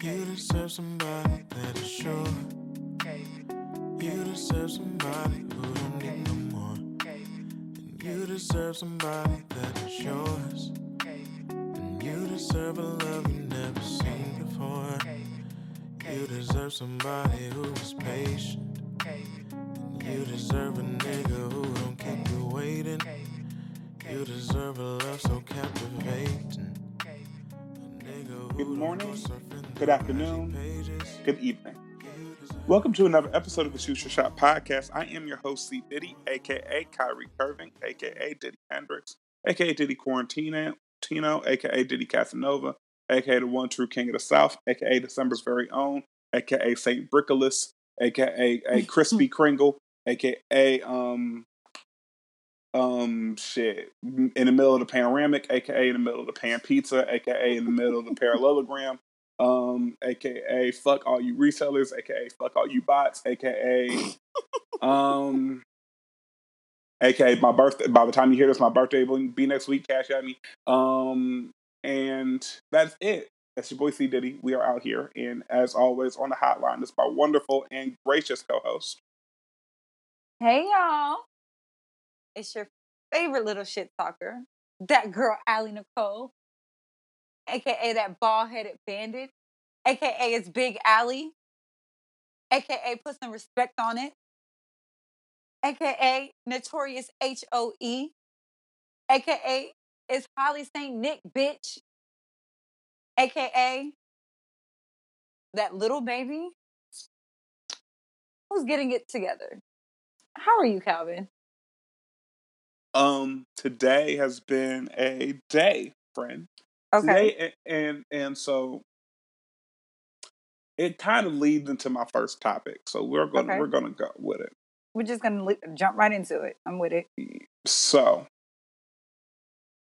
You deserve somebody that is sure. You deserve somebody who don't need no more. And you deserve somebody that is yours. And you deserve a love you never seen before. You deserve somebody who is patient. And you deserve a nigga who don't keep you waiting. You deserve a love so captivating. A nigga who Good don't morning, go surfing good afternoon, good evening. Welcome to another episode of the Shoot Your Shot podcast. I am your host, C. Diddy, aka Kyrie Curving, aka Diddy Hendrix, aka Diddy Quarantino, Tino, aka Diddy Casanova, aka the one true king of the South, aka December's very own, aka Saint Brickolas, aka a Crispy Kringle, aka um um shit in the middle of the panoramic, aka in the middle of the pan pizza, aka in the middle of the parallelogram, um, aka fuck all you resellers, aka fuck all you bots, aka um aka my birthday by the time you hear this, my birthday will be next week, cash at me. Um and that's it. That's your boy C Diddy. We are out here, and as always, on the hotline is my wonderful and gracious co-host. Hey y'all. It's your favorite little shit talker, that girl Allie Nicole, aka that bald headed bandit, aka it's Big Alley, aka put some respect on it, aka Notorious H O E, aka it's Holly St. Nick, bitch, aka that little baby who's getting it together. How are you, Calvin? Um, today has been a day, friend. Okay. A- and and so it kind of leads into my first topic. So we're gonna Okay. we're gonna go with it. We're just gonna li- jump right into it. I'm with it. So,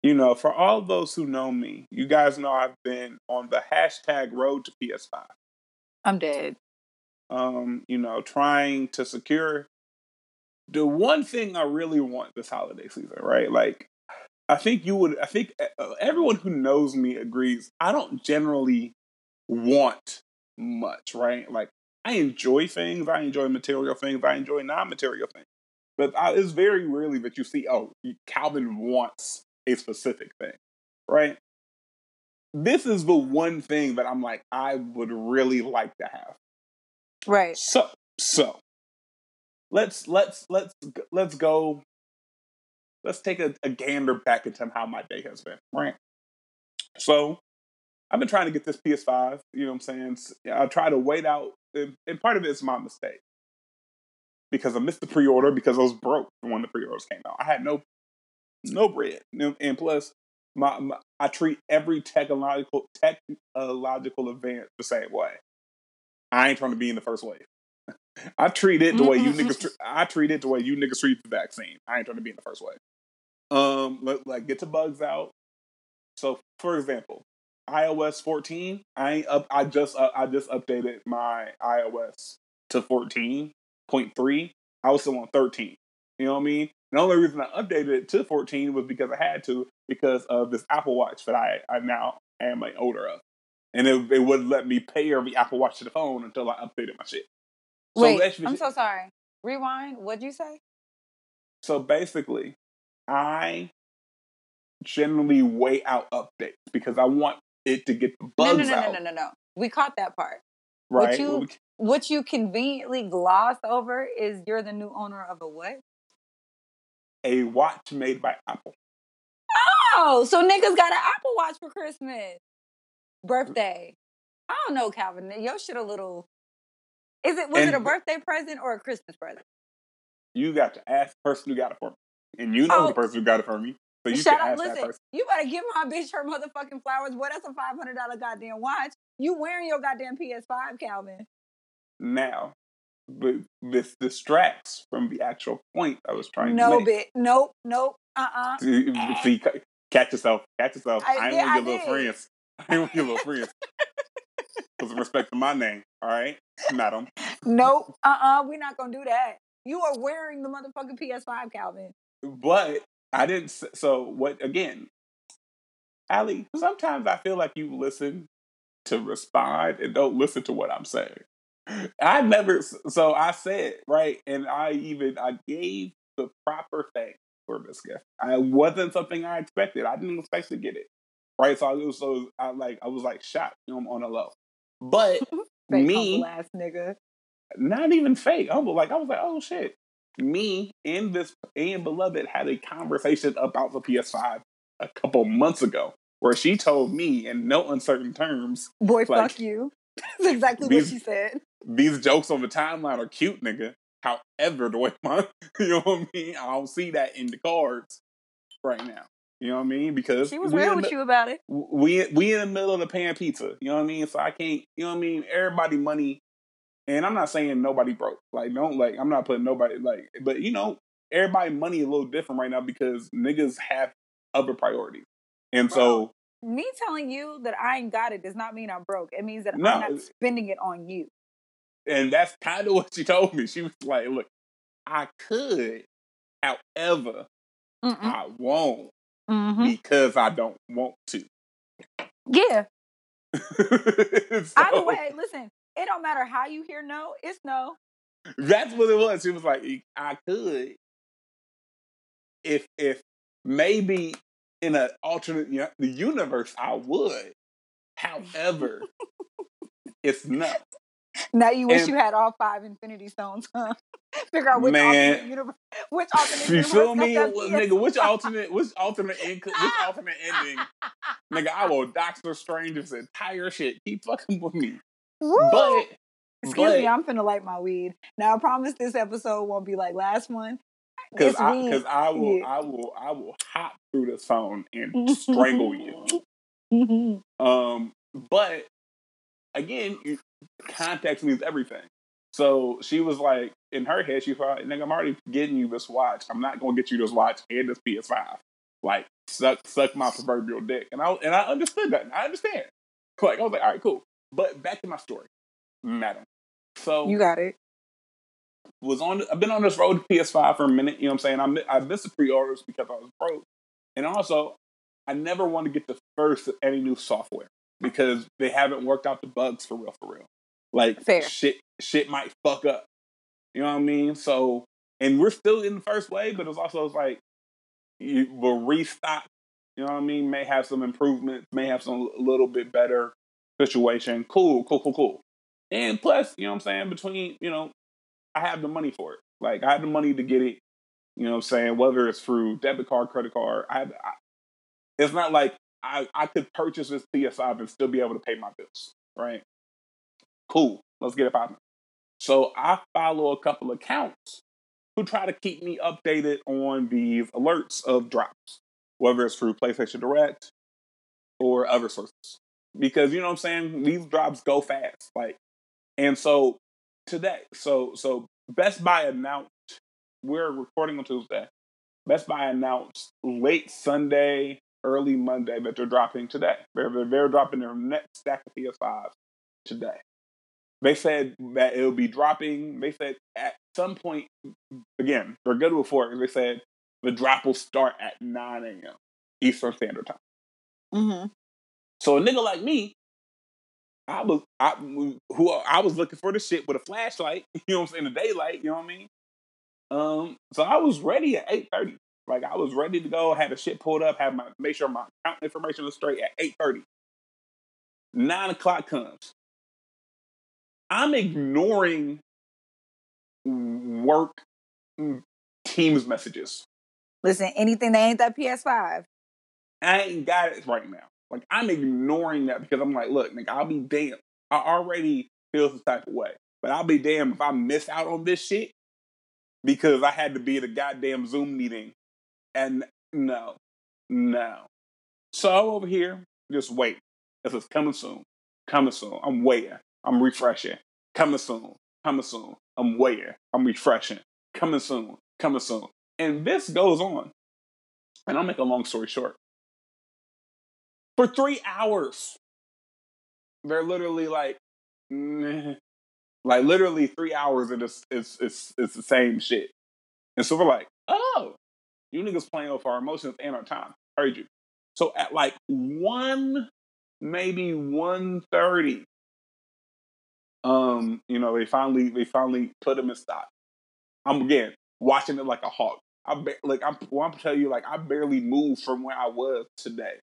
you know, for all those who know me, you guys know I've been on the hashtag road to PS5. I'm dead. Um, you know, trying to secure the one thing I really want this holiday season, right? Like, I think you would, I think uh, everyone who knows me agrees. I don't generally want much, right? Like, I enjoy things, I enjoy material things, I enjoy non material things. But I, it's very rarely that you see, oh, Calvin wants a specific thing, right? This is the one thing that I'm like, I would really like to have. Right. So, so let's let's let's let's go. Let's take a, a gander back into how my day has been. Right. So, I've been trying to get this PS5. You know what I'm saying? I try to wait out, and, and part of it is my mistake because I missed the pre-order because I was broke when the pre-orders came out. I had no no bread, and, plus. My, my, I treat every technological technological advance the same way. I ain't trying to be in the first wave. I treat it the way you niggas. Tre- I treat it the way you niggas treat the vaccine. I ain't trying to be in the first way. Um, let, like get the bugs out. So, for example, iOS 14. I ain't up. I just uh, I just updated my iOS to 14.3. I was still on 13. You know what I mean? The only reason I updated it to 14 was because I had to because of this Apple Watch that I I now am an owner of, and it, it wouldn't let me pair the Apple Watch to the phone until I updated my shit. So Wait, I'm so sorry. Rewind. What'd you say? So basically, I generally wait out updates because I want it to get the No, bugs no, no, out. no, no, no, no. We caught that part. Right? you- Well, we- What you conveniently gloss over is you're the new owner of a what? A watch made by Apple. Oh, so niggas got an Apple Watch for Christmas, birthday. I don't know, Calvin. Your shit a little. Is it was it a birthday present or a Christmas present? You got to ask the person who got it for me, and you know Oh. the person who got it for me, so you Shut up! ask that Listen, person. you better give my bitch her motherfucking flowers. Boy, that's a five hundred dollar goddamn watch. You wearing your goddamn PS5, Calvin? Now, but this distracts from the actual point I was trying No to make. No, bit. Nope. Nope. Uh uh See, see, catch yourself, catch yourself. I I, ain't did- want I your little did. friends. I ain't want your little friends. Some respect to my name, all right, madam. Nope. Uh uh we are not gonna do that. You are wearing the motherfucking PS5, Calvin. But I didn't. So what? Again, Allie. Sometimes I feel like you listen to respond and don't listen to what I'm saying. I never. So I said right, and I even I gave the proper thanks for this gift. I wasn't something I expected. I didn't expect to get it. Right, so I was so I like I was like shocked you know, on a low, but me ass nigga. not even fake humble. Like I was like, oh shit. Me and this and beloved had a conversation about the PS5 a couple months ago, where she told me in no uncertain terms, Boy, Like, fuck you. That's exactly these- what she said. these jokes on the timeline are cute, nigga. However, the way my you know what I mean, I don't see that in the cards right now. You know what I mean? Because She was real with the- you about it. we we in the middle of the pan pizza. You know what I mean? So I can't. You know what I mean? Everybody money, and I'm not saying nobody broke. Like don't like I'm not putting nobody like. But you know, everybody money a little different right now because niggas have other priorities, and so Me telling you that I ain't got it does not mean I'm broke. It means that No, I'm not spending it on you. and that's kind of what she told me. She was like, "Look, I could, however, Mm-mm. I won't Mm-hmm. because I don't want to." Yeah. Either So- way, listen, it don't matter how you hear no, it's no. That's what it was. She was like, I could, if if maybe in an alternate u- the universe, I would. However, it's not. Now you wish And- you had all five Infinity Stones, huh? Figure out which Man. alternate universe, which alternate You feel me, that Well, PS5. nigga? Which alternate? Which alternate? End, which alternate ending? Nigga, I will Doctor Strange's entire shit. Keep fucking with me, Woo! but Excuse but- me, I'm finna light my weed. Now I promise this episode won't be like last one. because This I weed- because I will yeah. I will I will hop through this phone and strangle you. Um, but again, you, context means everything. So she was like, in her head, she thought, "Nigga, I'm already getting you this watch. I'm not gonna get you this watch and this PS5. Like, suck, suck my proverbial dick." And I and I understood that. I understand. Like, I was like, "All right, cool." But back to my story, madam. So you got it. was on. I've been on this road to PS5 for a minute. You know what I'm saying? I I missed the pre-orders because I was broke, and also I never want to get the first of any new software because they haven't worked out the bugs for real, for real. Like Fair. shit, shit might fuck up. You know what I mean? So, and we're still in the first wave, but it's also it's like you will restock. You know what I mean? May have some improvements, may have some a little bit better situation. Cool, cool, cool, cool. And plus, you know what I'm saying? Between you know I have the money for it. Like I have the money to get it. You know what I'm saying? Whether it's through debit card, credit card, I, have, I it's not like I, I could purchase this PS5 and still be able to pay my bills, right? Cool. Let's get it popping. So I follow a couple accounts who try to keep me updated on these alerts of drops, whether it's through PlayStation Direct or other sources. Because you know what I'm saying? These drops go fast. Like and so today, so so Best Buy announced we're recording on Tuesday. Best Buy announced late Sunday, early Monday that they're dropping today. They're, they're, they're dropping their next stack of PS5s today. They said that it'll be dropping. They said at some point, again, they're good with before. They said the drop will start at 9 a.m. Eastern Standard Time. Mm-hmm. So a nigga like me, I was I who I was looking for the shit with a flashlight, you know what I'm saying, the daylight, you know what I mean? Um, so I was ready at eight thirty. Like I was ready to go, had the shit pulled up, had my make sure my account information was straight at eight thirty. Nine o'clock comes. I'm ignoring work teams messages. Listen, anything that ain't that PS5. I ain't got it right now. Like I'm ignoring that because I'm like, look, nigga, I'll be damned. I already feel some type of way, but I'll be damned if I miss out on this shit because I had to be at a goddamn Zoom meeting. And no, no. So over here, just wait. This is coming soon, coming soon. I'm waiting. I'm refreshing. Coming soon, coming soon. I'm waiting. I'm refreshing. Coming soon, coming soon. And this goes on. And I'll make a long story short for three hours. They're literally like, meh. like literally three hours, and it's it's it's the same shit. And so we're like, oh, you niggas playing with our emotions and our time. I Heard you. So at like one maybe 1.30, um, you know, they finally they finally put him in stock. I'm again watching it like a hawk. I ba- like I'm well, I'm tell you like I barely moved from where I was today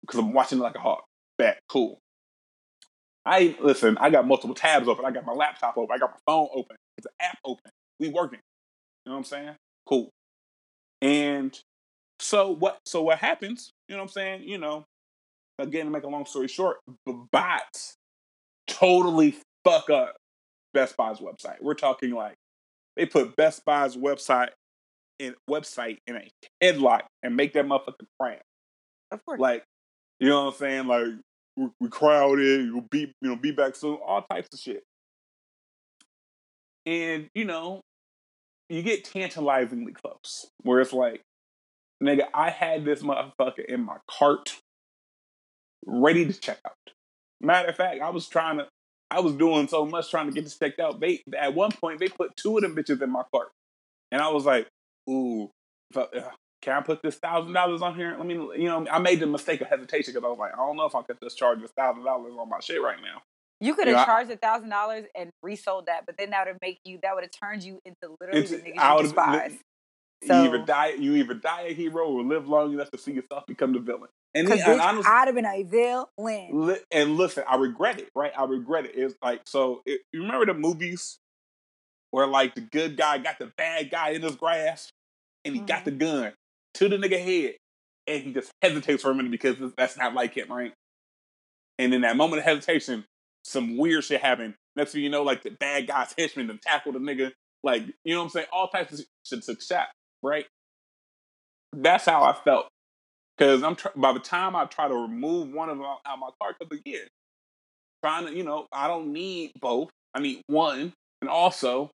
because I'm watching it like a hawk. Bet cool. I listen. I got multiple tabs open. I got my laptop open. I got my phone open. It's an app open. We working. You know what I'm saying? Cool. And so what? So what happens? You know what I'm saying? You know, again to make a long story short, the bots totally fuck up Best Buy's website. We're talking like they put Best Buy's website in website in a headlock and make that motherfucker crash. Of course. Like, you know what I'm saying? Like we, we crowded, you'll be you know, be back soon, all types of shit. And, you know, you get tantalizingly close. Where it's like, nigga, I had this motherfucker in my cart ready to check out. Matter of fact, I was trying to, I was doing so much trying to get this checked out. They at one point they put two of them bitches in my cart, and I was like, ooh, uh, can I put this thousand dollars on here? Let me, you know, I made the mistake of hesitation because I was like, I don't know if I could just charge this thousand dollars on my shit right now. You could have charged a thousand dollars and resold that, but then that would make you that would have turned you into literally the niggas I you despise. you either die, you either die a hero or live long enough to see yourself become the villain. And, and bitch, honestly, I'd have been a villain. Li- and listen, I regret it, right? I regret it. It's like so. It, you remember the movies where like the good guy got the bad guy in his grasp, and he got mm-hmm. the gun to the nigga head, and he just hesitates for a minute because that's not like him, right? And in that moment of hesitation, some weird shit happened. Next thing you know, like the bad guy's henchman and tackle the nigga, like you know what I'm saying? All types of shit took shot, right? That's how I felt. Because I'm tr- by the time I try to remove one of them out, my car, because again, trying to, you know, I don't need both. I need one, and also,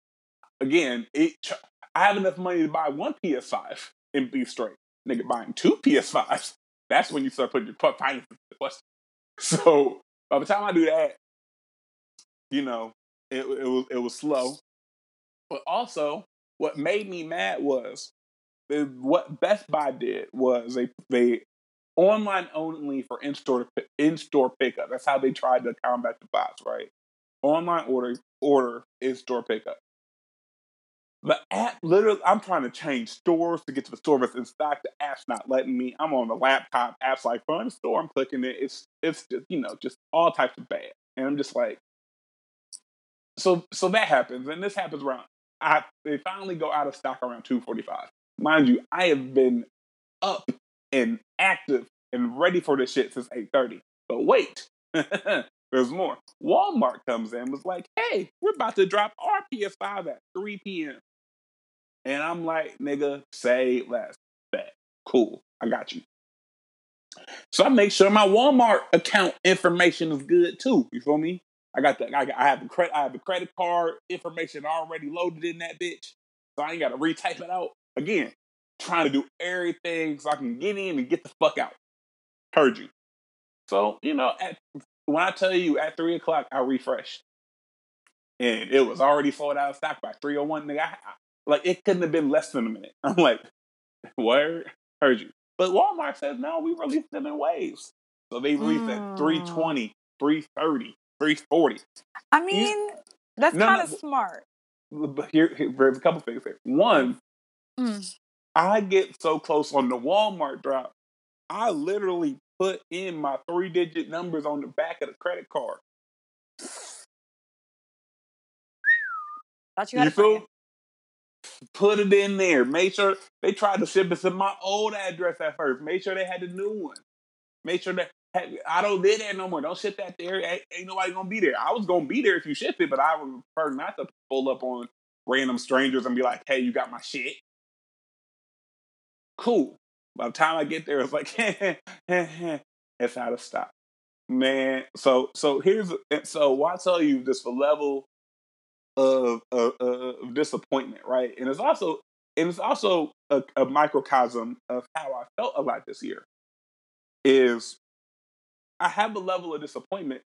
again, it. tr- I have enough money to buy one PS5 and be straight. Nigga, buying two PS5s, that's when you start putting your finances into question. So by the time I do that, you know, it, it was it was slow. But also, what made me mad was the, what Best Buy did was they they online only for in store in store pickup. That's how they tried to combat the bots, right? Online order order in store pickup. The app literally, I'm trying to change stores to get to the store that's in stock. The app's not letting me. I'm on the laptop. App's like the store. I'm clicking it. It's it's just you know just all types of bad, and I'm just like, so so that happens, and this happens around. I they finally go out of stock around 2:45. Mind you, I have been up and active and ready for this shit since 8:30. But wait, there's more. Walmart comes in was like, "Hey, we're about to drop our PS5 at 3 p.m." And I'm like, "Nigga, say less. Bet. Cool. I got you." So I make sure my Walmart account information is good too. You feel me? I got the I, I have the credit I have the credit card information already loaded in that bitch, so I ain't got to retype it out again. Trying to do everything so I can get in and get the fuck out. Heard you. So you know, at, when I tell you at three o'clock, I refreshed, and it was already sold out of stock by three o one. Nigga, I, I, like it couldn't have been less than a minute. I'm like, where? Heard you. But Walmart says no, we released them in waves. So they released at Mm. 320, 330, 340. I mean, that's No, kind of no. smart. But here, here a couple things here. One, Mm. I get so close on the Walmart drop, I literally put in my three digit numbers on the back of the credit card. Thought you had You friend. feel? Put it in there. Make sure they tried to ship it to my old address at first. Make sure they had the new one. Make sure that I don't live there no more. Don't ship that there. Ain't, nobody gonna be there. I was gonna be there if you ship it, but I would prefer not to pull up on random strangers and be like, "Hey, you got my shit." Cool. By the time I get there, it's like, it's out of stock, man. So, so here's so why tell you this the level of, of, of disappointment, right? And it's also and it's also a, a microcosm of how I felt a lot this year. Is I have a level of disappointment,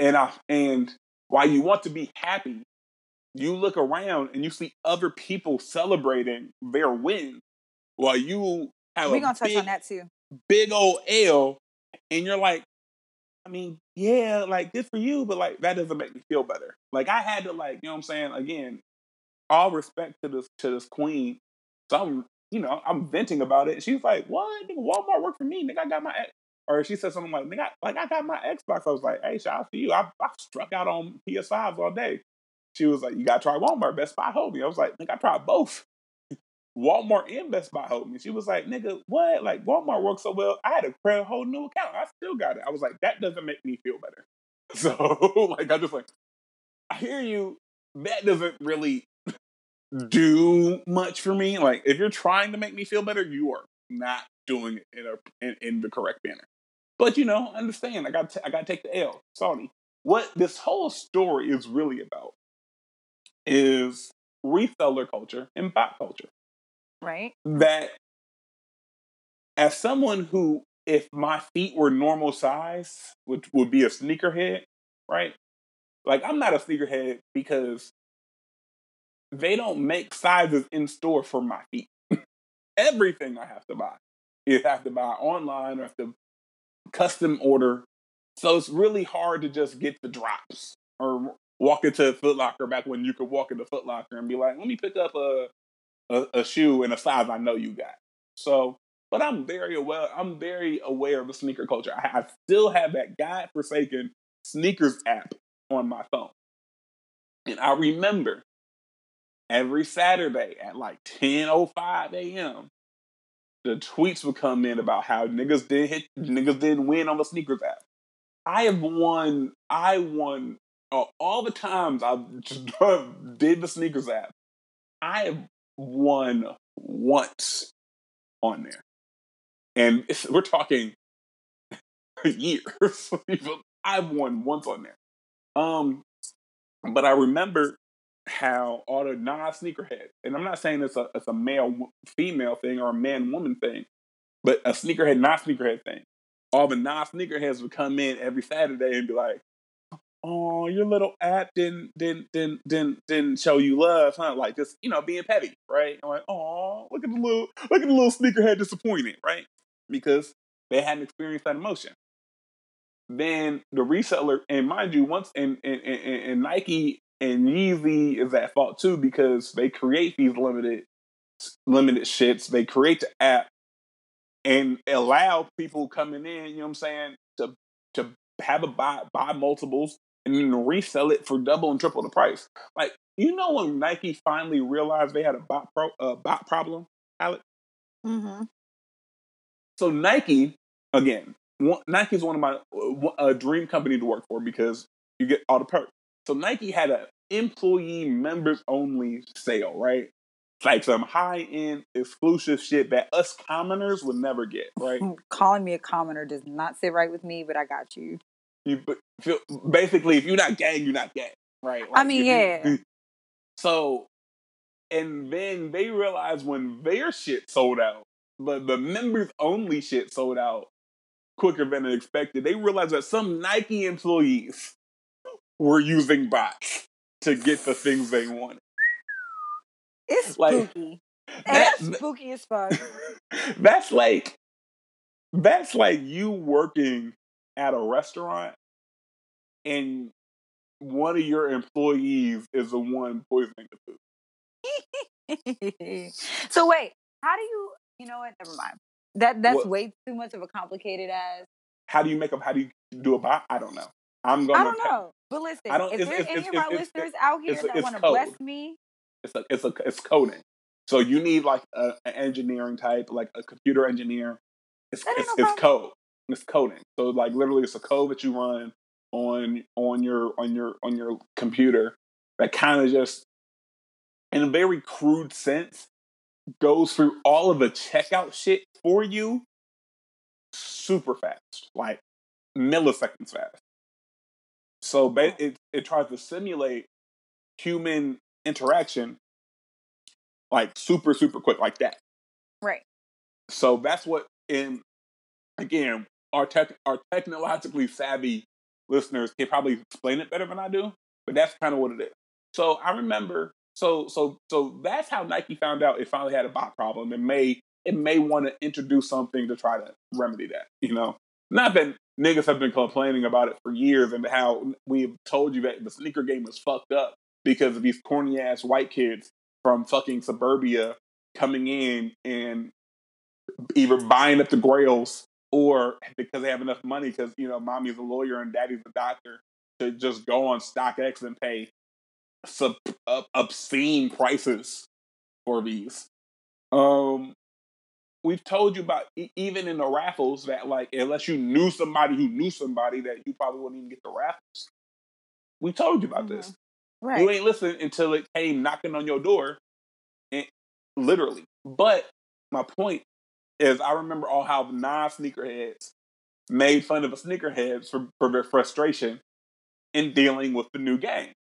and I and while you want to be happy, you look around and you see other people celebrating their win, while you have We're a gonna touch big, on that too. big old L, and you're like, I mean, yeah, like good for you, but like that doesn't make me feel better. Like I had to like, you know what I'm saying? Again, all respect to this to this queen. So I'm, you know, I'm venting about it. She's like, "What? Nigga, Walmart worked for me. Nigga, I got my." Or she said something like, "Nigga, like I got my Xbox." I was like, "Hey, shout out to you. I, I struck out on PS5s all day." She was like, "You got to try Walmart. Best Buy hold me." I was like, "Nigga, I tried both." Walmart and Best Buy hold me. She was like, nigga, what? Like Walmart works so well. I had to create a whole new account. I still got it. I was like, that doesn't make me feel better. So like I'm just like I hear you. That doesn't really do much for me. Like if you're trying to make me feel better, you are not doing it in a in, in the correct manner. But you know, understand. I got I got to take the L. Sorry. What this whole story is really about is reseller culture and bot culture Right. that as someone who if my feet were normal size would would be a sneakerhead right like i'm not a sneakerhead because they don't make sizes in store for my feet everything i have to buy you have to buy online or have to custom order so it's really hard to just get the drops or walk into Foot Locker back when you could walk into Foot Locker and be like let me pick up a a, a shoe in a size I know you got. So, but I'm very aware. I'm very aware of the sneaker culture. I, I still have that godforsaken SNKRS app on my phone, and I remember every Saturday at like 10:05 a.m. The tweets would come in about how niggas didn't hit, niggas didn't win on the SNKRS app. I have won. I won uh, all the times I did the SNKRS app. I have won once on there. And we're talking years. I've won once on there. Um, but I remember how all the non sneakerheads, and I'm not saying it's a it's a male female thing or a man woman thing, but a sneakerhead non sneakerhead thing. All the non sneakerheads would come in every Saturday and be like, oh, your little app didn't didn't didn't didn't didn't show you love, huh? Like just you know being petty, right? I'm like, oh, look at the little look at the little sneakerhead disappointed, right? Because they hadn't experienced that emotion. Then the reseller, and mind you, once and and, and, and Nike and Yeezy is at fault too because they create these limited limited shits. They create the app and allow people coming in, you know what I'm saying, to to have a buy buy multiples and then resell it for double and triple the price. Like, you know, when Nike finally realized they had a bot pro, uh, bot problem, Alex. Mm-hmm. So Nike, again, one, Nike is one of my uh, a dream company to work for because you get all the perks. So Nike had an employee members only sale, right? It's like some high end exclusive shit that us commoners would never get, right? Calling me a commoner does not sit right with me, but I got you. You feel, basically, if you're not gang, you're not gang, right? Like, I mean, yeah. You, so, and then they realized when their shit sold out, but the members only shit sold out quicker than expected. They realized that some Nike employees were using bots to get the things they wanted. It's spooky. Like, that's spooky as fuck. that's like that's like you working at a restaurant and one of your employees is the one poisoning the food. so wait, how do you? You know what? Never mind. That that's what, way too much of a complicated as. How do you make up? How do you do a bot? I don't know. I'm going. I don't know. But listen, if there's any of our listeners out here that want to bless me, it's a it's a it's coding. So you need like a, an engineering type, like a computer engineer. It's it's, no it's code. It's coding. So like literally, it's a code that you run on on your on your on your computer that kind of just in a very crude sense goes through all of the checkout shit for you super fast like milliseconds fast so it it tries to simulate human interaction like super super quick like that right so that's what in again our tech our technologically savvy listeners can probably explain it better than I do, but that's kind of what it is. So I remember, so so so that's how Nike found out it finally had a bot problem and may it may want to introduce something to try to remedy that. You know, not that niggas have been complaining about it for years and how we've told you that the sneaker game is fucked up because of these corny ass white kids from fucking suburbia coming in and either buying up the grails or because they have enough money because you know mommy's a lawyer and daddy's a doctor to just go on StockX and pay sub, obscene prices for these. Um, we've told you about even in the raffles that like unless you knew somebody who knew somebody that you probably wouldn't even get the raffles. We told you about mm-hmm. this. Right. You ain't listening until it came knocking on your door, and literally. But my point is, I remember all how non sneakerheads made fun of the sneakerheads for, for their frustration in dealing with the new game.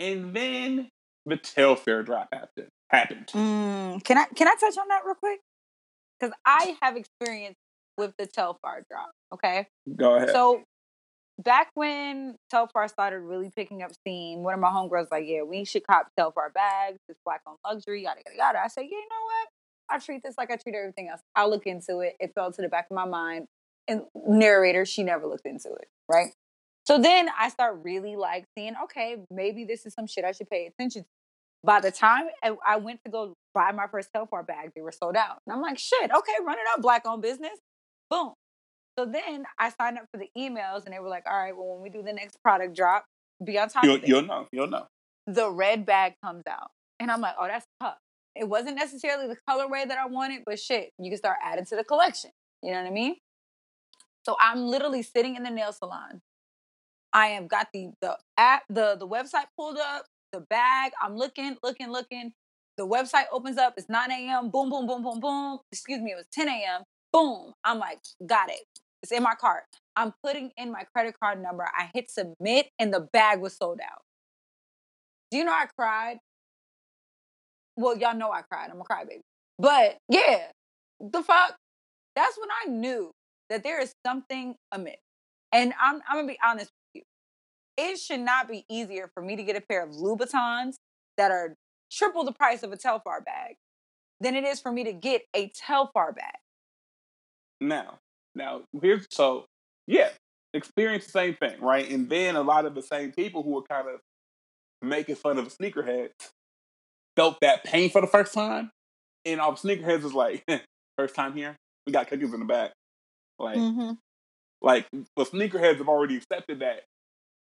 And then the Telfar drop happened. Happened. Mm, can I can I touch on that real quick? Because I have experience with the Telfar drop. Okay. Go ahead. So back when Telfar started really picking up steam, one of my homegirls like, yeah, we should cop Telfar bags. It's black on luxury, yada yada yada. I said, yeah, you know what? I treat this like I treat everything else. I'll look into it. It fell to the back of my mind. And narrator, she never looked into it, right? So then I start really like seeing, okay, maybe this is some shit I should pay attention to. By the time I went to go buy my first Telfar bag, they were sold out. And I'm like, shit, okay, run it up, black owned business. Boom. So then I signed up for the emails and they were like, all right, well, when we do the next product drop, be on top you'll, of it. You'll know. You'll know. The red bag comes out. And I'm like, oh, that's tough. It wasn't necessarily the colorway that I wanted, but shit, you can start adding to the collection. You know what I mean? So I'm literally sitting in the nail salon. I have got the the app, the the website pulled up, the bag. I'm looking, looking, looking. The website opens up. It's 9 a.m. Boom, boom, boom, boom, boom. Excuse me, it was 10 a.m. Boom. I'm like, got it. It's in my cart. I'm putting in my credit card number. I hit submit and the bag was sold out. Do you know I cried? Well, y'all know I cried. I'm a crybaby. But yeah, the fuck? That's when I knew that there is something amiss. And I'm, I'm gonna be honest. It should not be easier for me to get a pair of Louboutins that are triple the price of a Telfar bag than it is for me to get a Telfar bag. Now, now here's so yeah, experience the same thing, right? And then a lot of the same people who were kind of making fun of sneakerheads felt that pain for the first time, and all sneakerheads is like, first time here, we got cookies in the back, like, mm-hmm. like the sneakerheads have already accepted that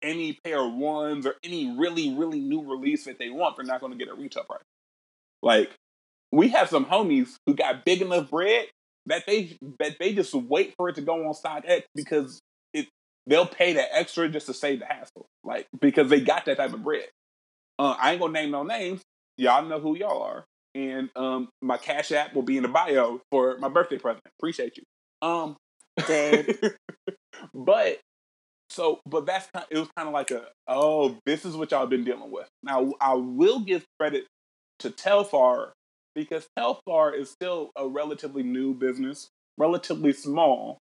any pair of ones or any really really new release that they want, they're not going to get a retail price. Like, we have some homies who got big enough bread that they that they just wait for it to go on StockX because it they'll pay that extra just to save the hassle, like because they got that type of bread. Uh, I ain't gonna name no names. Y'all know who y'all are, and um, my Cash App will be in the bio for my birthday present. Appreciate you. Um, but so, but that's kind. Of, it was kind of like a oh, this is what y'all been dealing with. Now, I will give credit to Telfar because Telfar is still a relatively new business, relatively small.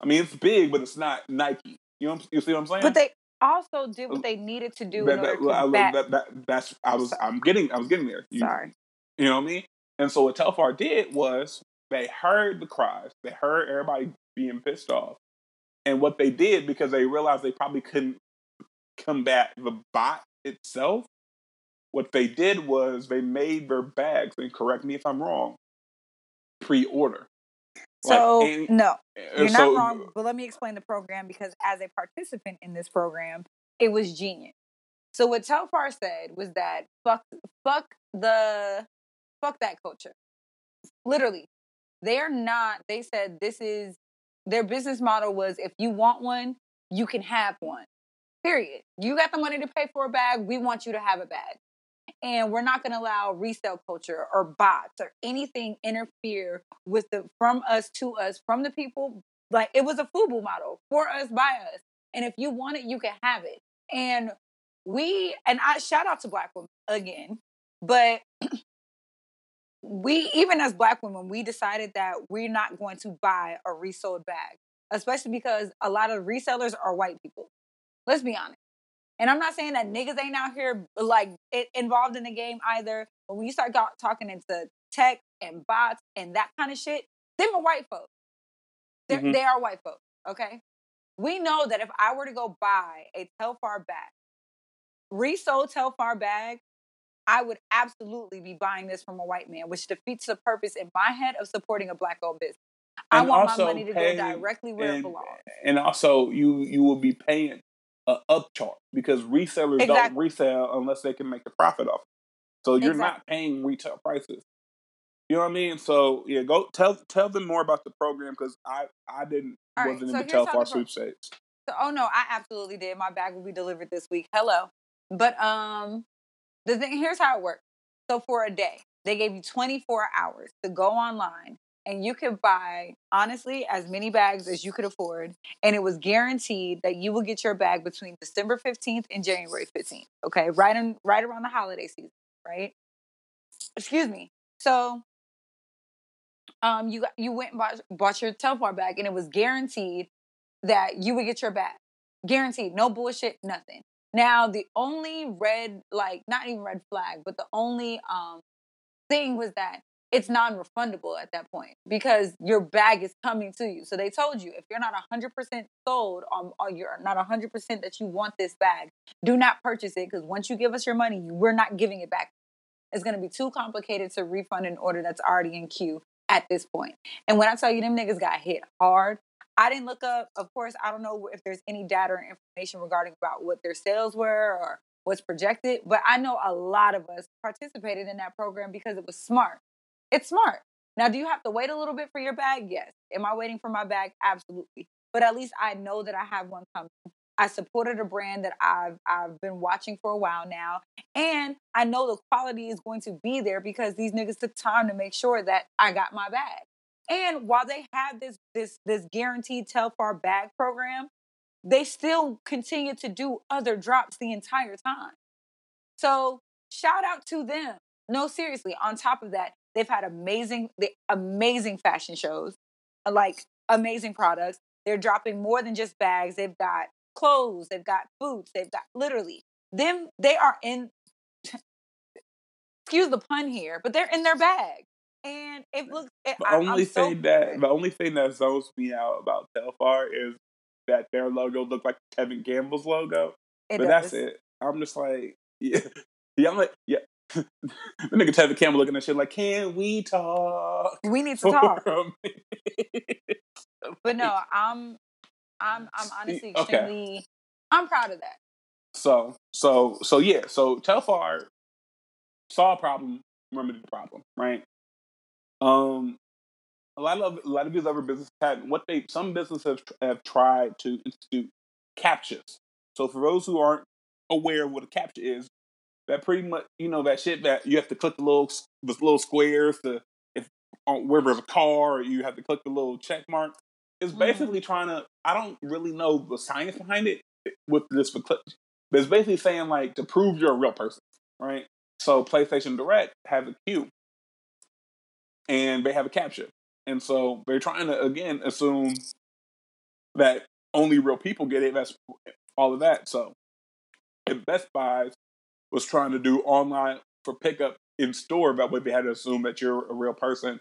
I mean, it's big, but it's not Nike. You know, you see what I'm saying? But they also did um, what they needed to do that, in order that, to I, that, that, that's I was I'm getting I was getting there. You, Sorry. You know what I mean? And so what Telfar did was they heard the cries, they heard everybody being pissed off, and what they did because they realized they probably couldn't combat the bot itself, what they did was they made their bags, and correct me if I'm wrong, pre-order. So like, and, no, uh, you're so, not wrong. But let me explain the program because as a participant in this program, it was genius. So what Telfar said was that fuck, fuck the, fuck that culture. Literally, they're not. They said this is their business model was if you want one, you can have one. Period. You got the money to pay for a bag. We want you to have a bag and we're not going to allow resale culture or bots or anything interfere with the from us to us from the people like it was a fubu model for us by us and if you want it you can have it and we and i shout out to black women again but we even as black women we decided that we're not going to buy a resold bag especially because a lot of resellers are white people let's be honest and I'm not saying that niggas ain't out here like it, involved in the game either. But when you start got, talking into tech and bots and that kind of shit, them are white folks. Mm-hmm. They are white folks. Okay. we know that if I were to go buy a Telfar bag, resold Telfar bag, I would absolutely be buying this from a white man, which defeats the purpose in my head of supporting a black owned business. I And want my money to go directly where it belongs. and also you you will be paying a upcharge because resellers don't resell unless they can make a profit off. it. So you're not paying retail prices. You know what I mean? So yeah, go tell tell them more about the program because I I didn't All right, wasn't so in the here's how Telfar the sweepstakes. So, oh no, I absolutely did. My bag will be delivered this week. Hello. But um the thing here's how it works. So for a day, they gave you 24 hours to go online and you could buy honestly as many bags as you could afford and it was guaranteed that you will get your bag between December 15th and January 15th. Okay? Right in, right around the holiday season, right? Excuse me. So um you you went and bought, bought your Telfar bag and it was guaranteed that you would get your bag. Guaranteed. No bullshit, nothing. Now, the only red, like, not even red flag, but the only um thing was that it's non refundable at that point because your bag is coming to you. So they told you if you're not 100% sold on, or you're not 100% that you want this bag, do not purchase it because once you give us your money, we're not giving it back. It's going to be too complicated to refund an order that's already in queue at this point. And when I tell you them niggas got hit hard, I didn't look up. Of course, I don't know if there's any data or information regarding about what their sales were or what's projected, but I know a lot of us participated in that program because it was smart. It's smart. Now, do you have to wait a little bit for your bag? Yes. Am I waiting for my bag? Absolutely. But at least I know that I have one coming. I supported a brand that I've I've been watching for a while now, and I know the quality is going to be there because these niggas took time to make sure that I got my bag. And while they have this this this guaranteed Telfar bag program, they still continue to do other drops the entire time. So shout out to them. No, seriously. On top of that, they've had amazing, the amazing fashion shows, uh, like amazing products. They're dropping more than just bags. They've got clothes. They've got boots. They've got literally them. They are in. Excuse the pun here, but they're in their bag, and it looks. It, The I, only I'm so thing that the only thing that zones me out about Telfar is that their logo looked like Tevin Campbell's logo. It but that's it. I'm just like, yeah, yeah. I'm like, yeah. the nigga Tevin Campbell looking at shit like, can we talk? We need to talk. for a minute?" But no, I'm I'm I'm honestly Okay. extremely I'm proud of that. So, so, so yeah. So Telfar saw a problem, remedied the problem, right? Um, a lot of a lot of these other businesses had what they some businesses have, have tried to institute CAPTCHAs. So for those who aren't aware of what a CAPTCHA is, that pretty much you know that shit that you have to click the little the little squares to if on where there's a car or you have to click the little check mark. It's Mhm. basically trying to. I don't really know the science behind it with this, but it's basically saying like to prove you're a real person, right? So PlayStation Direct have a queue, and they have a CAPTCHA, and so they're trying to again assume that only real people get it. That's all of that. So, if Best Buys was trying to do online for pickup in store, that way they had to assume that you're a real person.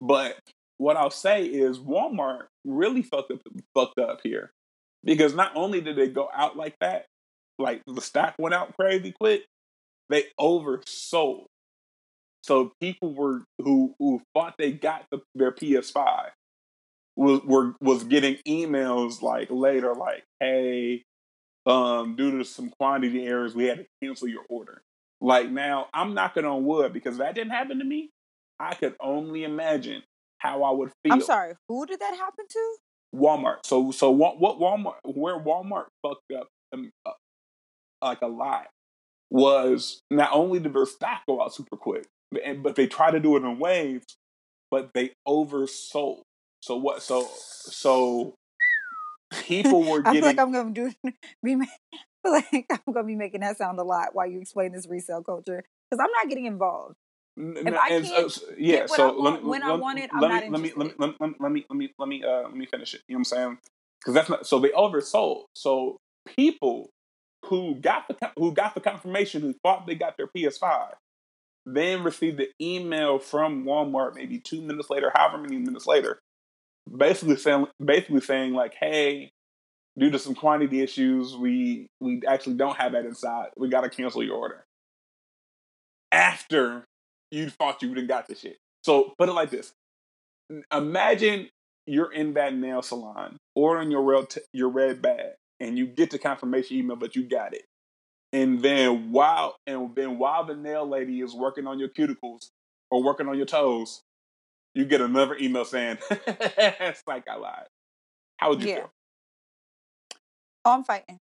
But what I'll say is Walmart really fucked up, fucked up here because not only did they go out like that, like the stock went out crazy quick, they oversold. So people were who who thought they got the, their PS5 was were was getting emails like later like, hey, um, due to some quantity errors, we had to cancel your order. Like now, I'm knocking on wood because if that didn't happen to me, I could only imagine how I would feel. I'm sorry, who did that happen to? Walmart. So so what what Walmart where Walmart fucked up um, uh, like a lot was not only did their stock go out super quick, and- but they try to do it in waves, but they oversold. So what? So so people were I getting. feel like I'm gonna do be I feel like I'm gonna be making that sound a lot while you explain this resale culture. Because I'm not getting involved. N- If n- I can't yeah, so let want me when I let, want it, I'm let not me, let me let me interested. let me let me let me let me let me uh let me finish it. You know what I'm saying? Because that's not so they oversold. So people who got the who got the confirmation who thought they got their PS5 then received the email from Walmart maybe two minutes later, however many minutes later, basically saying basically saying like, hey, due to some quantity issues, we we actually don't have that inside. We got to cancel your order after you thought you didn't got the shit. So put it like this: Imagine you're in that nail salon ordering your red t- your red bag, and you get the confirmation email, but you got it. And then while and then while the nail lady is working on your cuticles or working on your toes, you get another email saying, "It's like I lied." How would you Yeah. feel? Oh, I'm fighting.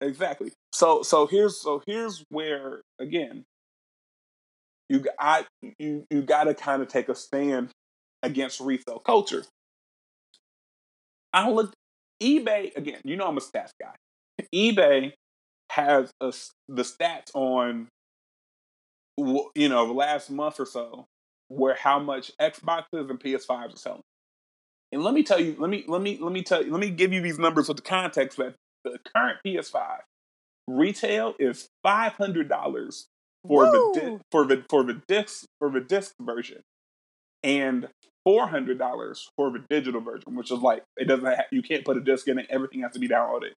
Exactly. So so here's so here's where again you I you you got to kind of take a stand against resale culture. I looked eBay again. You know I'm a stats guy. eBay has a the stats on you know the last month or so where how much Xboxes and PS5s are selling. And let me tell you, let me let me let me tell you, let me give you these numbers with the context that the current PS5 retail is five hundred dollars for the di- for the for the disc for the disc version, and four hundred dollars for the digital version, which is like it doesn't ha- you can't put a disc in it. Everything has to be downloaded.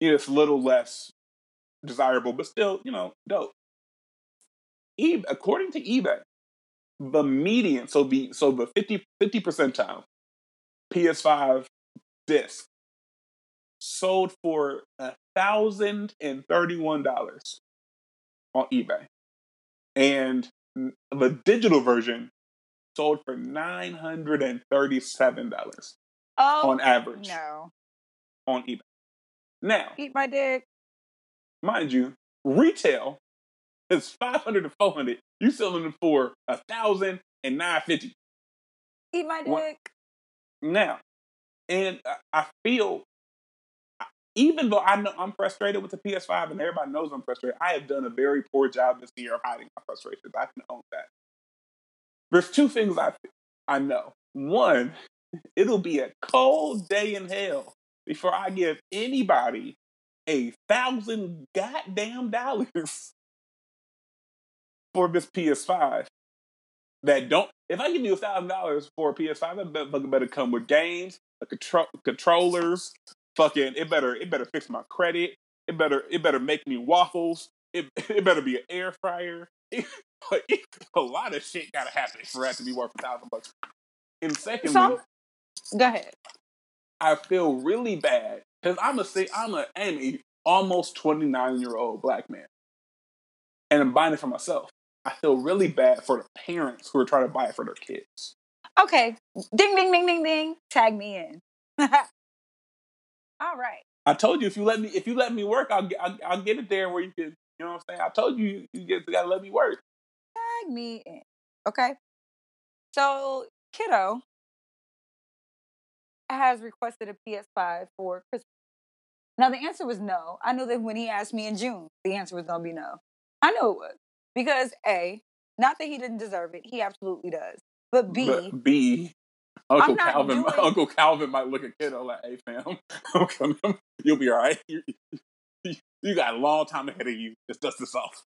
It's a little less desirable, but still, you know, dope. E- according to eBay, the median, so the so the 50 50 percentile PS5 disc sold for a thousand and thirty-one dollars on eBay, and the digital version sold for nine hundred and thirty-seven dollars Oh, on average no. on eBay. Now, Eat my dick. Mind you, retail is five hundred to four hundred. You selling them for a thousand and nine fifty. Eat my dick. Now, and I- I feel, even though I know I'm frustrated with the PS5 and everybody knows I'm frustrated, I have done a very poor job this year of hiding my frustrations. I can own that. There's two things I I know. One, it'll be a cold day in hell before I give anybody a thousand goddamn dollars for this PS5 that don't. If I give you a thousand dollars for a PS5, that better, fucking better come with games, a control, controllers, fucking. It better it better fix my credit. It better it better make me waffles. It it better be an air fryer. It, it- a lot of shit gotta happen for that to be worth a thousand bucks. And secondly, Some- Go ahead. I feel really bad because I'm a say I'm a I'm a almost 29 year old black man, and I'm buying it for myself. I feel really bad for the parents who are trying to buy it for their kids. Okay. Ding, ding, ding, ding, ding. Tag me in. All right. I told you if you let me if you let me work, I'll get I'll, I'll get it there where you can. You know what I'm saying? I told you you just gotta let me work. Tag me in. Okay. So, kiddo has requested a PS5 for Christmas. Now, the answer was no. I knew that when he asked me in June, the answer was going to be no. I knew it was. Because, A, not that he didn't deserve it, he absolutely does. But B, But B, Uncle Calvin, doing- Uncle Calvin might look at kiddo like, "Hey fam, okay, you'll be all right. You, you, you got a long time ahead of you. Just dust this off.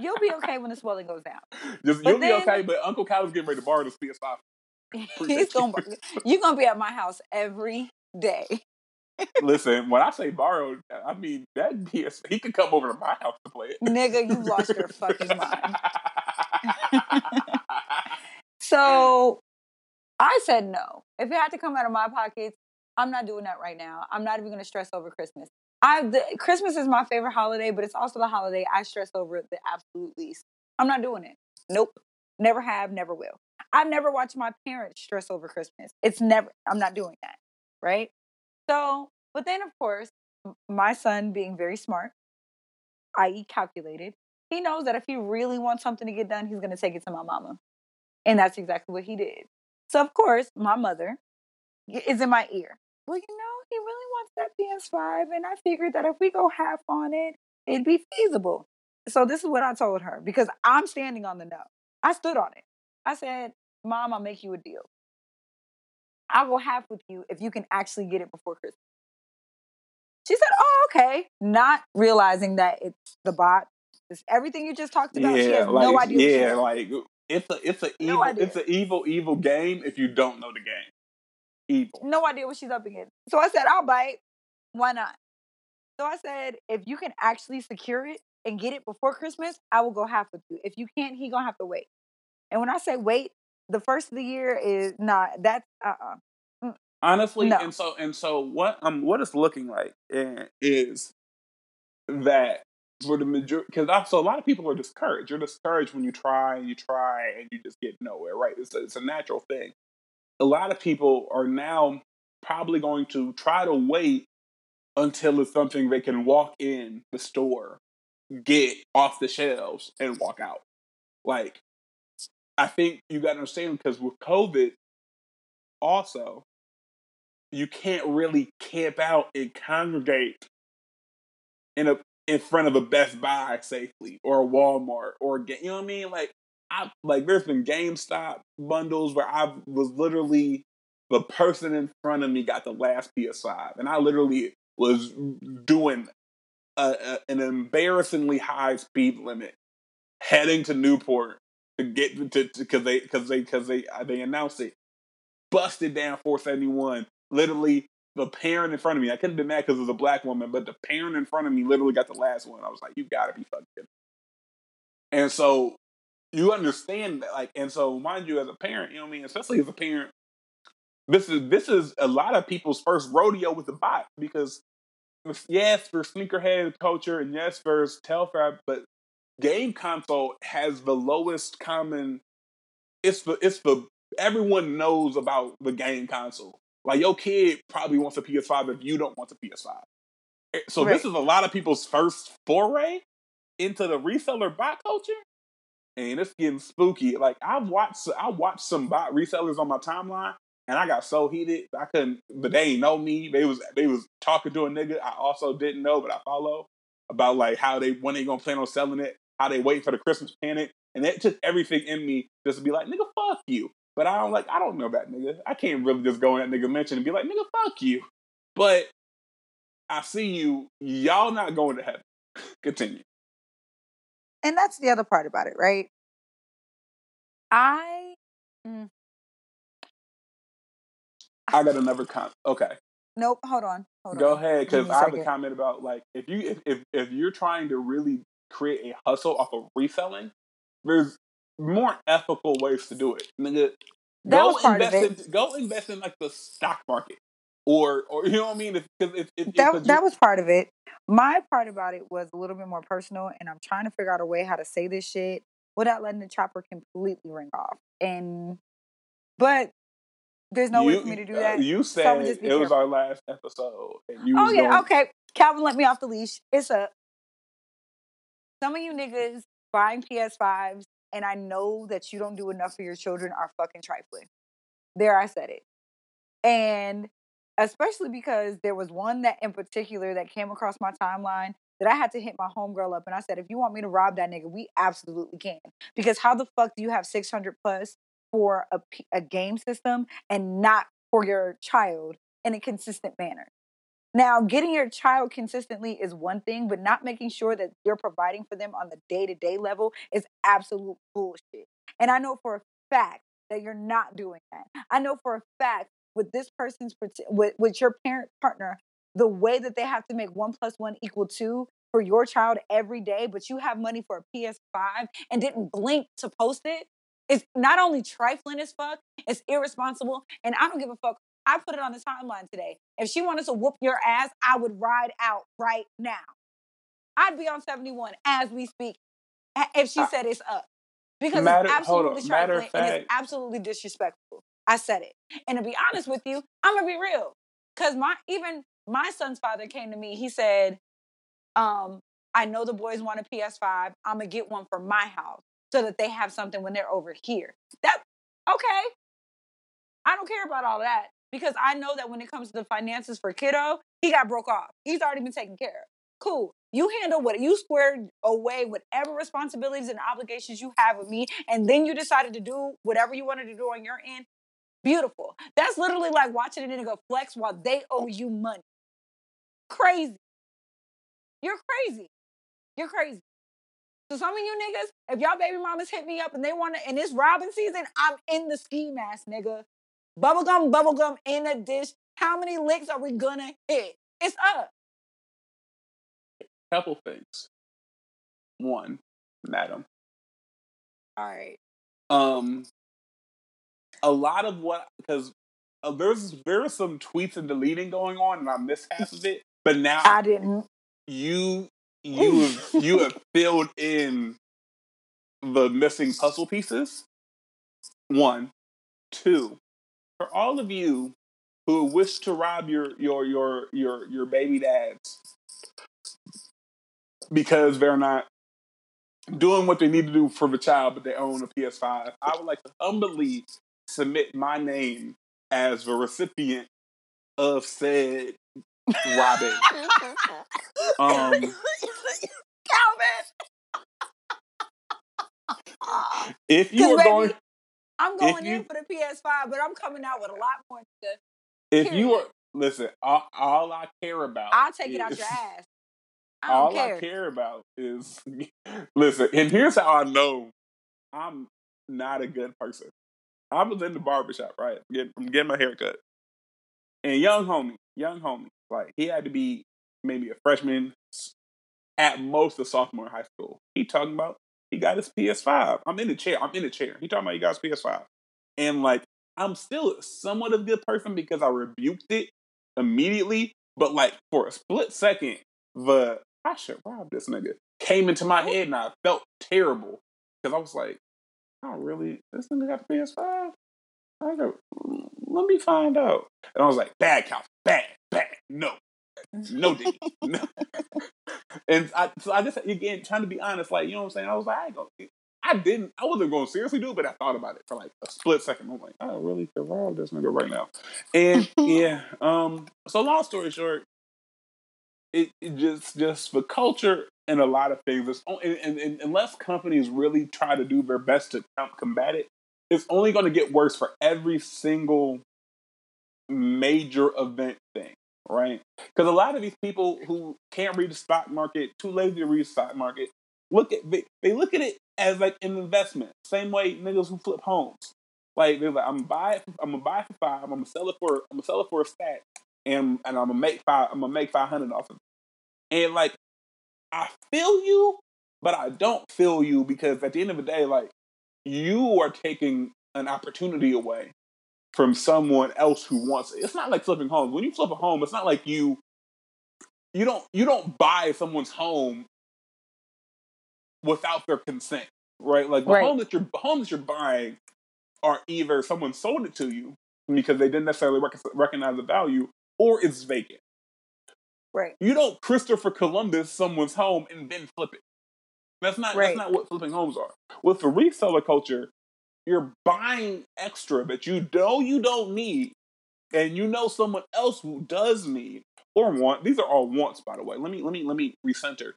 you'll be okay when the swelling goes down. Just you'll then- be okay. But Uncle Calvin's getting ready to borrow this PS5. He's gonna, you're going to be at my house every day. Listen, when I say borrowed, I mean that PS. He could come over to my house to play it. Nigga, you lost your fucking mind. So I said no. If it had to come out of my pockets, I'm not doing that right now. I'm not even going to stress over Christmas. I the, Christmas is my favorite holiday, but it's also the holiday I stress over the absolute least. I'm not doing it. Nope. Never have, never will. I've never watched my parents stress over Christmas. It's never. I'm not doing that. Right. So, but then of course, my son being very smart, i.e., calculated, he knows that if he really wants something to get done, he's going to take it to my mama. And that's exactly what he did. So, of course, my mother is in my ear. Well, you know, he really wants that PS5. And I figured that if we go half on it, it'd be feasible. So, this is what I told her because I'm standing on the no. I stood on it. I said, Mom, I'll make you a deal. I'll go half with you if you can actually get it before Christmas. She said, Oh, okay. Not realizing that it's the bot. It's everything you just talked about. she has like no idea. what yeah, like uh, it's a it's a evil idea. it's an evil evil game if you don't know the game. Evil. no idea what she's up against. So I said, I'll bite. Why not? So I said, if you can actually secure it and get it before Christmas, I will go half with you. If you can't, he gonna have to wait. And when I say wait, the first of the year is not that's uh uh honestly No. and so and so what um what it's looking like eh, is that for the majority because also a lot of people are discouraged. You're discouraged when you try and you try and you just get nowhere right? It's a, it's a natural thing. A lot of people are now probably going to try to wait until it's something they can walk in the store get off the shelves and walk out. Like i think you got to understand because with covid also you can't really camp out and congregate in a in front of a Best Buy safely or a Walmart or a, you know what I mean? Like I like there's been GameStop bundles where I was literally the person in front of me got the last PS5 and I literally was doing a, a, an embarrassingly high speed limit heading to Newport to get to because they because they because they uh, they announced it busted down 471 literally the parent in front of me. I couldn't be mad because it was a black woman, but the parent in front of me literally got the last one. I was like, you gotta be fucking. And so you understand that, like, and so mind you, as a parent, you know what I mean, especially as a parent, this is this is a lot of people's first rodeo with the bot because yes, for sneakerhead culture and yes, for Telfar, but game console has the lowest common. It's the it's the everyone knows about the game console. Like your kid probably wants a PS5 if you don't want a PS5. Eh, So this is a lot of people's first foray into the reseller bot culture, and it's getting spooky. Like I've watched, I watched some bot resellers on my timeline, and I got so heated I couldn't. But they ain't know me. They was they was talking to a nigga I also didn't know, but I follow about like how they when they gonna plan on selling it, how they wait for the Christmas panic, and it took everything in me just to be like, nigga, fuck you. But I don't like I don't know that nigga. I can't really just go in that nigga mention and be like, nigga, fuck you. But I see you, y'all not going to heaven. Continue. and that's the other part about it, right? I mm, I got another comment. Okay. nope. Hold on. Hold Go on. ahead, because I have a comment about like if you if, if if you're trying to really create a hustle off of reselling, there's more ethical ways to do it. Nigga, That go was part of invest in go invest in like the stock market. Or or you know what I mean? Because if, if, if, That that was part of it. My part about it was a little bit more personal, and I'm trying to figure out a way how to say this shit without letting the chopper completely ring off. And but there's no way for me to do uh, that. you said just it was our last episode, and you Oh yeah, going, okay. Calvin let me off the leash. It's up. Some of you niggas buying PS5s, and I know that you don't do enough for your children are fucking trifling. There I said it. And especially because there was one that in particular that came across my timeline that I had to hit my homegirl up and I said, if you want me to rob that nigga, we absolutely can. Because how the fuck do you have 600 plus for a, a game system and not for your child in a consistent manner? Now, getting your child consistently is one thing, but not making sure that you're providing for them on the day to day level is absolute bullshit. And I know for a fact that you're not doing that. I know for a fact with this person's with, with your parent partner, the way that they have to make one plus one equal two for your child every day, but you have money for a PS5 and didn't blink to post it. It's not only trifling as fuck, it's irresponsible, and I don't give a fuck. I put it on the timeline today. If she wanted to whoop your ass, I would ride out right now. I'd be on 71 as we speak if she said it's up. Because Matter- it's absolutely trifling and it's absolutely disrespectful. I said it. And to be honest with you, I'm gonna be real. Cause my even my son's father came to me, he said, um, I know the boys want a PS5. I'm gonna get one for my house so that they have something when they're over here. That okay. I don't care about all that because I know that when it comes to the finances for kiddo, he got broke off. He's already been taken care of. Cool. You handle what you squared away whatever responsibilities and obligations you have with me, and then you decided to do whatever you wanted to do on your end. Beautiful. That's literally like watching a nigga flex while they owe you money. Crazy. You're crazy. You're crazy. So some of you niggas, if y'all baby mamas hit me up and they want to, and it's Robin season, I'm in the ski mask, nigga. Bubblegum, bubblegum in a dish. How many licks are we gonna hit? It's up. Couple things. One, madam. All right. Um, a lot of what because uh, there's there was some tweets and deleting going on, and I missed half of it. But now I didn't. you you have you have filled in the missing puzzle pieces. One, two, for all of you who wish to rob your your your your your baby dads because they're not doing what they need to do for the child, but they own a PS5, I would like to humbly submit my name as the recipient of said robbing. Um, Calvin. if you are going, I'm going you- in for the PS5, but I'm coming out with a lot more stuff. if you are listen, all, all I care about, I'll take it out your ass. I all care. I care about is listen, and here's how I know I'm not a good person. I was in the barbershop, right? Getting, I'm getting my hair cut. And young homie, young homie, like he had to be maybe a freshman, at most a sophomore in high school. He talking about he got his PS5. I'm in the chair. I'm in the chair. He talking about he got his PS5. And like I'm still somewhat of a good person because I rebuked it immediately. But like for a split second, the I should rob this nigga came into my head and I felt terrible because I was like, I don't really? This nigga got the PS5? I go, let me find out. And I was like, bad couch, bad, bad, no, no, Diddy, no. and I, so I just again trying to be honest, like you know what I'm saying. I was like, I gonna. I didn't. I wasn't going to seriously do it, but I thought about it for like a split second. I'm like, I really could rob this nigga right now. And yeah, um. So long story short, it, it just just for culture and a lot of things. It's on- and, and, and unless companies really try to do their best to com- combat it, it's only going to get worse for every single major event thing, right? Because a lot of these people who can't read the stock market, too lazy to read the stock market, look at they, they look at it as like an investment. Same way niggas who flip homes. Like they're like, I'm gonna buy it. I'm gonna buy it for five. I'm gonna sell it for. I'm gonna sell it for a stack, and and I'm gonna make five. I'm gonna make five hundred off of it. And like, I feel you, but I don't feel you because at the end of the day, like, you are taking an opportunity away from someone else who wants it. It's not like flipping homes. When you flip a home, it's not like you you don't you don't buy someone's home without their consent, right? Like the Right. home that you're home that you're buying are either someone sold it to you because they didn't necessarily rec- recognize the value, or it's vacant. Right. You don't Christopher Columbus someone's home and then flip it. That's not Right. that's not what flipping homes are. With the reseller culture, you're buying extra that you know you don't need, and you know someone else who does need or want. These are all wants, by the way. Let me let me let me recenter.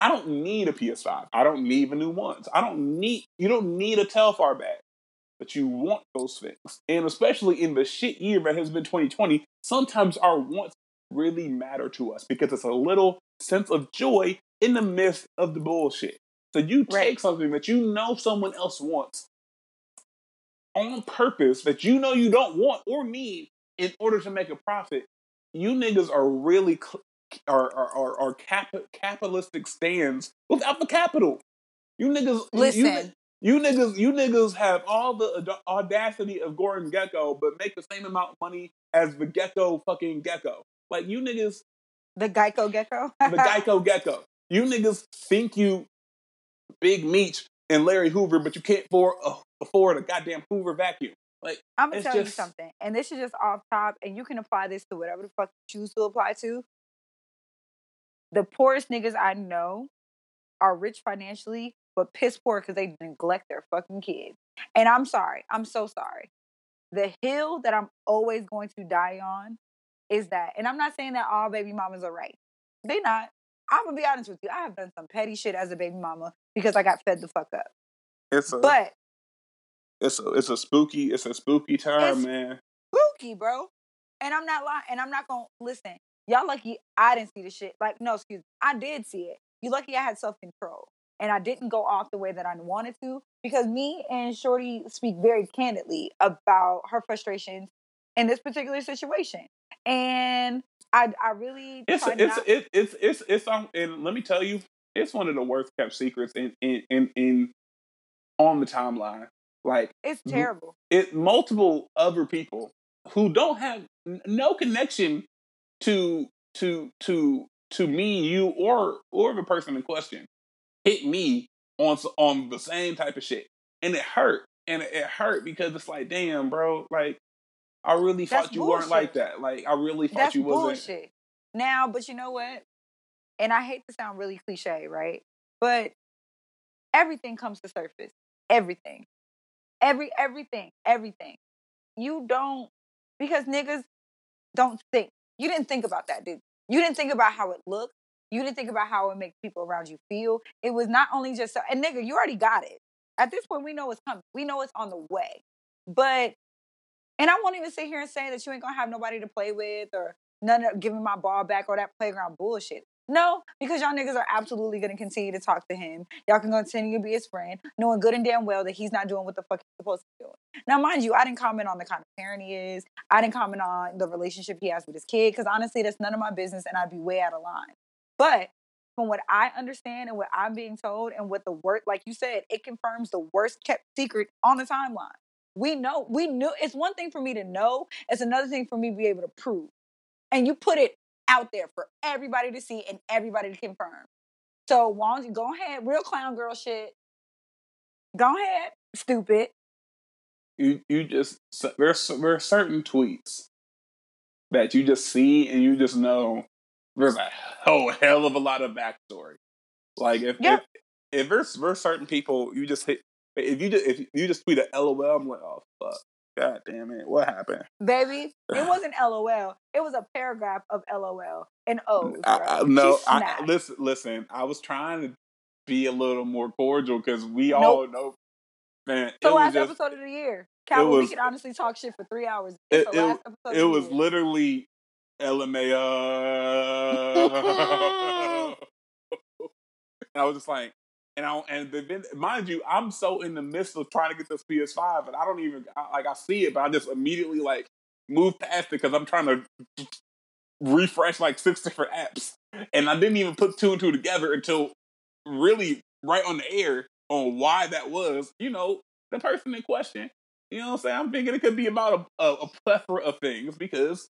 I don't need a PS5. I don't need the new ones. I don't need you don't need a Telfar bag. But you want those things. And especially in the shit year that has been 2020, sometimes our wants really matter to us because it's a little sense of joy in the midst of the bullshit. So you take Right. something that you know someone else wants on purpose that you know you don't want or need in order to make a profit. You niggas are really cl- are are are, are cap- capitalistic stands without the capital. You niggas, you- you, Listen. you niggas, you niggas have all the aud- audacity of Gordon Gekko, but make the same amount of money as the Gecko fucking Gecko. Like you niggas, The Geico Gecko. the Geico Gecko. You niggas think you Big Meech and Larry Hoover, but you can't afford, uh, afford the goddamn Hoover vacuum. Like I'm gonna It's tell you something, and this is just off top, and you can apply this to whatever the fuck you choose to apply to. The poorest niggas I know are rich financially, but piss poor because they neglect their fucking kids. And I'm sorry, I'm so sorry. The hill that I'm always going to die on is that, and I'm not saying that all baby mamas are right. They not. I'm gonna be honest with you. I have done some petty shit as a baby mama because I got fed the fuck up. it's a But it's a it's a spooky it's a spooky time, It's- man. spooky, bro. And I'm not lying. And I'm not gonna listen. Y'all lucky I didn't see the shit. Like, no, excuse me. I did see it. You lucky I had self control. And I didn't go off the way that I wanted to. Because me and Shorty speak very candidly about her frustrations in this particular situation. And I I really It's it's not. it, it's it's it's on. And let me tell you, it's one of the worst kept secrets in in in, in on the timeline. Like it's terrible. it, multiple other people who don't have n- no connection to to to to me, you, or or the person in question hit me on s- on the same type of shit, and it hurt, and it, it hurt because it's like, damn, bro, like I really That's thought you weren't like that. Like I really thought That's you wasn't. bullshit. Now, but you know what? And I hate to sound really cliche, right? But everything comes to surface. Everything. Every everything. Everything. You don't because niggas don't think. You didn't think about that, dude. You didn't think about how it looked. You didn't think about how it makes people around you feel. It was not only just so, and nigga, you already got it. At this point, we know it's coming. We know it's on the way. But and I won't even sit here and say that you ain't gonna have nobody to play with or none of giving my ball back or that playground bullshit. No, because y'all niggas are absolutely gonna continue to talk to him. Y'all can continue to be his friend, knowing good and damn well that he's not doing what the fuck he's supposed to be doing. Now, mind you, I didn't comment on the kind of parent he is. I didn't comment on the relationship he has with his kid, because honestly, that's none of my business and I'd be way out of line. But from what I understand and what I'm being told and what the word, like you said, it confirms the worst kept secret on the timeline. We know, we knew. It's one thing for me to know. It's another thing for me to be able to prove. And you put it out there for everybody to see and everybody to confirm. So why don't you go ahead, real clown girl shit. Go ahead, stupid. you you just there's there are certain tweets that you just see and you just know there's a whole hell of a lot of backstory. Like if Yeah. if, if there's there's certain people you just hit if you just if you just tweet a LOL, I'm like, oh fuck, god damn it, what happened? Baby, it wasn't LOL. It was a paragraph of LOL and O's. I. I, no, I, listen, listen. I was trying to be a little more cordial because we all know, man. the last just episode of the year. Calvin, we was- could honestly talk shit for three hours. It- It's the it- last episode it of was the year. literally LMAO. I was just like, and I and the, mind you, I'm so in the midst of trying to get this PS5, and I don't even I, like I see it, but I just immediately like move past it because I'm trying to refresh like six different apps, and I didn't even put two and two together until really right on the air on why that was. You know, the person in question. You know what I'm saying? I'm thinking it could be about a, a, a plethora of things because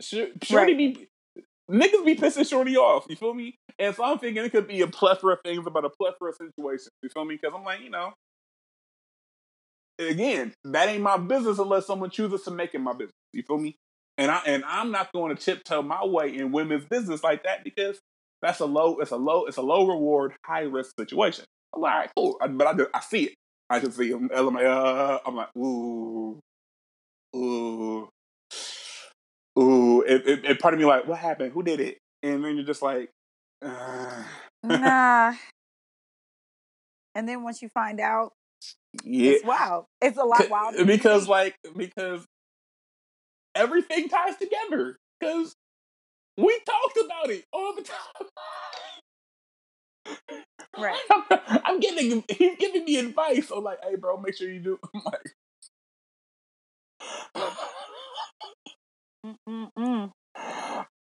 Sh- Shorty Right. be niggas be pissing Shorty off. You feel me? And so I'm thinking it could be a plethora of things about a plethora of situations. You feel me? Because I'm like, you know, again, that ain't my business unless someone chooses to make it my business. You feel me? And I and I'm not going to tiptoe my way in women's business like that because that's a low, it's a low, it's a low reward, high risk situation. I'm like, all right, cool. I- But I just, I see it. I just see him. I'm like, uh, I'm like, ooh, ooh, ooh. It, it, it part of me like, what happened? Who did it? And then you're just like, uh, nah. And then once you find out, yeah, it's wild. It's a lot you because like because everything ties together. Because we talked about it all the time. Right. I'm getting he's giving me advice. So like, hey, bro, make sure you do. I'm like, Mm-mm-mm.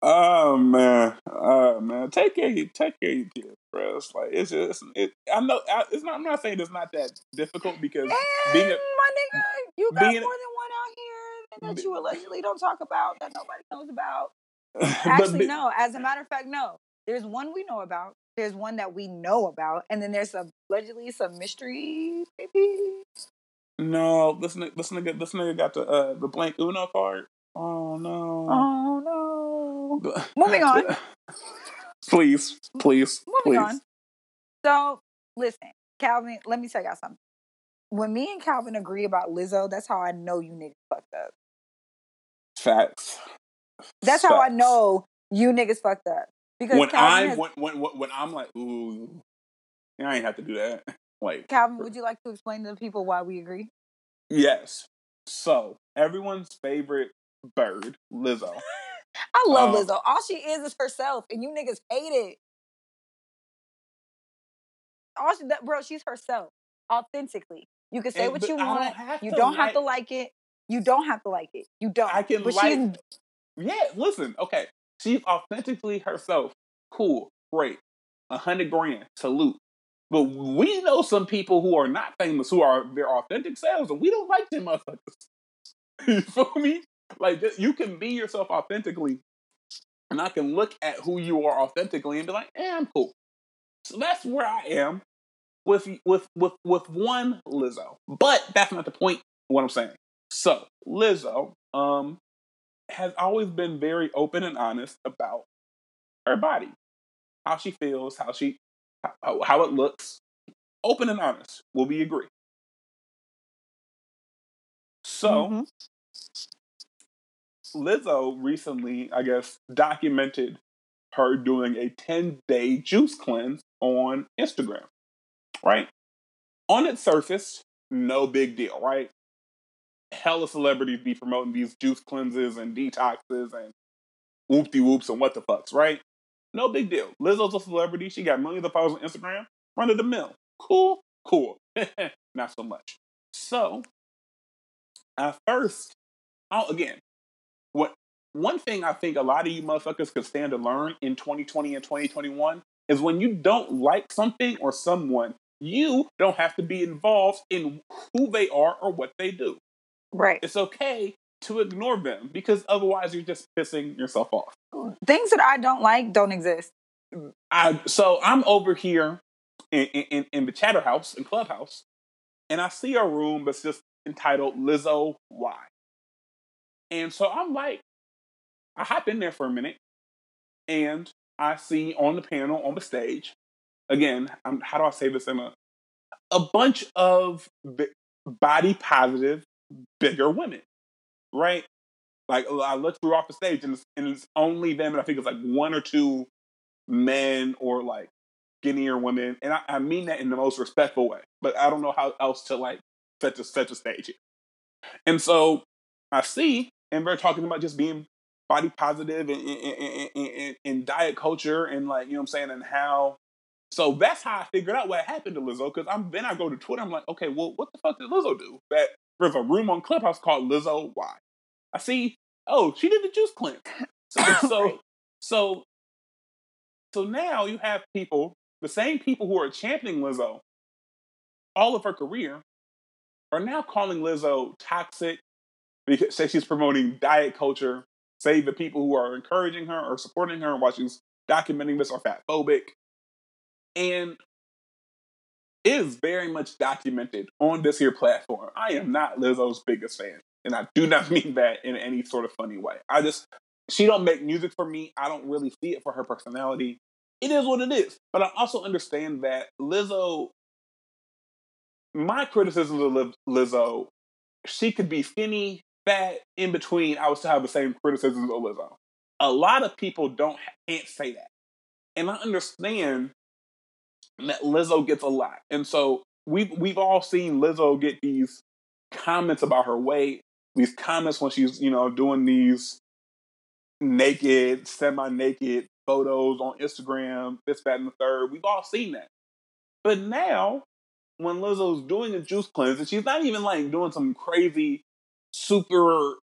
oh man, oh man, take care, of your- take care of your kids, bro. It's like it's just it. I know I, it's not. I'm not saying it's not that difficult because And being a, my nigga, you got more than one out here that you allegedly don't talk about that nobody knows about. Actually, be- no. As a matter of fact, no. There's one we know about. There's one that we know about, and then there's some allegedly some mystery, maybe. no, this nigga, this nigga, this nigga got the uh, the blank Uno card. Oh no. Oh no. Moving on. please, please, Moving please. on. So listen, Calvin. Let me tell y'all something. When me and Calvin agree about Lizzo, that's how I know you niggas fucked up. Facts. That's how I know you niggas fucked up. Because When Calvin, I has- when, when when when I'm like, ooh, I ain't have to do that. Like, Calvin, would you like to explain to the people why we agree? yes. So everyone's favorite bird, Lizzo. I love Oh. Lizzo. All she is is herself, and you niggas hate it. All she, that, bro, she's herself, authentically. You can say And- what you I don't want. You don't have to like it. You don't have to like it. You don't. I can but like- Yeah, listen, okay. She's authentically herself. Cool, great. A hundred grand, salute. But we know some people who are not famous who are their authentic selves, and we don't like them motherfuckers. you feel me? Like you can be yourself authentically, and I can look at who you are authentically and be like, "Eh, I'm cool." So that's where I am with with with with one Lizzo. But that's not the point. What I'm saying. So Lizzo, um, has always been very open and honest about her body, how she feels, how she how, how it looks. Open and honest. Will we agree? So, mm-hmm. Lizzo recently, I guess, documented her doing a 10 day juice cleanse on Instagram, right? On its surface, no big deal, right? Hella celebrities be promoting these juice cleanses and detoxes and whoop de whoops and what the fucks, right? No big deal. Lizzo's a celebrity. She got millions of followers on Instagram. Run of the mill. Cool, cool. Not so much. So, at first, I'll, again, what one thing I think a lot of you motherfuckers could stand to learn in 2020 and 2021 is when you don't like something or someone, you don't have to be involved in who they are or what they do. Right. It's okay to ignore them because otherwise you're just pissing yourself off. Things that I don't like don't exist. I so I'm over here in, in, in the chatter house in Clubhouse, and I see a room that's just entitled Lizzo Why. And so I'm like, I hop in there for a minute, and I see on the panel on the stage, again, I'm, how do I say this in a a bunch of body positive, bigger women, right? Like oh, I look through off the stage, and it's, and it's only them, and I think it's like one or two men or like skinnier women, and I, I, mean that in the most respectful way. But I don't know how else to like set a set a stage here. And so I see, and they're talking about just being body positive and in diet culture, and like you know what I'm saying, and how. So that's how I figured out what happened to Lizzo. Because I'm then I go to Twitter, I'm like, okay, well, what the fuck did Lizzo do? That there's a room on Clubhouse called Lizzo Why. I see. Oh, she did the juice cleanse. So, so, so, so now you have people the same people who are championing Lizzo all of her career are now calling Lizzo toxic because say she's promoting diet culture, say the people who are encouraging her or supporting her while she's documenting this are fat phobic. And is very much documented on this here platform. I am not Lizzo's biggest fan. And I do not mean that in any sort of funny way. I just she don't make music for me. I don't really see it for her personality it is what it is. But I also understand that Lizzo, my criticisms of Lizzo, she could be skinny, fat, in between. I would still have the same criticisms of Lizzo. A lot of people don't can't say that, and I understand that Lizzo gets a lot, and so we've we've all seen Lizzo get these comments about her weight, these comments when she's you know doing these naked, semi-naked photos on Instagram, this, that, and the third. We've all seen that. But now, when Lizzo's doing a juice cleanse, and she's not even like doing some crazy, super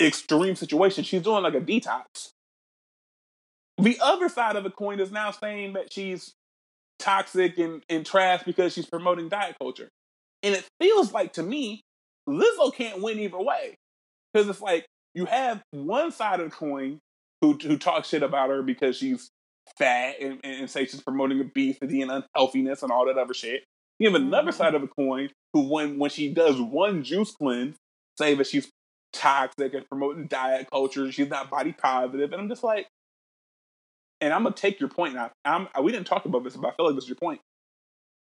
extreme situation, she's doing like a detox. The other side of the coin is now saying that she's toxic and, and trash because she's promoting diet culture. And it feels like to me, Lizzo can't win either way. Because it's like you have one side of the coin who who talk shit about her because she's fat and, and say she's promoting obesity and unhealthiness and all that other shit. You have another mm-hmm. side of the coin who, when when she does one juice cleanse, say that she's toxic and promoting diet culture, she's not body positive, and I'm just like, and I'm gonna take your point now. I'm, we didn't talk about this, but I feel like this is your point.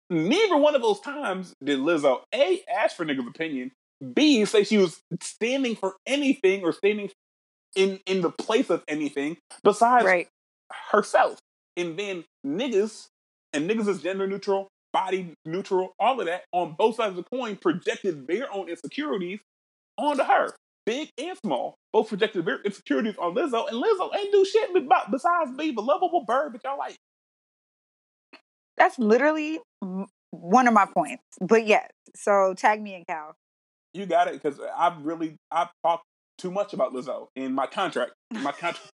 Neither one of those times did Lizzo a ask for niggas' opinion, b say she was standing for anything or standing in in the place of anything besides right. herself. And then niggas and niggas is gender neutral, body neutral, all of that on both sides of the coin projected their own insecurities onto her, big and small. Both projected their insecurities on Lizzo, and Lizzo ain't do shit besides be the lovable bird that y'all like. That's literally one of my points. But yes, so tag me and Cal. You got it because I've really I've talked too much about Lizzo in my contract. My contract.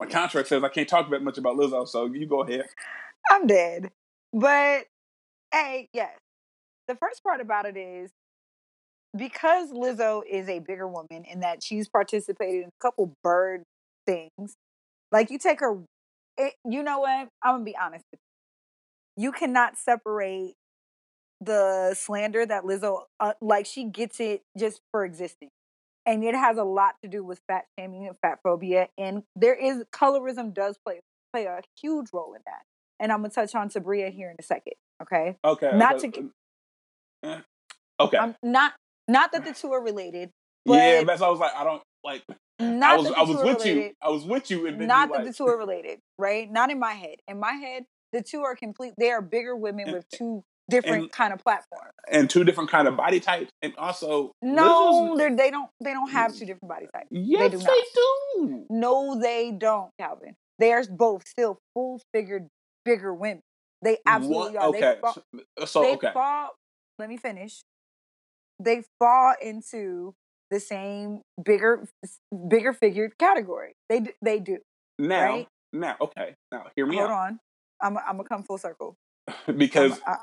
My contract says I can't talk that much about Lizzo, so you go ahead. I'm dead. But hey, yes. The first part about it is because Lizzo is a bigger woman in that she's participated in a couple bird things. Like you take her, it, you know what? I'm gonna be honest with you. You cannot separate the slander that Lizzo, uh, like she gets it just for existing, and it has a lot to do with fat shaming and fat phobia, and there is colorism does play play a huge role in that. And I'm gonna touch on Saweetie here in a second. Okay. Okay. Not okay. to Eh, Okay. I'm not not that the two are related, yeah, that's. I was like, I don't like. not I was. that the I was two are with you. related. I was with you, and Not you that like, the two are related, right? Not in my head. In my head, the two are complete. They are bigger women with two different and- kind of platforms. and two different kind of body types, and also No, they're, don't. They don't have two different body types. Yes, do they, do. No, they don't, Calvin. They are both still full figured, bigger women. They absolutely What- are. Okay. They, fall, so, uh, so they okay. fall. Let me finish. They fall into the same bigger, bigger figured category. They they do. now, right? now, okay. Now, hear me Hold out. on. I'm I'm gonna come full circle. because I'm-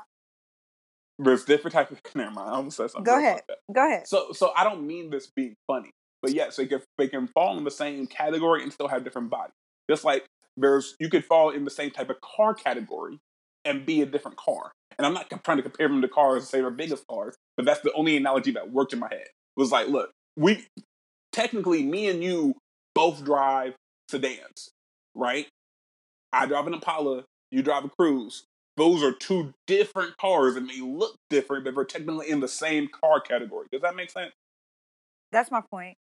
there's different types of. Never mind. I almost said something. Go ahead. I- go ahead. So, so I don't mean this being funny, but yes, they can they can fall in the same category and still have different bodies. Just like there's, you could fall in the same type of car category and be a different car. And I'm not trying to compare them to cars and say they're biggest cars, but that's the only analogy that worked in my head. Was like, look, we technically, me and you both drive sedans, right? I drive an Impala, you drive a Cruze. Those are two different cars and they look different, but they're technically in the same car category. Does that make sense? That's my point.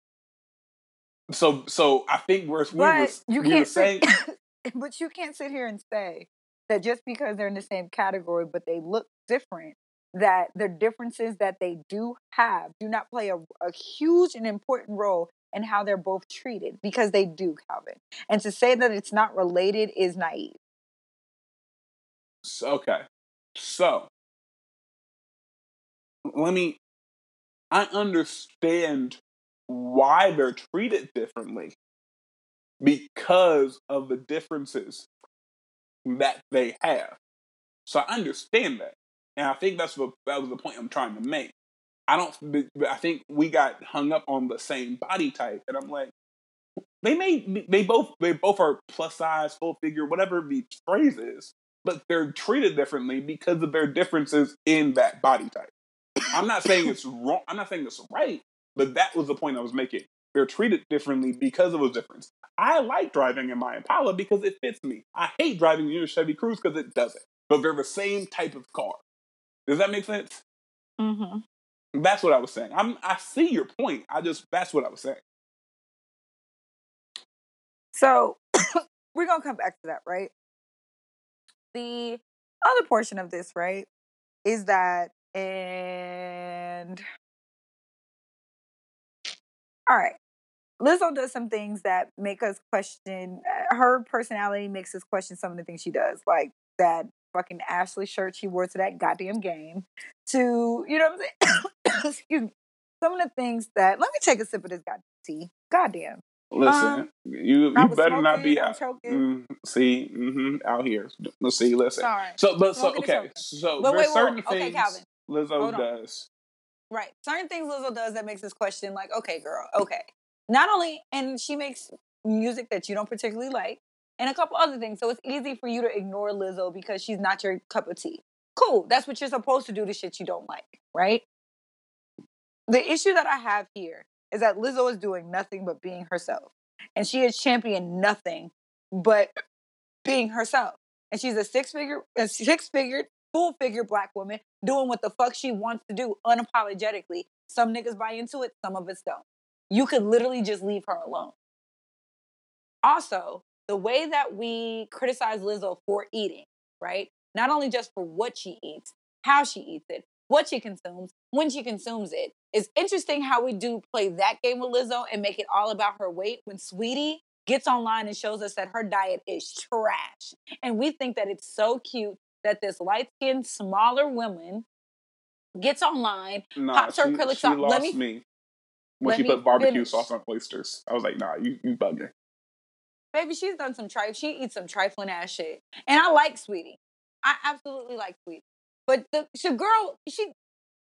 So, so I think we're we But were, you we were can't saying, sit, but you can't sit here and say that just because they're in the same category, but they look different, that the differences that they do have do not play a, a huge and important role in how they're both treated because they do, Calvin. And to say that it's not related is naive. Okay. So, let me. I understand why they're treated differently because of the differences that they have. So I understand that, and I think that's what that was the point I'm trying to make. I don't. I think we got hung up on the same body type, and I'm like, they may they both they both are plus size, full figure, whatever the phrase is, but they're treated differently because of their differences in that body type. I'm not saying it's wrong. I'm not saying it's right, but that was the point I was making. They're treated differently because of those differences. I like driving in my Impala because it fits me. I hate driving in a Chevy Cruze because it doesn't. But they're the same type of car. Does that make sense? Mm-hmm. That's what I was saying. I'm. I see your point. I just that's what I was saying. So we're gonna come back to that, right? The other portion of this, right, is that and all right. Lizzo does some things that make us question uh, her personality makes us question some of the things she does, like that fucking Ashley shirt she wore to that goddamn game. To you know what I'm saying? Excuse me. Some of the things that let me take a sip of this goddamn tea. Goddamn. Listen, Um, you you better not be out. Mm, see, hmm out here. Let's see. Listen. Sorry. So, but so Smoking okay. So But there's wait, certain okay, things Calvin. Lizzo does. Right. Certain things Lizzo does that makes us question, like, okay, girl, okay. Not only, and she makes music that you don't particularly like, and a couple other things. So it's easy for you to ignore Lizzo because she's not your cup of tea. Cool. That's what you're supposed to do to shit you don't like, right? The issue that I have here is that Lizzo is doing nothing but being herself. And she has championed nothing but being herself. And she's a six figure, a six figured, full figure black woman doing what the fuck she wants to do unapologetically. Some niggas buy into it, some of us don't. You could literally just leave her alone. Also, the way that we criticize Lizzo for eating, right? Not only just for what she eats, how she eats it, what she consumes, when she consumes it. It's interesting how we do play that game with Lizzo and make it all about her weight when Saweetie gets online and shows us that her diet is trash. And we think that it's so cute that this light skinned, smaller woman gets online, Nah, Pops her she, acrylic she sauce. Let me- me when let she put barbecue finish. sauce on oysters. I was like, nah, you you bugging. baby, she's done some tripe. She eats some trifling ass shit, and I like Saweetie. I absolutely like Saweetie. But the she girl, she.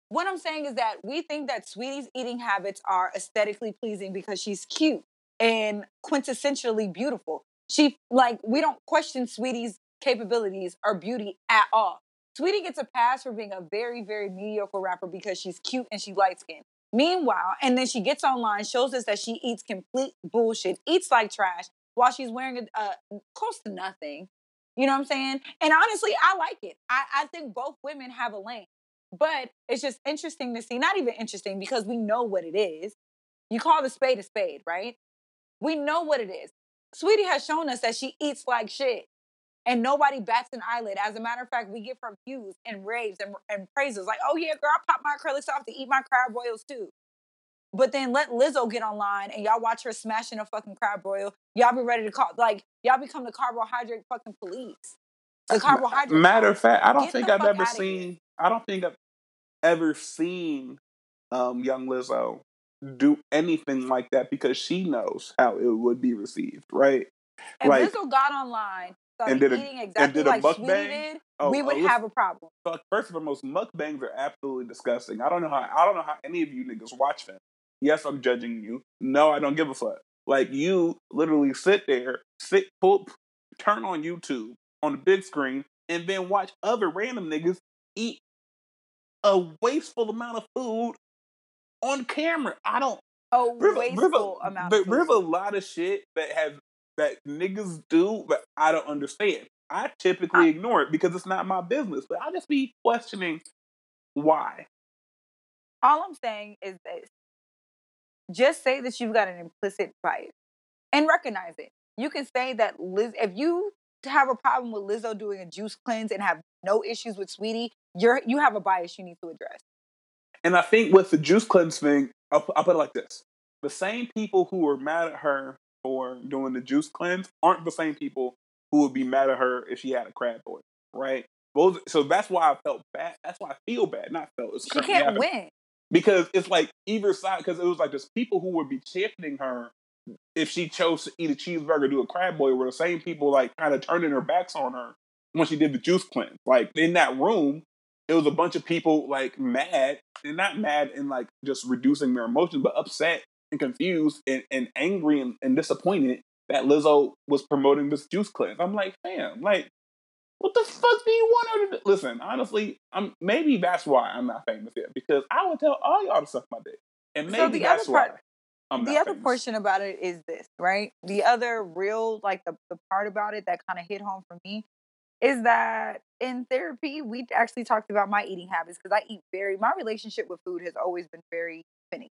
What I'm saying is that we think that Saweetie's eating habits are aesthetically pleasing because she's cute and quintessentially beautiful. She like we don't question Saweetie's capabilities or beauty at all. Saweetie gets a pass for being a very, very mediocre rapper because she's cute and she light skinned. Meanwhile, and then she gets online, shows us that she eats complete bullshit, eats like trash while she's wearing a, close to nothing. You know what I'm saying? And honestly, I like it. I, I think both women have a lane. But it's just interesting to see, not even interesting because we know what it is. You call the spade a spade, right? We know what it is. Saweetie has shown us that she eats like shit and nobody bats an eyelid. As a matter of fact, we give her views and raves and, and praises like, oh yeah, girl, I pop my acrylics off to eat my crab boils too. But then let Lizzo get online and y'all watch her smashing a fucking crab boil. Y'all be ready to call, like, y'all become the carbohydrate fucking police. The carbohydrate. Matter of fact, I don't think I've ever seen. I don't think I've ever seen um, young Lizzo do anything like that because she knows how it would be received, right? If like- Lizzo got online, started and did a- eating exactly did a like Saweetie mukbang? did, Oh, we oh, would listen- have a problem. first and foremost, mukbangs are absolutely disgusting. I don't know how I don't know how any of you niggas watch them. Yes, I'm judging you. No, I don't give a fuck. Like you literally sit there, sit pull, turn on YouTube on the big screen, and then watch other random niggas eat a wasteful amount of food on camera. I don't a- wasteful amount of There's a lot of shit that has that niggas do, but I don't understand. I typically ignore it because it's not my business. But I just be questioning why. All I'm saying is this. Just say that you've got an implicit bias and recognize it. You can say that Liz, if you have a problem with Lizzo doing a juice cleanse and have no issues with Saweetie, you're you have a bias you need to address. And I think with the juice cleanse thing, I'll, I'll put it like this: the same people who were mad at her for doing the juice cleanse aren't the same people who would be mad at her if she had a crab boy, right? Those, so that's why I felt bad. That's why I feel bad. Not felt. It's She can't happening. win. because it's like either side because it was like there's people who would be championing her if she chose to eat a cheeseburger do a crab boy, were the same people like kind of turning their backs on her when she did the juice cleanse like in that room it was a bunch of people like mad and not mad and like just reducing their emotions but upset and confused and, and angry and, and disappointed that lizzo was promoting this juice cleanse i'm like fam like what the fuck do you want her to do? Listen, honestly, I'm maybe that's why I'm not famous yet because I would tell all y'all to suck my dick, and So maybe the that's other part- why I'm the other famous. portion about it is this, right? The other real, like the, the part about it that kind of hit home for me is that in therapy, we actually talked about my eating habits because I eat very, my relationship with food has always been very finicky,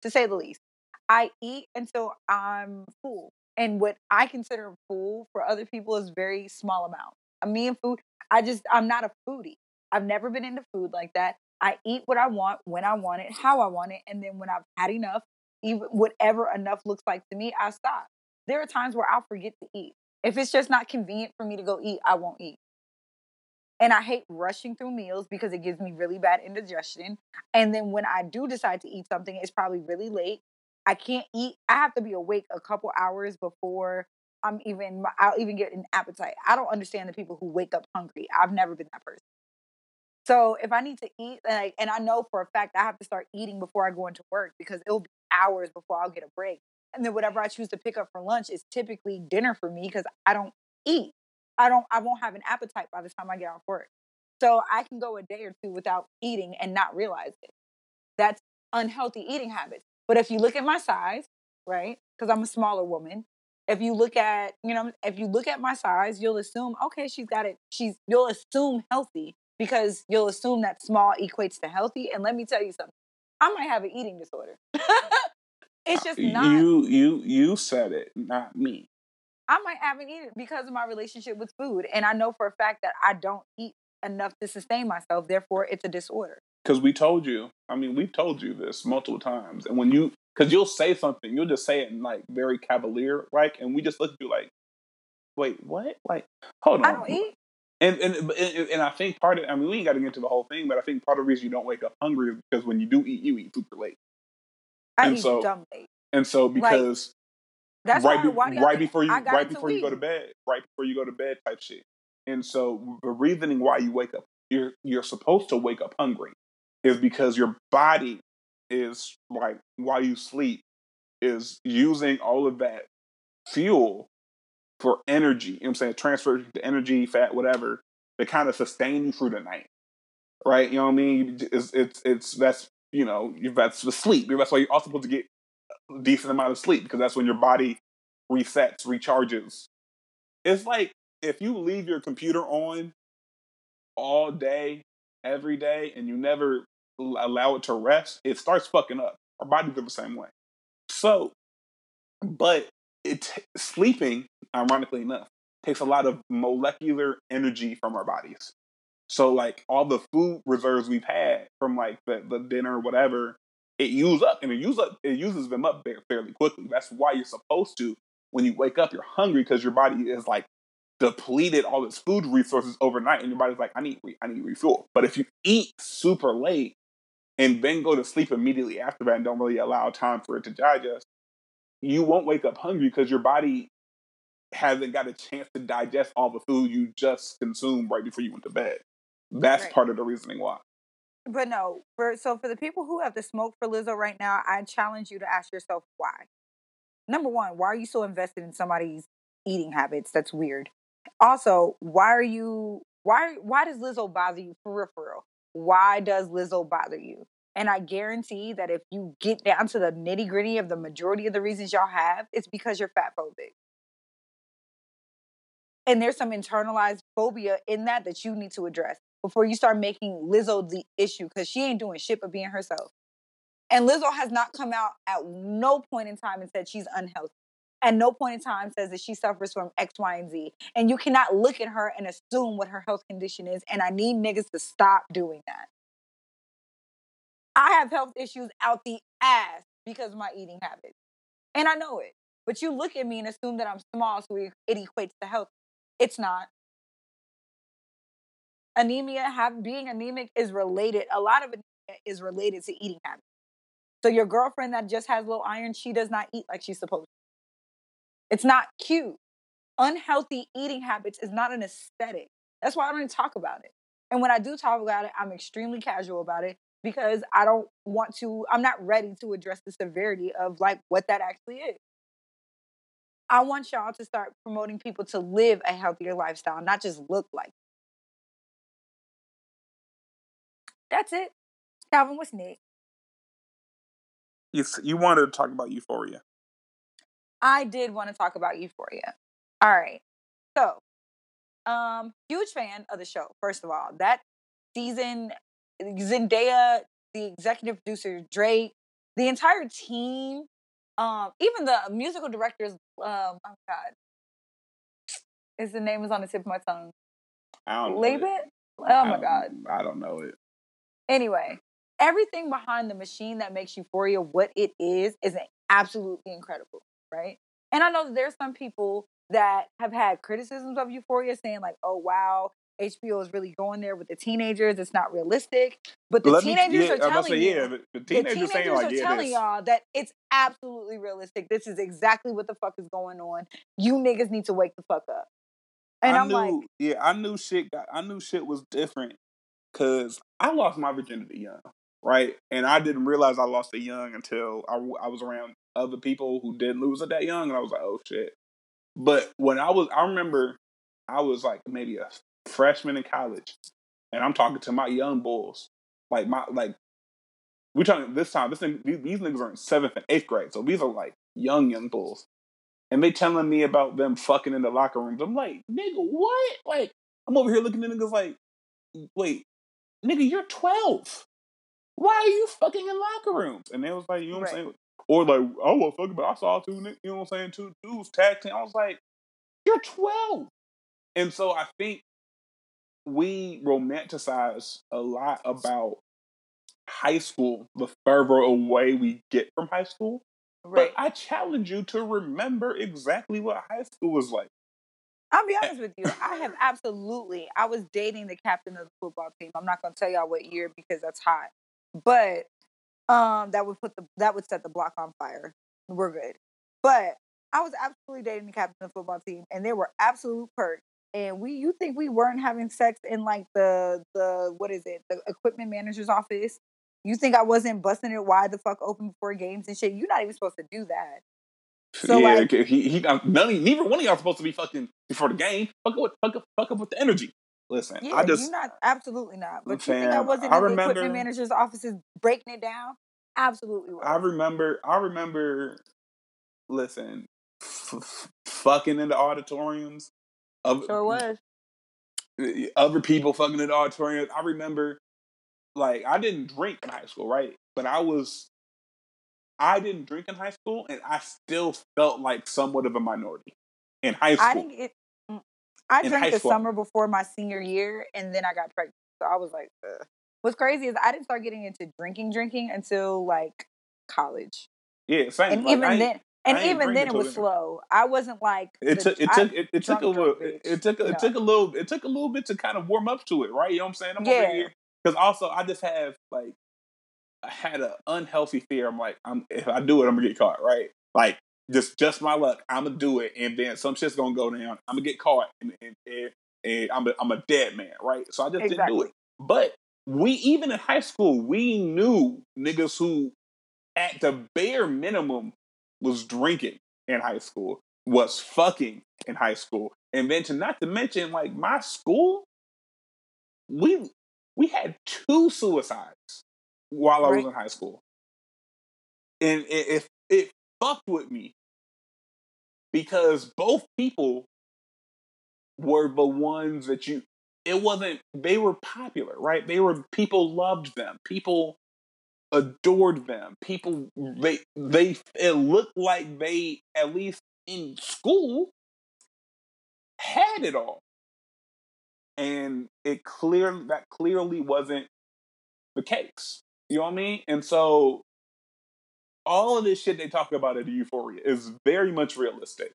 to say the least. I eat until I'm full. And what I consider full for other people is very small amount. Uh, Me and food, I just, I'm not a foodie. I've never been into food like that. I eat what I want, when I want it, how I want it. And then when I've had enough, even whatever enough looks like to me, I stop. There are times where I'll forget to eat. If it's just not convenient for me to go eat, I won't eat. And I hate rushing through meals because it gives me really bad indigestion. And then when I do decide to eat something, it's probably really late. I can't eat. I have to be awake a couple hours before I'm even I'll even get an appetite. I don't understand the people who wake up hungry. I've never been that person. So if I need to eat, like, and I know for a fact I have to start eating before I go into work because it'll be hours before I'll get a break. And then whatever I choose to pick up for lunch is typically dinner for me because I don't eat. I don't. I won't have an appetite by the time I get off work. So I can go a day or two without eating and not realize it. That's unhealthy eating habits. But if you look at my size, right? Because I'm a smaller woman. If you look at, you know, if you look at my size, you'll assume, okay, she's got it. She's you'll assume healthy because you'll assume that small equates to healthy. And let me tell you something. I might have an eating disorder. it's uh, just not you you you said it, not me. I might have an eating because of my relationship with food. And I know for a fact that I don't eat enough to sustain myself. Therefore, it's a disorder. Because we told you. I mean, we've told you this multiple times. And when you, because you'll say something, you'll just say it in like very cavalier, like, and we just look at you like, wait, what? Like, hold on. I don't eat. And and and, and I think part of, I mean, we ain't got to get into the whole thing, but I think part of the reason you don't wake up hungry is because when you do eat, you eat super late. I And eat so- dumb late. And so because That's right, why, be- why do y'all right before you right before you go to bed, right before you go to bed, type shit. And so the reasoning why you wake up, you're you're supposed to wake up hungry, is because your body is like while you sleep is using all of that fuel for energy. You know what I'm saying? Transfer to energy, fat, whatever, to kind of sustain you through the night. Right? You know what I mean? It's it's it's that's you know, that's the sleep. That's why you're also supposed to get a decent amount of sleep because that's when your body resets, recharges. It's like if you leave your computer on all day, every day, and you never allow it to rest, it starts fucking up. Our bodies are the same way. So, but it sleeping, ironically enough, takes a lot of molecular energy from our bodies. So, like all the food reserves we've had from like the, the dinner, or whatever, it use up and it use up it uses them up fa- fairly quickly. That's why you're supposed to when you wake up, you're hungry because your body is like depleted all its food resources overnight, and your body's like, I need re- I need refuel. But if you eat super late and then go to sleep immediately after that and don't really allow time for it to digest, you won't wake up hungry because your body hasn't got a chance to digest all the food you just consumed right before you went to bed. That's Right. part of the reasoning why. But no, for so for the people who have to smoke for Lizzo right now, I challenge you to ask yourself why. Number one, why are you so invested in somebody's eating habits? That's weird. Also, why are you why why does Lizzo bother you for real, for real? Why does Lizzo bother you? And I guarantee that if you get down to the nitty gritty of the majority of the reasons y'all have, it's because you're fat phobic. And there's some internalized phobia in that that you need to address before you start making Lizzo the issue because she ain't doing shit but being herself. And Lizzo has not come out at no point in time and said she's unhealthy. At no point in time says that she suffers from X, Y, and Z. And you cannot look at her and assume what her health condition is. And I need niggas to stop doing that. I have health issues out the ass because of my eating habits. And I know it. But you look at me and assume that I'm small, so it equates to health. It's not. Anemia, have, being anemic is related. A lot of anemia is related to eating habits. So your girlfriend that just has low iron, she does not eat like she's supposed to. It's not cute. Unhealthy eating habits is not an aesthetic. That's why I don't talk about it. And when I do talk about it, I'm extremely casual about it because I don't want to, I'm not ready to address the severity of like what that actually is. I want y'all to start promoting people to live a healthier lifestyle, not just look like. That's it. Calvin, what's next? You you wanted to talk about euphoria. I did want to talk about Euphoria. All right. So, um, huge fan of the show, first of all. That season, Zendaya, the executive producer, Drake, the entire team, um, even the musical directors, um, oh God. His the name is on the tip of my tongue. I don't know. Leave it? Oh my God. I don't know it. Anyway, everything behind the machine that makes Euphoria what it is is absolutely incredible, right? And I know that there's some people that have had criticisms of Euphoria saying like, "Oh wow, HBO is really going there with the teenagers. It's not realistic." But the Let me- teenagers yeah, are telling say, you, yeah, the, teenagers, saying are like, telling y'all that it's absolutely realistic. This is exactly what the fuck is going on. You niggas need to wake the fuck up. And I I'm knew, like, yeah, I knew shit. Got, I knew shit was different because I lost my virginity young, right? And I didn't realize I lost it young until I, I was around other people who didn't lose it that young, and I was like, oh shit. But when I was, I remember I was like maybe a freshman in college, and I'm talking to my young bulls, like my like. We talking this time. This thing, these, these niggas are in seventh and eighth grade, so these are like young young bulls and they telling me about them fucking in the locker rooms. I'm like, nigga, what? Like, I'm over here looking at niggas like, wait, nigga, you're 12. Why are you fucking in locker rooms? And they was like, you know what I'm Right. saying? Or like, I was fucking, but I saw two, you know what I'm saying? Two dudes tag team. I was like, you're 12. And so I think we romanticize a lot about high school, the further away we get from high school. right. But I challenge you to remember exactly what high school was like. I'll be eh honest with you. I have absolutely. I was dating the captain of the football team. I'm not going to tell y'all what year because that's hot. But um, that would put the that would set the block on fire. We're good. But I was absolutely dating the captain of the football team, and there were absolute perks. And we, you think we weren't having sex in like the the what is it, the equipment manager's office? You think I wasn't busting it wide the fuck open before games and shit? You're not even supposed to do that. So, yeah, like- he, he none, neither one of y'all supposed to be fucking before the game. Fuck up, fuck up, fuck up with the energy. Listen, Yeah, I just you're not absolutely not. But you think I wasn't I in the equipment manager's offices breaking it down? Absolutely. Was. I remember, I remember. Listen, f- f- fucking in the auditoriums. Of, sure was. Other people fucking in the auditoriums. I remember, like, I didn't drink in high school, right? But I was, I didn't drink in high school, and I still felt like somewhat of a minority in high school. I didn't get. I In drank the school. summer before my senior year, and then I got pregnant. So I was like, Ugh. what's crazy is I didn't start getting into drinking, drinking until like college, yeah, same. and Like, even then, and even then it was slow. I wasn't like It took it took it, it took a little it, bitch. it took a, No. it took a little it took a little bit to kind of warm up to it, right? You know what I'm saying? I'm over here because also I just have like I had an unhealthy fear. I'm like, I'm if I do it, I'm gonna get caught, right? Like just just my luck. I'm gonna do it, and then some shit's gonna go down. I'm gonna get caught, and and, and, and I'm a, I'm a dead man, right? So I just didn't do it. But we even in high school, we knew niggas who, at the bare minimum, was drinking in high school, was fucking in high school, and then to not to mention like my school, we we had two suicides while I was in high school, and it, it it fucked with me because both people were the ones that you it wasn't they were popular right? They were people loved them people adored them people they they it looked like they at least in school had it all. And it clear that clearly wasn't the case you know what i mean? And so all of this shit they talk about at euphoria is very much realistic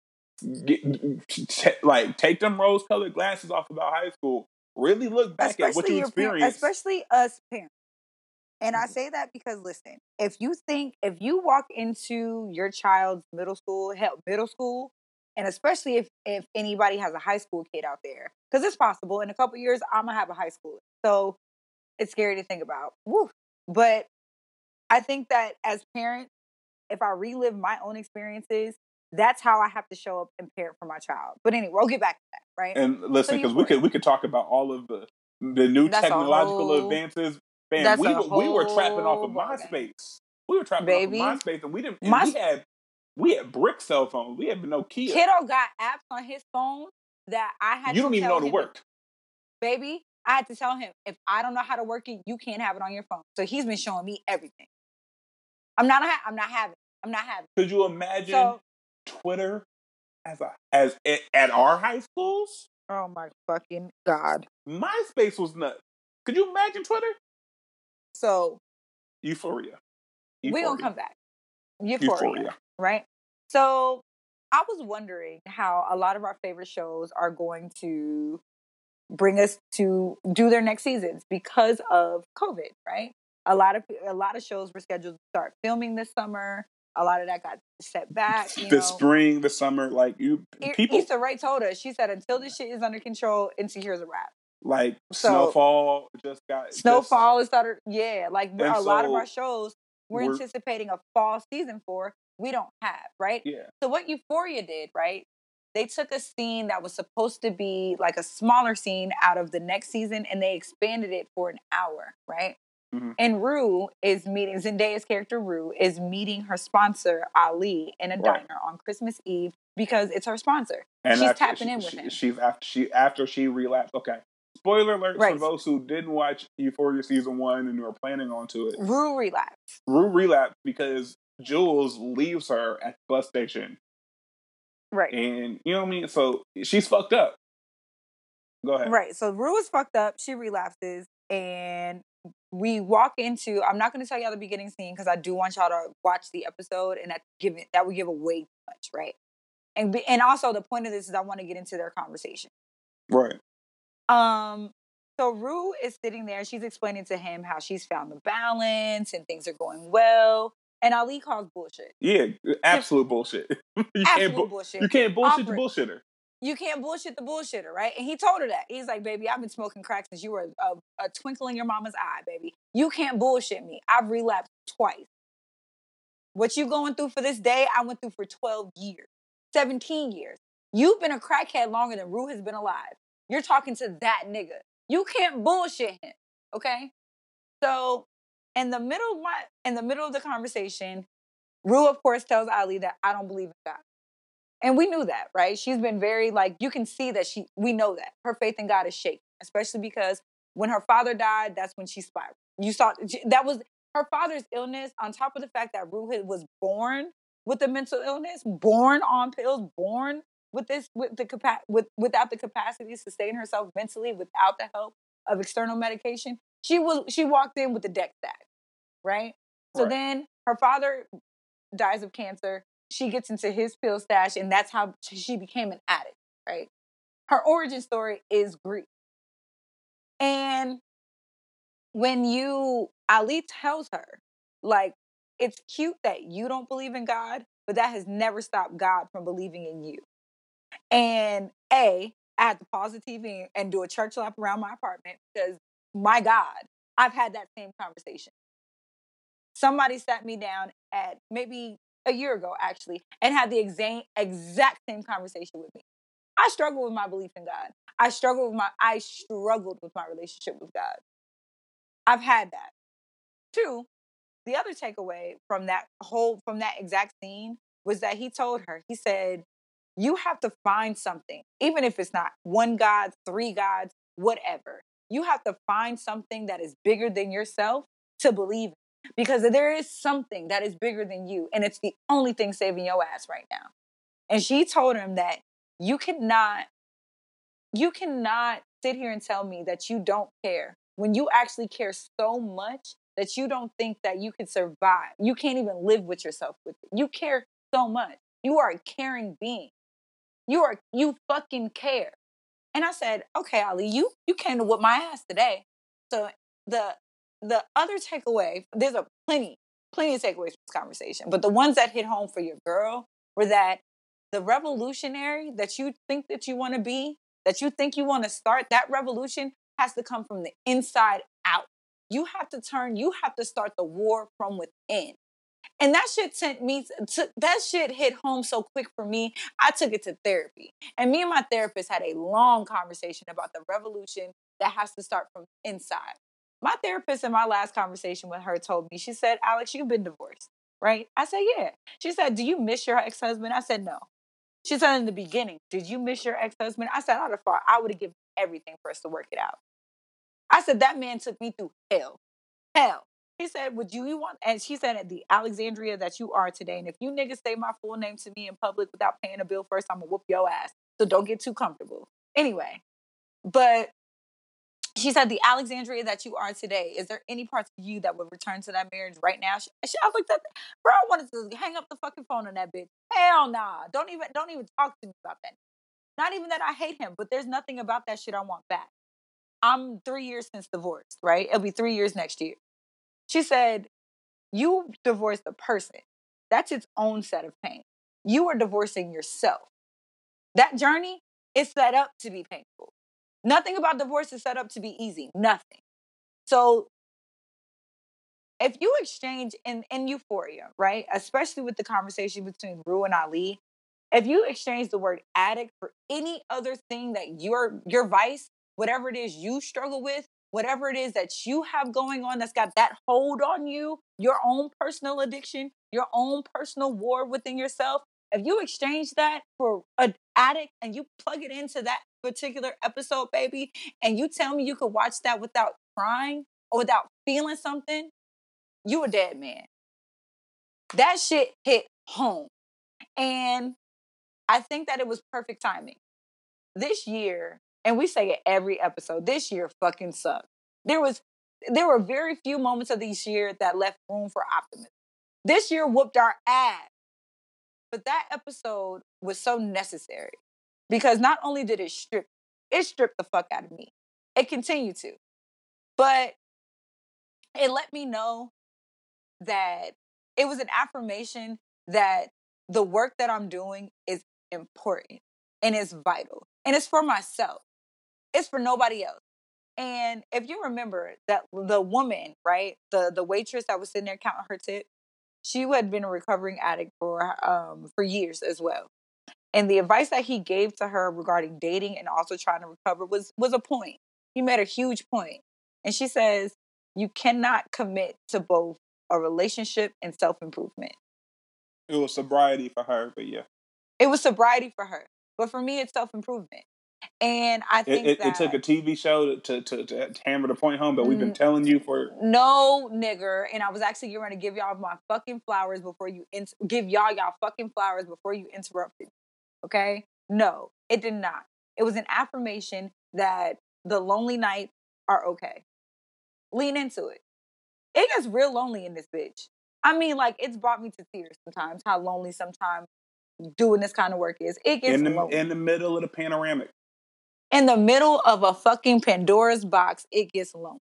Get, t- like take them rose colored glasses off about high school really look back at what you experienced especially us parents. And Mm-hmm. I say that because listen, if you think if you walk into your child's middle school, help middle school, and especially if if anybody has a high school kid out there, because it's possible in a couple years I'm gonna have a high school, so it's scary to think about. Woo. But I think that as parents, if I relive my own experiences, that's how I have to show up and parent for my child. But anyway, we'll get back to that, right? and listen So because we could we could talk about all of the the new That's technological whole- advances Man, we were, we were trapping off of. MySpace. We were trapping Baby. off of MySpace, and we didn't. And My- we had we had brick cell phones. We had Nokia. Kiddo got apps on his phone that I had you don't even know to work. Baby, I had to tell him if I don't know how to work it, you can't have it on your phone. So he's been showing me everything. I'm not. Ha- I'm not having. I'm not having. Could you imagine So, Twitter as a as at, at our high schools? oh my fucking god. MySpace was nuts. Could you imagine Twitter? So Euphoria. we gonna come back. Euphoria, Euphoria. right? So I was wondering how a lot of our favorite shows are going to bring us to do their next seasons because of COVID, right? A lot of a lot of shows were scheduled to start filming this summer. A lot of that got set back. You the know, spring, the summer, like you people Issa Rae told us. She said, "Until this shit is under control, Insecure is a wrap." like So- snowfall just got just- Snowfall is started. Yeah, like And a lot of our shows we're, we're- anticipating a fall season for. We don't have right. yeah. So what Euphoria did, right? They took a scene that was supposed to be like a smaller scene out of the next season, and they expanded it for an hour, right? Mhm. And Rue is meeting Zendaya's character. Rue is meeting her sponsor Ali in a Right. diner on Christmas Eve because it's her sponsor. And She's after- tapping she- in with she- him. She's after she after she relapsed. Okay. Spoiler alert Right. for those who didn't watch Euphoria season one and who are planning on to it. Rue relapsed. Rue relapsed because Jules leaves her at the bus station, Right. and you know what I mean. So she's fucked up. Go ahead. Right. So Rue is fucked up. She relapses, and we walk into. I'm not going to tell y'all the beginning scene because I do want y'all to watch the episode, and that give it that would give away too much, right? And be, and also the point of this is I want to get into their conversation. Right. Um. So Rue is sitting there. She's explaining to him how she's found the balance and things are going well. And Ali calls bullshit. Yeah, absolute bullshit. you Absolute can't bu- bullshit. you can't bullshit the bullshitter. You can't bullshit the bullshitter, right? And he told her that. He's like, baby, I've been smoking crack since you were a, a twinkle in your mama's eye, baby. You can't bullshit me. I've relapsed twice. What you going through for this day, I went through for 12 years, 17 years. You've been a crackhead longer than Rue has been alive. You're talking to that nigga. You can't bullshit him, okay? So in the middle of my in the middle of the conversation, Rue, of course, tells Ali that I don't believe in God. And we knew that, right? She's been very like you can see that she we know that her faith in God is shaken, especially because when her father died, that's when she spiraled. You saw that was her father's illness on top of the fact that Ruhit was born with a mental illness, born on pills, born with this with the capa- with without the capacity to sustain herself mentally without the help of external medication. She was she walked in with the deck stack, right? So Right. then her father dies of cancer. She gets into his pill stash, and that's how she became an addict, right? Her origin story is grief. And when you, Ali tells her, like, it's cute that you don't believe in God, but that has never stopped God from believing in you. And A, I had to pause the TV and do a church lap around my apartment because, my God, I've had that same conversation. Somebody sat me down at maybe a year ago, actually, and had the exact exact same conversation with me. I struggle with my belief in God. I struggle with my I struggled with my relationship with God. I've had that. Two, the other takeaway from that whole from that exact scene was that he told her, he said, you have to find something, even if it's not one God, three gods, whatever. You have to find something that is bigger than yourself to believe. Because there is something that is bigger than you, and it's the only thing saving your ass right now. And she told him that you cannot, you cannot sit here and tell me that you don't care when you actually care so much that you don't think that you can survive. You can't even live with yourself with it. You care so much. You are a caring being. You are you fucking care. And I said, okay, Ali, you you came to whoop my ass today. So the the other takeaway, there's a plenty, plenty of takeaways from this conversation, but the ones that hit home for your girl were that the revolutionary that you think that you want to be, that you think you want to start, that revolution has to come from the inside out. You have to turn, you have to start the war from within. And that shit sent me to, that shit hit home so quick for me. I took it to therapy. And me and my therapist had a long conversation about the revolution that has to start from inside. My therapist in my last conversation with her told me, she said, Alex, you've been divorced, right? I said, yeah. She said, do you miss your ex husband? I said, no. She said in the beginning, did you miss your ex husband? I said, I'd have. I would have given everything for us to work it out. I said, that man took me through hell. Hell. He said, Would you, you want, and she said, At the Alexandria that you are today, and if you niggas say my full name to me in public without paying a bill first, I'm gonna whoop your ass. So don't get too comfortable. Anyway, but she said, The Alexandria that you are today, is there any parts of you that would return to that marriage right now? She, she, I looked at, that. bro, I wanted to hang up the fucking phone on that bitch. Hell nah. Don't even, don't even talk to me about that. Not even that I hate him, but there's nothing about that shit I want back. I'm three years since divorce, right? It'll be three years next year. She said, You divorced a person. That's its own set of pain. You are divorcing yourself. That journey is set up to be painful. Nothing about divorce is set up to be easy. Nothing. So if you exchange in, in euphoria, right? Especially with the conversation between Rue and Ali, if you exchange the word addict for any other thing that your your vice, whatever it is you struggle with, whatever it is that you have going on that's got that hold on you, your own personal addiction, your own personal war within yourself, if you exchange that for an addict and you plug it into that particular episode, baby, and you tell me you could watch that without crying or without feeling something, you a dead man. That shit hit home. And I think that it was perfect timing. This year, and we say it every episode, this year fucking sucked. There was there were very few moments of this year that left room for optimism. This year whooped our ass. But that episode was so necessary because not only did it strip, it stripped the fuck out of me. It continued to. But it let me know that it was an affirmation that the work that I'm doing is important and it's vital and it's for myself. It's for nobody else. And if you remember that the woman, right, the the waitress that was sitting there counting her tip, she had been a recovering addict for um for years as well. And the advice that he gave to her regarding dating and also trying to recover was was a point. He made a huge point. And she says, you cannot commit to both a relationship and self-improvement. It was sobriety for her, but yeah. It was sobriety for her. But for me it's self-improvement. And I think it, it, that it took a TV show to, to, to, to hammer the point home, but we've been telling you for no nigger. And I was actually going to give y'all my fucking flowers before you in- give y'all y'all fucking flowers before you interrupted. Okay, no, it did not. It was an affirmation that the lonely nights are okay. Lean into it. It gets real lonely in this bitch. I mean, like it's brought me to tears sometimes. How lonely sometimes doing this kind of work is. It gets in the lonely. in the middle of the panoramic. in the middle of a fucking Pandora's box, it gets lonely.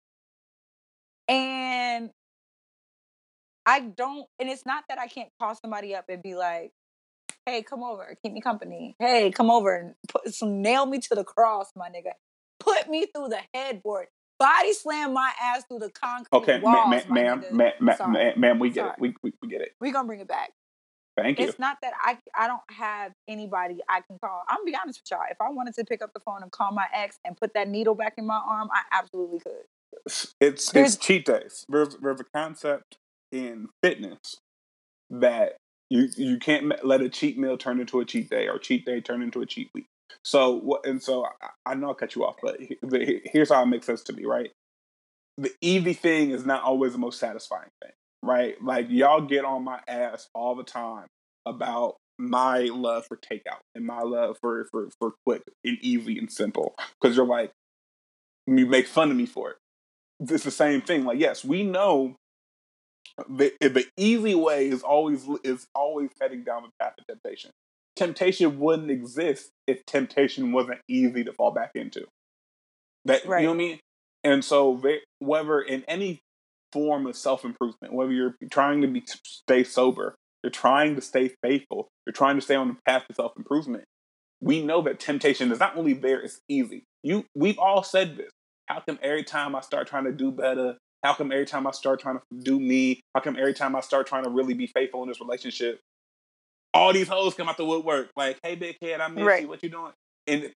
And I don't, and it's not that I can't call somebody up and be like, hey, come over, keep me company. Hey, come over and put some nail me to the cross, my nigga. Put me through the headboard. Body slam my ass through the concrete Okay, walls, ma'am, ma'am, ma'am, ma'am, we get Sorry. it. We, we, we get it. We gonna bring it back. Thank you. It's not that I I don't have anybody I can call. I'm gonna be honest with y'all. If I wanted to pick up the phone and call my ex and put that needle back in my arm, I absolutely could. It's it's, it's cheat days. There's there's a concept in fitness that you you can't let a cheat meal turn into a cheat day or cheat day turn into a cheat week. So what? And so I, I know I cut you off, but the- here's how it makes sense to me. Right, the easy thing is not always the most satisfying thing. Right, like y'all get on my ass all the time about my love for takeout and my love for for for quick and easy and simple because you're like you make fun of me for it it's the same thing. Like, yes, we know the eh, the easy way is always is always heading down the path of temptation. Temptation wouldn't exist if temptation wasn't easy to fall back into. That Right. you know what I mean? And so, they, whether in any form of self improvement, whether you're trying to be stay sober, you're trying to stay faithful, you're trying to stay on the path to self improvement, we know that temptation is not only there; it's easy. You, we've all said this. How come every time I start trying to do better? How come every time I start trying to do me? How come every time I start trying to really be faithful in this relationship, all these hoes come out the woodwork like, "Hey, big head, I miss Right. you. What you doing?" And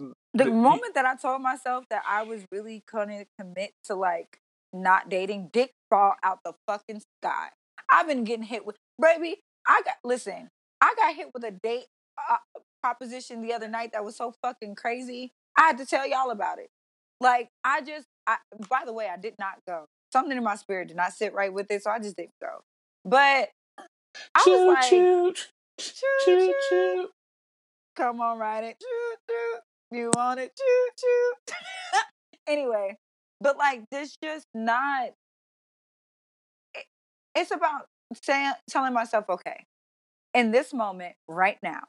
The The- moment that I told myself that I was really gonna commit to like not dating, dick fall out the fucking sky. I've been getting hit with, baby. I got listen. I got hit with a date uh, proposition the other night that was so fucking crazy. I had to tell y'all about it. Like I just, I, by the way, I did not go. Something in my spirit did not sit right with it, so I just didn't go. But I was like, choo, choo, choo, choo. choo. Come on, ride it. Choo, choo. You want it? Choo, choo. anyway, but like this just not. it- it's about saying, telling myself, okay, in this moment, right now,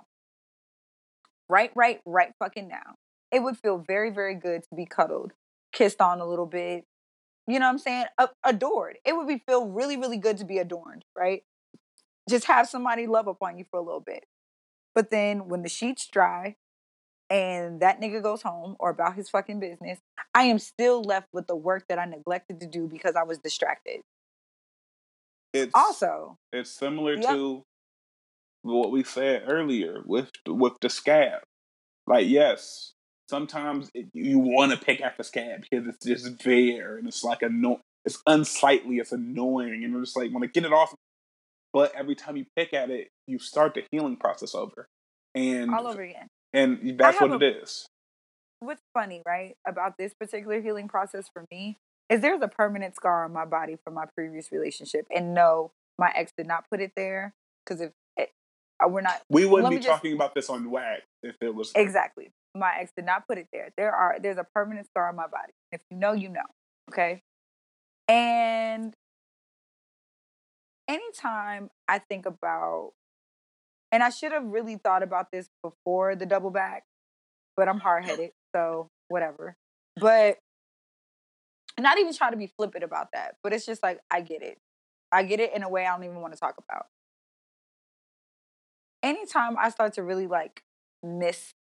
right, right, right, fucking now, it would feel very, very good to be cuddled, kissed on a little bit. You know what I'm saying? Adored. It would be feel really, really good to be adorned, right? Just have somebody love upon you for a little bit. But then when the sheets dry and that nigga goes home or about his fucking business, I am still left with the work that I neglected to do because I was distracted. It's Also, it's similar to what we said earlier with with the scab. Like, yes, sometimes it, you want to pick at the scab because it's just there and it's like anno- it's unsightly, it's annoying, and you're just like want to get it off. But every time you pick at it, you start the healing process over, and all over again. and that's what a- it is. What's funny, right, about this particular healing process for me is there's a permanent scar on my body from my previous relationship. And no, my ex did not put it there because if it, uh, we're not We wouldn't be just- talking about this on WAG if it was Exactly. My ex did not put it there. There are there's a permanent scar on my body. If you know, you know. Okay. And anytime I think about and I should have really thought about this before the double back, but I'm hard headed, so whatever. But not even trying to be flippant about that, but it's just like I get it. I get it in a way I don't even want to talk about. Anytime I start to really like miss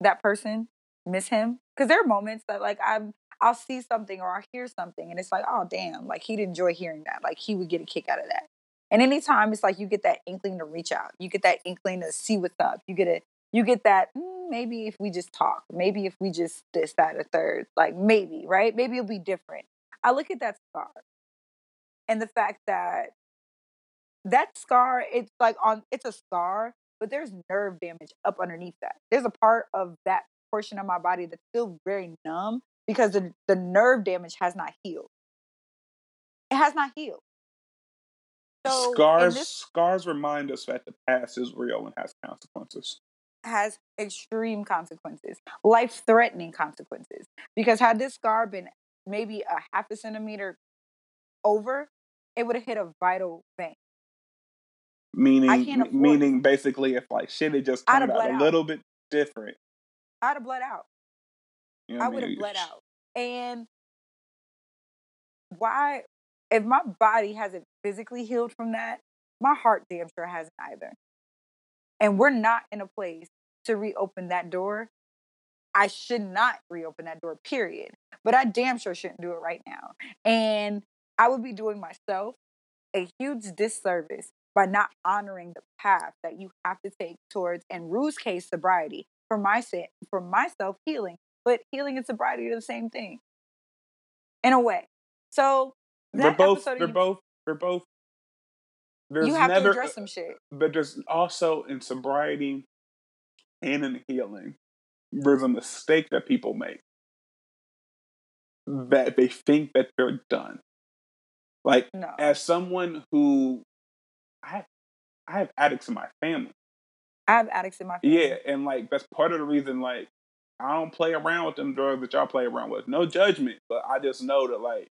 that person, miss him, because there are moments that like I'm I'll see something or I'll hear something and it's like, oh damn, like he'd enjoy hearing that. Like he would get a kick out of that. And anytime it's like you get that inkling to reach out, you get that inkling to see what's up, you get it, you get that mm, maybe if we just talk, maybe if we just this, that, a third, like maybe, right? Maybe it'll be different. I look at that scar and the fact that that scar, it's like on, it's a scar, but there's nerve damage up underneath that. There's a part of that portion of my body that's still very numb because the, the nerve damage has not healed. It has not healed. So scars this, scars remind us that the past is real and has consequences. Has extreme consequences, life threatening consequences. Because had this scar been maybe a half a centimeter over, it would have hit a vital vein. Meaning, meaning basically, if like shit had just turned out a out. little bit different, I'd have bled out. You know I would have bled out. And why, if my body hasn't physically healed from that, my heart damn sure hasn't either. And we're not in a place to reopen that door. I should not reopen that door, period. But I damn sure shouldn't do it right now. And I would be doing myself a huge disservice by not honoring the path that you have to take towards, in Rue's case, sobriety. For my for myself, healing. But healing and sobriety are the same thing, in a way. So they're both. They're you, both. They're both. There's you have never, to address some shit. But there's also in sobriety and in healing, there's a mistake that people make that they think that they're done. Like no. as someone who I have, I have addicts in my family. I have addicts in my family. Yeah, and like that's part of the reason like I don't play around with them drugs that y'all play around with. No judgment, but I just know that like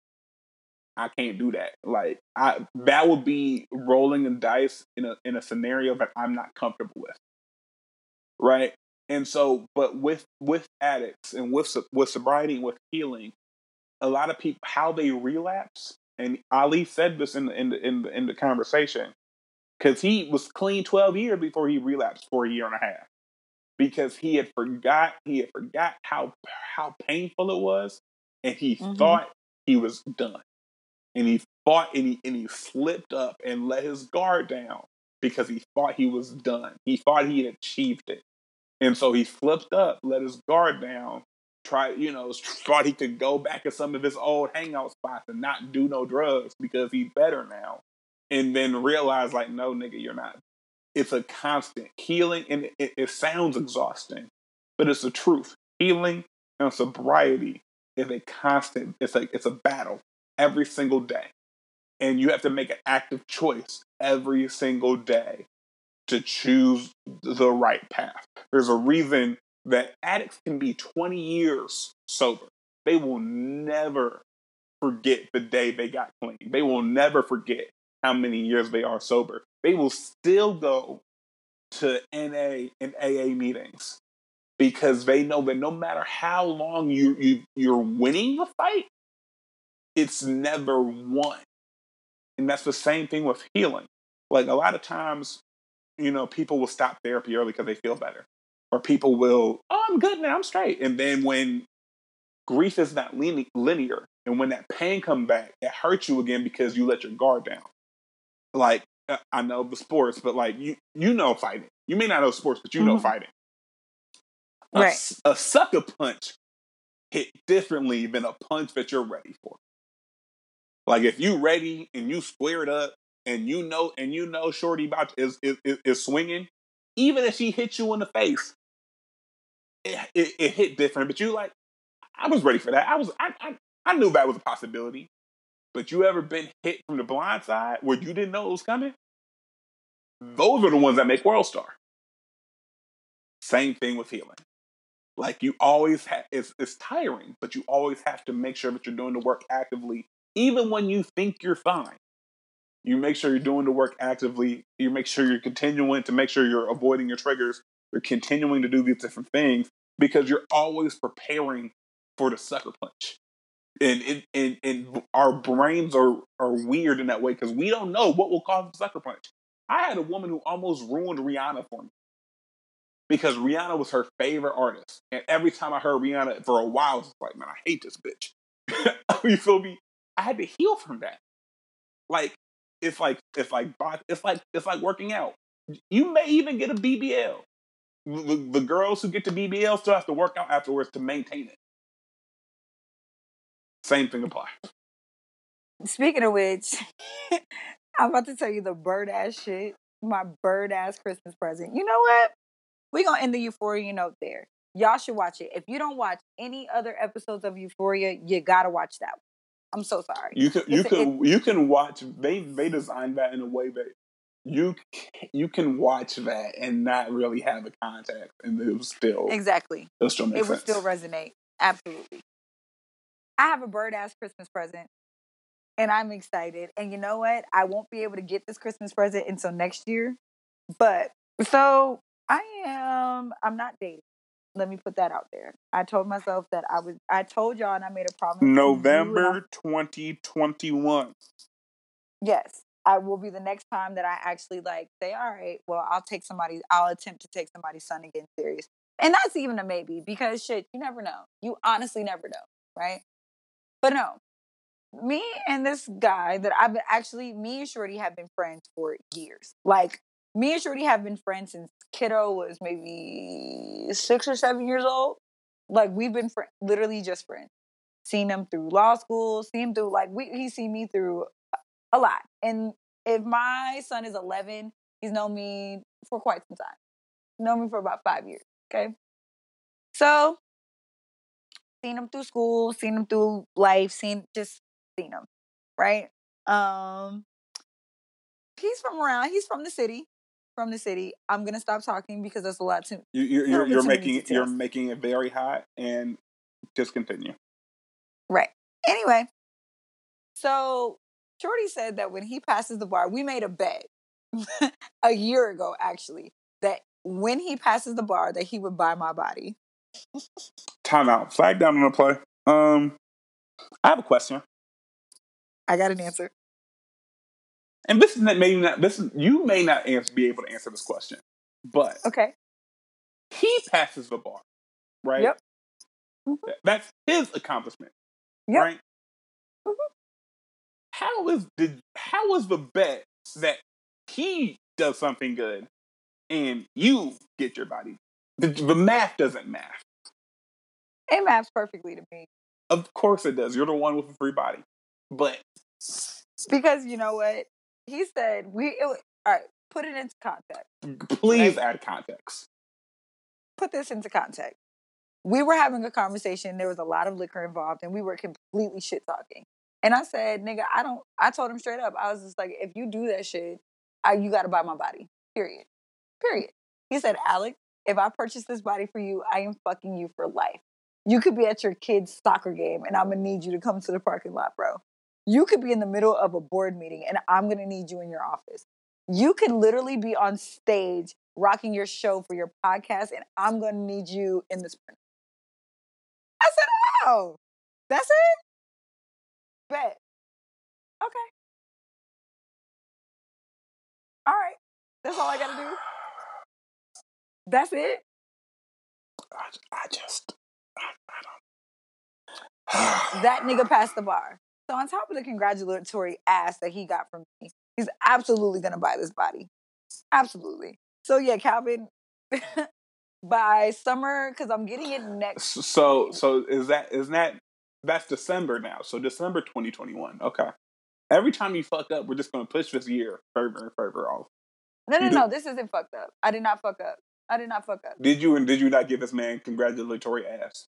I can't do that. Like I that would be rolling a dice in a in a scenario that I'm not comfortable with. Right? And so but with with addicts and with with sobriety and with healing, a lot of people how they relapse and Ali said this in the in the in the, in the conversation cuz he was clean 12 years before he relapsed for a year and a half because he had forgot he had forgot how how painful it was and he mm-hmm. thought he was done and he fought and he, and he slipped up and let his guard down because he thought he was done. He thought he had achieved it. And so he slipped up, let his guard down, tried, you know, thought he could go back to some of his old hangout spots and not do no drugs because he's better now. And then realize like, no, nigga, you're not. It's a constant healing, and it, it sounds exhausting, but it's the truth. Healing and sobriety is a constant. It's like it's a battle every single day. And you have to make an active choice every single day to choose the right path. There's a reason that addicts can be 20 years sober. They will never forget the day they got clean. They will never forget how many years they are sober. They will still go to NA and AA meetings because they know that no matter how long you, you you're winning the fight, it's never won. And that's the same thing with healing. Like a lot of times, you know, people will stop therapy early because they feel better. Or people will, oh, I'm good now, I'm straight. And then when grief is not linear, and when that pain come back, it hurts you again because you let your guard down. Like uh, I know the sports, but like you, you know fighting. You may not know sports, but you know mm-hmm. fighting. A, right. a sucker punch hit differently than a punch that you're ready for. Like if you ready and you squared up and you know and you know Shorty about is is, is swinging, even if she hits you in the face, it, it, it, hit different. But you like, I was ready for that. I was I, I I knew that was a possibility. But you ever been hit from the blind side where you didn't know it was coming? Those are the ones that make World Star. Same thing with healing. Like you always have, it's, it's tiring, but you always have to make sure that you're doing the work actively even when you think you're fine. You make sure you're doing the work actively. You make sure you're continuing to make sure you're avoiding your triggers. You're continuing to do these different things because you're always preparing for the sucker punch. And and, and, our brains are are weird in that way because we don't know what will cause the sucker punch. I had a woman who almost ruined Rihanna for me because Rihanna was her favorite artist, and every time I heard Rihanna for a while, I was like, man, I hate this bitch. you feel me? I had to heal from that. Like it's like it's like it's like it's like working out. You may even get a BBL. The, the girls who get to BBL still have to work out afterwards to maintain it. Same thing applies. Speaking of which, I'm about to tell you the bird ass shit. My bird ass Christmas present. You know what? We're gonna end the Euphoria note there. Y'all should watch it. If you don't watch any other episodes of Euphoria, you gotta watch that one. I'm so sorry. You can you can it, you can watch. They they designed that in a way that you you can watch that and not really have a context, and it was still exactly. It'll still it would still resonate. Absolutely. I have a bird ass Christmas present and I'm excited. And you know what? I won't be able to get this Christmas present until next year. But so I am, I'm not dating. Let me put that out there. I told myself that I was, I told y'all and I made a promise. November 2021. Yes. I will be the next time that I actually like say, all right, well, I'll take somebody, I'll attempt to take somebody's son again serious. And that's even a maybe because shit, you never know. You honestly never know, right? But no, me and this guy that I've been actually, me and Shorty have been friends for years. Like, me and Shorty have been friends since kiddo was maybe six or seven years old. Like, we've been fr- literally just friends. Seen him through law school, seen him through, like, we, he's seen me through a lot. And if my son is 11, he's known me for quite some time. Known me for about five years. Okay. So seen him through school, seen him through life, seen just seen him, right? Um, he's from around. He's from the city. From the city. I'm gonna stop talking because there's a lot to. You, you're you're, you're making. You're making it very hot, and just continue. Right. Anyway, so Shorty said that when he passes the bar, we made a bet a year ago, actually, that when he passes the bar, that he would buy my body. Time out. Flag down on the play. Um, I have a question. I got an answer. And this is not, maybe not. This is, you may not answer, be able to answer this question, but okay, he passes the bar, right? Yep. Mm-hmm. That's his accomplishment, yep. right? Mm-hmm. How is the how is the bet that he does something good and you get your body? The, the math doesn't math. It maps perfectly to me. Of course it does. You're the one with a free body. But because you know what he said, we it, all right. Put it into context. Please add context. Put this into context. We were having a conversation. There was a lot of liquor involved, and we were completely shit talking. And I said, "Nigga, I don't." I told him straight up. I was just like, "If you do that shit, I, you got to buy my body." Period. Period. He said, "Alex, if I purchase this body for you, I am fucking you for life. You could be at your kid's soccer game and I'm gonna need you to come to the parking lot, bro. You could be in the middle of a board meeting and I'm gonna need you in your office. You could literally be on stage rocking your show for your podcast and I'm gonna need you in the sprint. I said, oh, that's it? Bet. Okay. All right. That's all I gotta do. That's it. I, I just, I, I don't. that nigga passed the bar. So on top of the congratulatory ass that he got from me, he's absolutely gonna buy this body. Absolutely. So yeah, Calvin, by summer, because I'm getting it next. So so is that is that that's December now? So December 2021. Okay. Every time you fuck up, we're just gonna push this year further and further off. No, no, no. This isn't fucked up. I did not fuck up. I did not fuck up. Did you and did you not give this man congratulatory ass?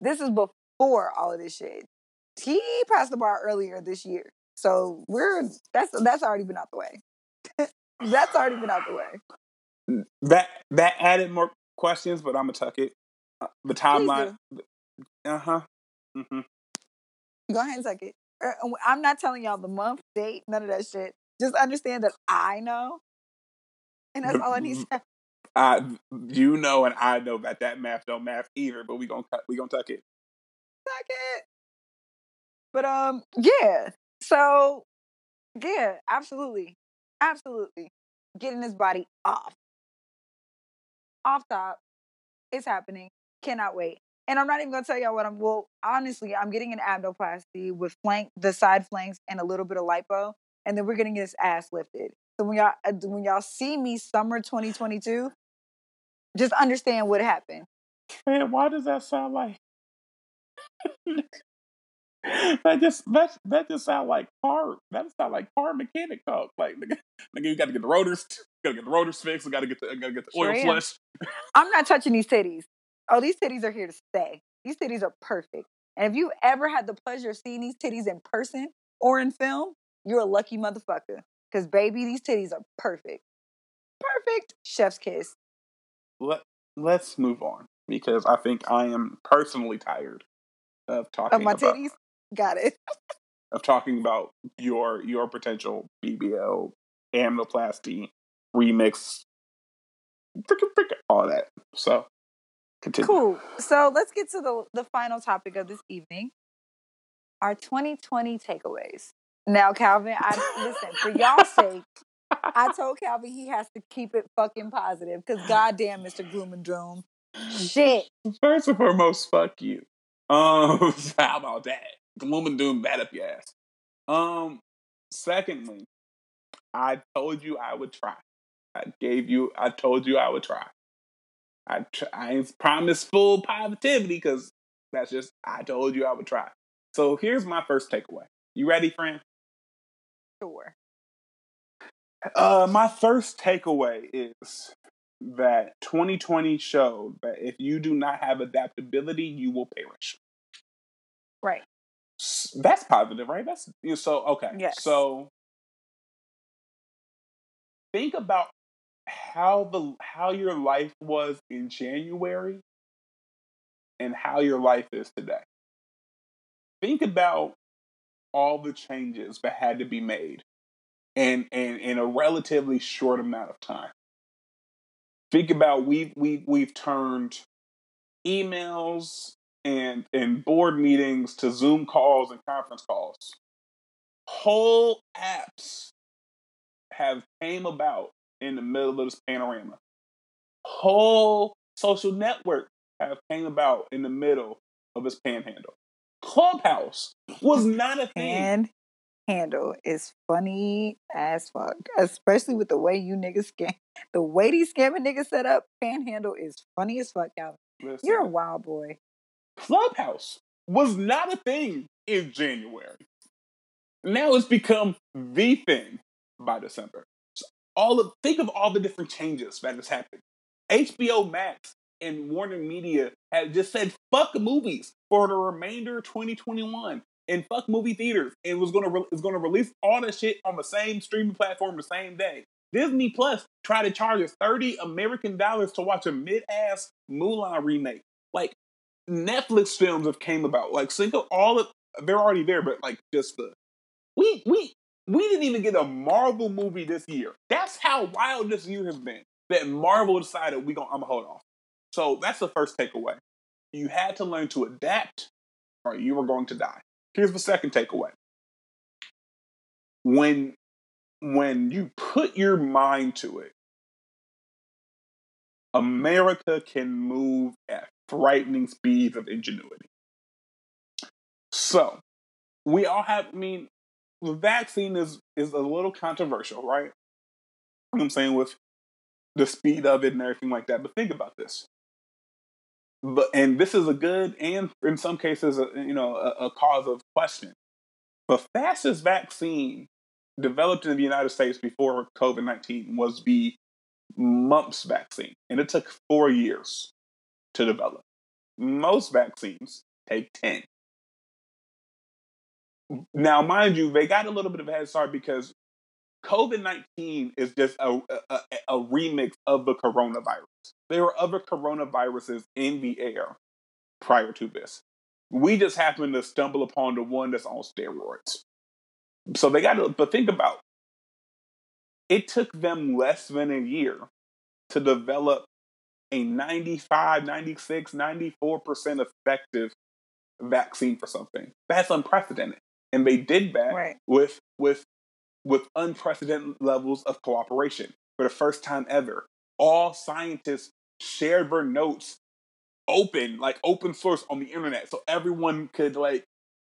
This is before all of this shit. He passed the bar earlier this year. So we're that's that's already been out the way. that's already been out the way. That that added more questions, but I'm gonna tuck it. Uh, the timeline. Uh huh. Mm-hmm. Go ahead and tuck it. Er, I'm not telling y'all the month, date, none of that shit. Just understand that I know, and that's all I need. To I, you know, and I know that that math don't math either. But we gonna cut. We gonna tuck it. Tuck it. But um, yeah. So yeah, absolutely, absolutely, getting his body off, off top. It's happening. Cannot wait. And I'm not even gonna tell y'all what I'm. Well, honestly, I'm getting an abdominoplasty with flank, the side flanks, and a little bit of lipo, and then we're getting his ass lifted. So when y'all uh, when y'all see me summer 2022, just understand what happened. Man, why does that sound like? that just that that just sound like car. That sound like car mechanic talk. Like, nigga, nigga you got to get the rotors, got to get the rotors fixed, got to get the got to get the Sure oil am. flushed. I'm not touching these titties. Oh, these titties are here to stay. These titties are perfect. And if you ever had the pleasure of seeing these titties in person or in film, you're a lucky motherfucker. Because baby, these titties are perfect. Perfect. Chef's kiss. Let Let's move on because I think I am personally tired of talking Of my about titties. Got it. of talking about your your potential BBL amnoplasty remix, freaking freaking all that. So continue. Cool. So let's get to the, the final topic of this evening. Our 2020 takeaways. Now, Calvin, I listen, for y'all's sake, I told Calvin he has to keep it fucking positive because goddamn, Mr. Gloom and Doom. Shit. First and foremost, fuck you. Um, how about that? Gloom and doom, bad up your ass. Um, secondly, I told you I would try. I gave you. I told you I would try. I tr- I ain't promised full positivity because that's just I told you I would try. So here's my first takeaway. You ready, friend? Sure. Uh, my first takeaway is that 2020 showed that if you do not have adaptability, you will perish. Right. That's positive, right? That's you know, so okay. Yes. So think about how the how your life was in January and how your life is today. Think about all the changes that had to be made in in, in a relatively short amount of time. Think about we've we've we've turned emails and and board meetings to Zoom calls and conference calls. Whole apps have came about in the middle of this panorama. Whole social network have came about in the middle of this panhandle. Clubhouse was not a thing. And handle is funny as fuck, especially with the way you niggas scam. The way these scamming niggas set up, panhandle is funny as fuck, Calvin. Listen, You're a wild boy. Clubhouse was not a thing in January. Now it's become the thing by December. So all of think of all the different changes that has happened. HBO Max and Warner Media have just said fuck movies for the remainder of 2021 and fuck movie theaters. It was gonna re- gonna release all that shit on the same streaming platform the same day. Disney Plus tried to charge us 30 American dollars to watch a mid-ass Mulan remake. Like Netflix films have came about. Like think of all of they're already there, but like just the we we we didn't even get a Marvel movie this year. That's how wild this year has been. That Marvel decided we gonna I'm gonna hold off. So that's the first takeaway. You had to learn to adapt, or you were going to die. Here's the second takeaway. When when you put your mind to it, America can move at frightening speeds of ingenuity. So, we all have, I mean, the vaccine is is a little controversial, right? You know what I'm saying with the speed of it and everything like that. But think about this. But and this is a good and in some cases, a, you know, a, a cause of question. The fastest vaccine developed in the United States before COVID nineteen was the mumps vaccine, and it took four years to develop. Most vaccines take ten. Now, mind you, they got a little bit of a head start because COVID 19 is just a, a, a remix of the coronavirus. There were other coronaviruses in the air prior to this. We just happened to stumble upon the one that's on steroids. So they got to, but think about it took them less than a year to develop a 95, 96, 94% effective vaccine for something. That's unprecedented. and they did that Right. with with with unprecedented levels of cooperation for the first time ever. All scientists shared their notes open, like open source on the internet, so everyone could like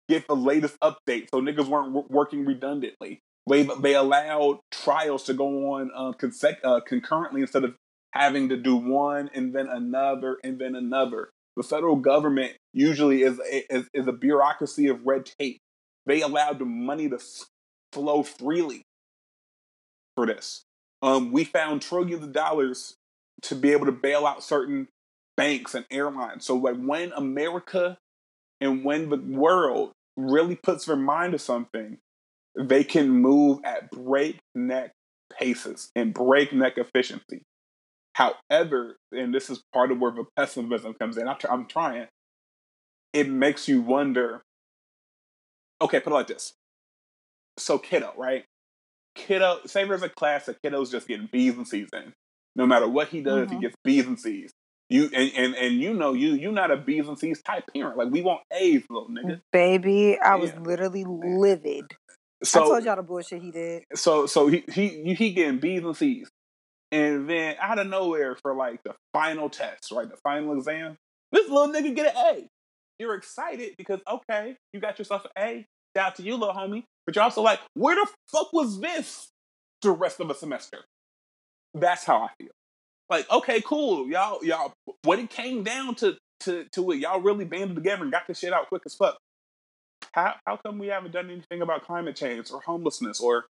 get the latest update. So niggas weren't w- working redundantly. They they allowed trials to go on uh, consec- uh, concurrently instead of having to do one and then another and then another. The federal government usually is is, is a bureaucracy of red tape. They allowed the money to f- flow freely for this. Um, we found trillions of dollars to be able to bail out certain banks and airlines. So like when America and when the world really puts their mind to something, they can move at breakneck paces and breakneck efficiency. However, and this is part of where the pessimism comes in. I'm, trying. It makes you wonder. Okay, put it like this. So kiddo, right? Kiddo, say there's a class that kiddo's just getting B's in. No matter what he does, he Mhm. gets B's and C's. You and, and and you know you you're not a B's and C's type parent. Like we want A's, little nigga. Baby, I was Yeah. literally livid. So I told y'all the bullshit he did. so so he he he getting B's and C's, and then out of nowhere for like the final test, right, the final exam, this little nigga get an A. You're excited because okay, you got yourself an A. Shout out to you, little homie. But you're also like, where the fuck was this the rest of the semester? That's how I feel. Like, okay, cool, y'all, y'all. When it came down to to to it, y'all really banded together and got this shit out quick as fuck. How how come we haven't done anything about climate change or homelessness or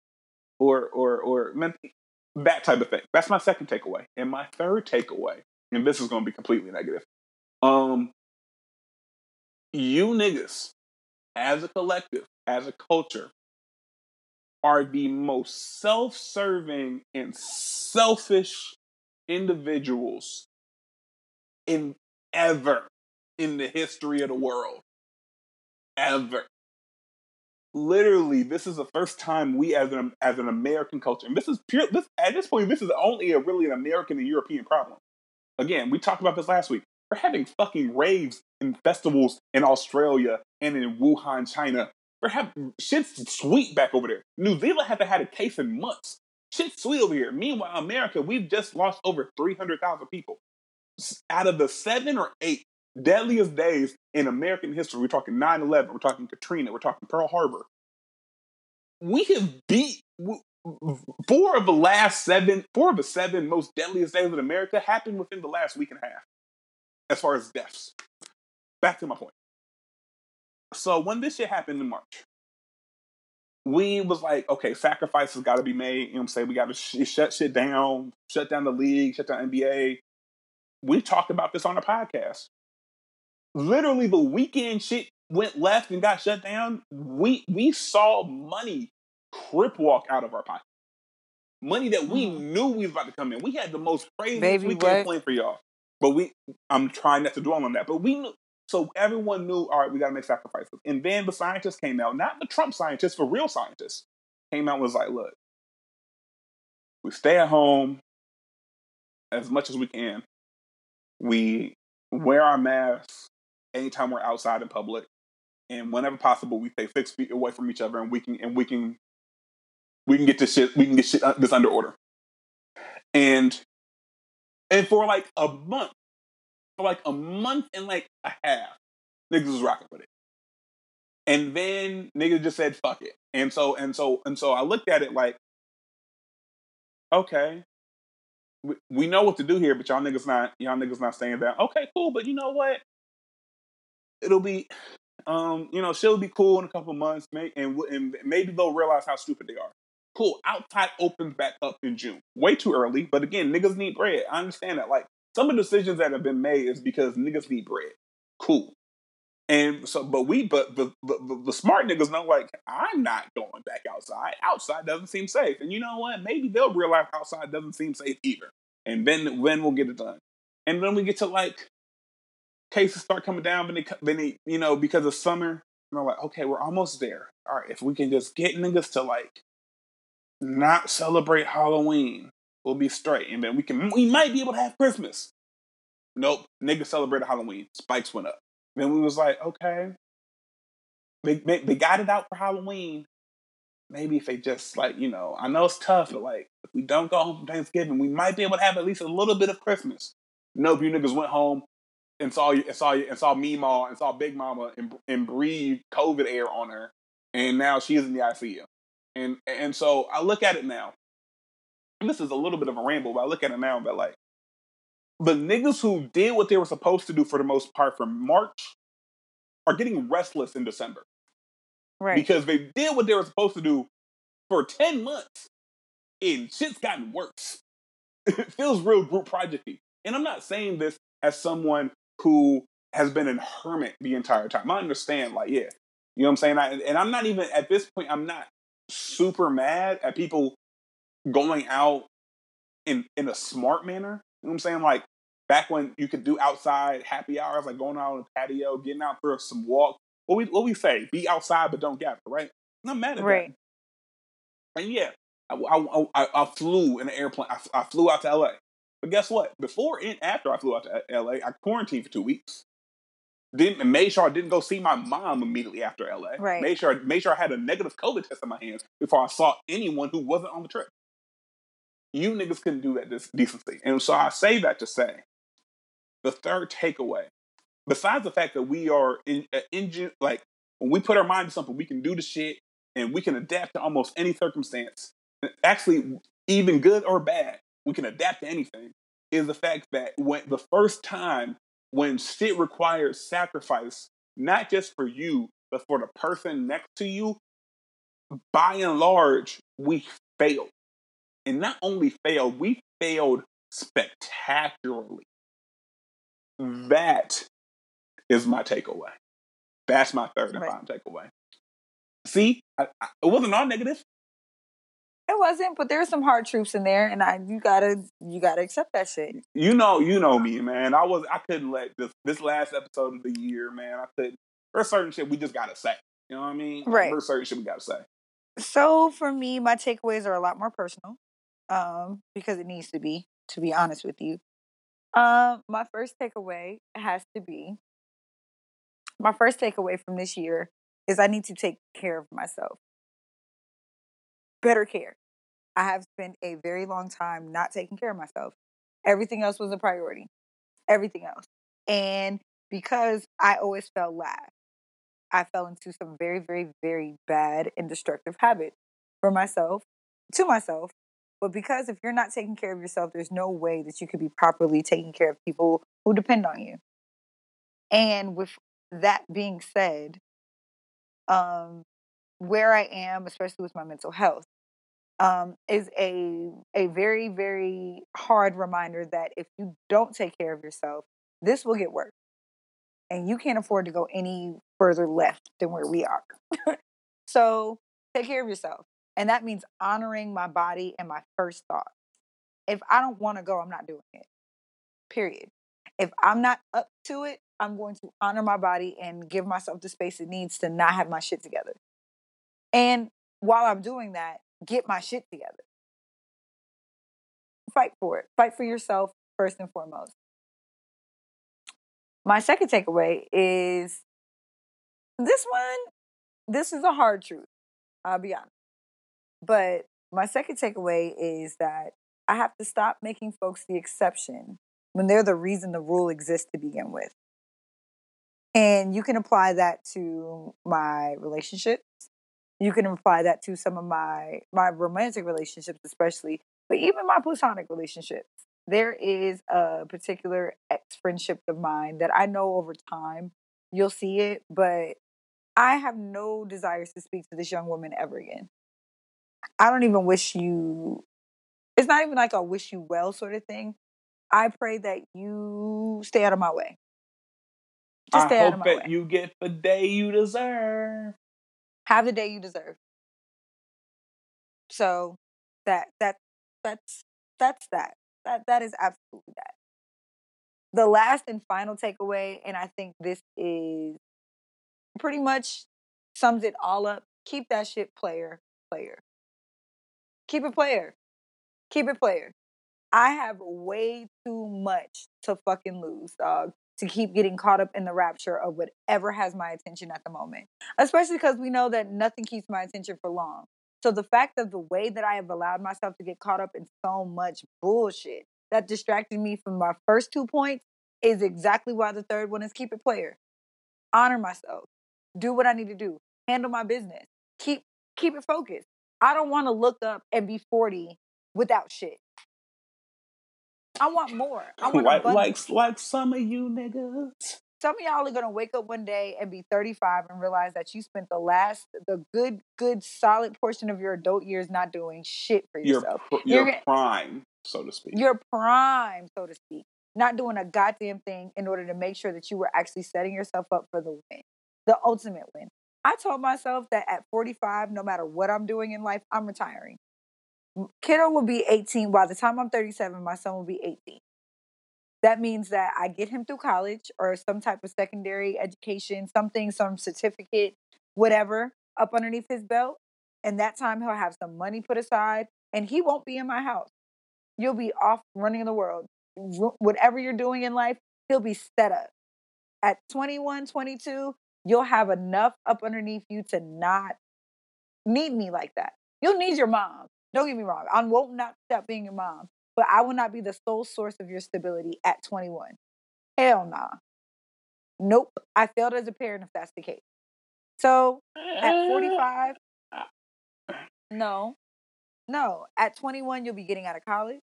or or or that type of thing? That's my second takeaway. And my third takeaway, and this is going to be completely negative. Um, you niggas, as a collective, as a culture, are the most self-serving and selfish individuals in ever in the history of the world. Ever. Literally, this is the first time we, as an as an American culture, and this is pure. This at this point, this is only a really an American and European problem. Again, we talked about this last week. We're having fucking raves and festivals in Australia and in Wuhan, China. We're having shit's sweet back over there. New Zealand hasn't had a case in months. Shit's sweet over here. Meanwhile, America, we've just lost over 300,000 people. Out of the seven or eight deadliest days in American history, we're talking 9 11, we're talking Katrina, we're talking Pearl Harbor. We have beat four of the last seven, four of the seven most deadliest days in America happened within the last week and a half, as far as deaths. Back to my point. So when this shit happened in March, we was like, okay, sacrifices got to be made. You know what I'm saying? We got to sh- shut shit down, shut down the league, shut down NBA. We talked about this on the podcast. Literally, the weekend shit went left and got shut down. We we saw money crip walk out of our pocket. Money that we Mhm. knew we was about to come in. We had the most crazy Baby, weekend what? planned for y'all. But we, I'm trying not to dwell on that. But we knew, so everyone knew, all right, we got to make sacrifices. And then the scientists came out, not the Trump scientists, for real scientists, came out and was like, look, we stay at home as much as we can. We wear our masks anytime we're outside in public, and whenever possible, we stay six feet away from each other, and we can and we can we can get this shit we can get shit, uh, this under order. And and for like a month, for like a month and like a half, niggas was rocking with it. And then niggas just said fuck it. And so and so and so I looked at it like, okay, we, we know what to do here, but y'all niggas not y'all niggas not saying that. Okay, cool, but you know what? It'll be um, you know, she'll be cool in a couple months, may, and, and maybe they'll realize how stupid they are. Cool. Outside opens back up in June. Way too early, but again, niggas need bread. I understand that. Like some of the decisions that have been made is because niggas need bread. Cool. And so, but we, but the, the, the, smart niggas know, like, I'm not going back outside. Outside doesn't seem safe. And you know what? Maybe they'll realize outside doesn't seem safe either. And then, then we'll get it done. And then we get to like, cases start coming down, then they, they, you know, because of summer, and they're like, okay, we're almost there. All right, if we can just get niggas to like not celebrate Halloween, we'll be straight, and then we can, we might be able to have Christmas. Nope, niggas celebrated Halloween. Spikes went up. Then we was like, okay, they, they they got it out for Halloween. Maybe if they just like you know, I know it's tough, but like if we don't go home from Thanksgiving, we might be able to have at least a little bit of Christmas. Nope, you niggas went home and saw you and saw you and saw Meemaw and saw Big Mama and, and breathed COVID air on her, and now she's in the ICU. And and so I look at it now. And this is a little bit of a ramble, but I look at it now, but like the niggas who did what they were supposed to do for the most part from March are getting restless in December. Right. Because they did what they were supposed to do for 10 months and shit's gotten worse. it feels real group projecty. And I'm not saying this as someone who has been a hermit the entire time. I understand, like, yeah, you know what I'm saying? I, and I'm not even, at this point, I'm not super mad at people going out in in a smart manner. You know what I'm saying? Like back when you could do outside happy hours, like going out on the patio, getting out for some walk. What we what we say? Be outside, but don't gather. Right? I'm not mad at right. that. And yeah, I, I, I, I flew in an airplane. I, I, flew out to LA. But guess what? Before and after I flew out to LA, I quarantined for two weeks. Didn't made sure I didn't go see my mom immediately after LA. Right. Made sure made sure I had a negative COVID test in my hands before I saw anyone who wasn't on the trip. You niggas couldn't do that this decency. And so I say that to say the third takeaway, besides the fact that we are in, uh, in like when we put our mind to something, we can do the shit and we can adapt to almost any circumstance. Actually, even good or bad, we can adapt to anything. Is the fact that when the first time when shit requires sacrifice, not just for you, but for the person next to you, by and large, we failed. And not only failed, we failed spectacularly. That is my takeaway. That's my third and right. final takeaway. See, I, I, it wasn't all negative. It wasn't, but there were some hard truths in there, and I you gotta you gotta accept that shit. You know, you know me, man. I was I couldn't let this this last episode of the year, man. I couldn't. There's certain shit we just gotta say. You know what I mean? Right. There's certain shit we gotta say. So for me, my takeaways are a lot more personal, um, because it needs to be. To be honest with you, um, my first takeaway has to be. My first takeaway from this year is I need to take care of myself. Better care. I have spent a very long time not taking care of myself. Everything else was a priority. Everything else. And because I always felt last, I fell into some very, very, very bad and destructive habits for myself, to myself. But because if you're not taking care of yourself, there's no way that you could be properly taking care of people who depend on you. And with that being said, um, where I am, especially with my mental health, um, is a a very very hard reminder that if you don't take care of yourself, this will get worse, and you can't afford to go any further left than where we are. so take care of yourself, and that means honoring my body and my first thought. If I don't want to go, I'm not doing it. Period. If I'm not up to it, I'm going to honor my body and give myself the space it needs to not have my shit together. And while I'm doing that, get my shit together. Fight for it. Fight for yourself first and foremost. My second takeaway is this one, this is a hard truth. I'll be honest. But my second takeaway is that I have to stop making folks the exception when they're the reason the rule exists to begin with. And you can apply that to my relationships, you can apply that to some of my my romantic relationships especially but even my platonic relationships. There is a particular ex friendship of mine that i know over time you'll see it but i have no desires to speak to this young woman ever again i don't even wish you it's not even like a wish you well sort of thing i pray that you stay out of my way just stay I out of my that way. you get the day you deserve have the day you deserve. So that that that's that's that. That that is absolutely that. The last and final takeaway, and I think this is pretty much sums it all up. Keep that shit player, player. Keep it player. Keep it player. I have way too much to fucking lose, dog. to keep getting caught up in the rapture of whatever has my attention at the moment. Especially because we know that nothing keeps my attention for long. So the fact of the way that I have allowed myself to get caught up in so much bullshit that distracted me from my first two points is exactly why the third one is keep it player. Honor myself. Do what I need to do. Handle my business. Keep keep it focused. I don't want to look up and be 40 without shit. I want more. I want like, like like some of you niggas. Some of y'all are gonna wake up one day and be 35 and realize that you spent the last, the good, good, solid portion of your adult years not doing shit for Your yourself. You're your prime, so to speak. Your prime, so to speak, not doing a goddamn thing in order to make sure that you were actually setting yourself up for the win, the ultimate win. I told myself that at 45, no matter what I'm doing in life, I'm retiring. Kiddo will be 18. By the time I'm 37, my son will be 18. That means that I get him through college or some type of secondary education, something, some certificate, whatever, up underneath his belt. And that time he'll have some money put aside and he won't be in my house. You'll be off running the world. Whatever you're doing in life, he'll be set up. At 21, 22, you'll have enough up underneath you to not need me like that. You'll need your mom. Don't get me wrong. I won't not stop being your mom, but I will not be the sole source of your stability at 21. Hell nah. Nope. I failed as a parent if that's the case. So at 45, no, no. At 21, you'll be getting out of college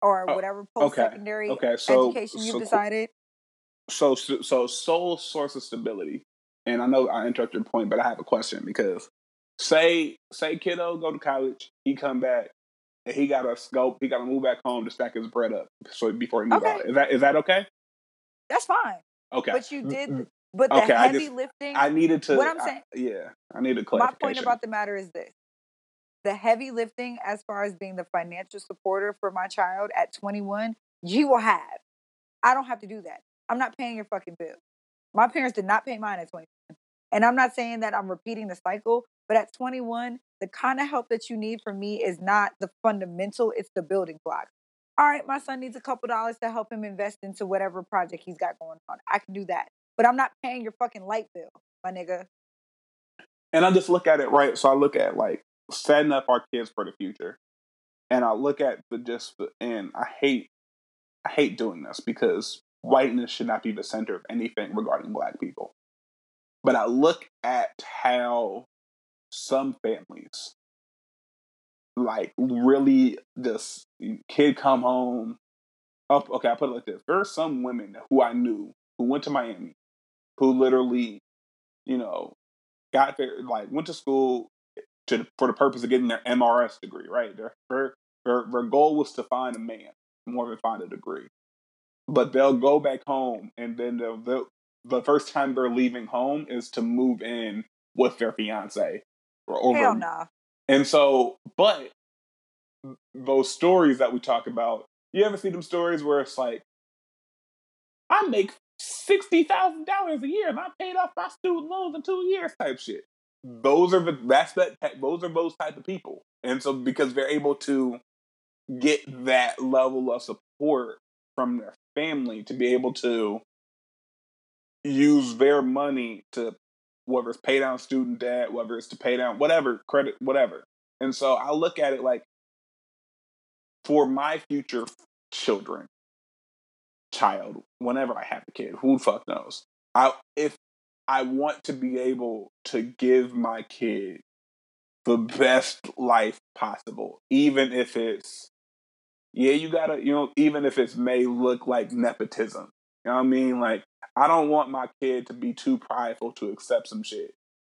or Oh, whatever post secondary Okay, so education you've so, decided. so so sole source of stability. And I know I interrupted your point, but I have a question because say say kiddo go to college, he come back, and he gotta scope, he gotta move back home to stack his bread up, so before he move Okay. out. Is that is that okay? That's fine. Okay, But you Mm, did, mm, but the Okay, I heavy just- lifting. I needed to. What I'm I- saying- yeah, I need a clarification. my point about the matter is this the heavy lifting as far as being the financial supporter for my child at 21 you will have i don't have to do that i'm not paying your fucking bill my parents did not pay mine at 21 and i'm not saying that i'm repeating the cycle but at 21 the kind of help that you need from me is not the fundamental it's the building blocks all right my son needs a couple dollars to help him invest into whatever project he's got going on i can do that but i'm not paying your fucking light bill my nigga and I just look at it right. So I look at like setting up our kids for the future, and I look at the just the and I hate I hate doing this because whiteness should not be the center of anything regarding black people. But I look at how some families like really this kid come home. Oh, okay, I put it like this. There are some women who I knew who went to Miami who literally, you know, got their like went to school to for the purpose of getting their MRS degree, right? Their their their, their goal was to find a man more than find a degree. But they'll go back home, and then they'll, they'll, the first time they're leaving home is to move in with their fiance or over. hell no And so, but those stories that we talk about, you ever see them stories where it's like, I make sixty thousand dollars a year and I paid off my student loans in two years, type shit. Those are the that's that those are those type of people, and so because they're able to get that level of support from their family to be able to use their money to whether it's pay down student debt, whether it's to pay down whatever credit, whatever. And so I look at it like for my future children, child, whenever I have a kid, who the fuck knows? I if I want to be able to give my kid the best life possible, even if it's yeah, you gotta, you know, even if it may look like nepotism. You know what I mean? Like, I don't want my kid to be too prideful to accept some shit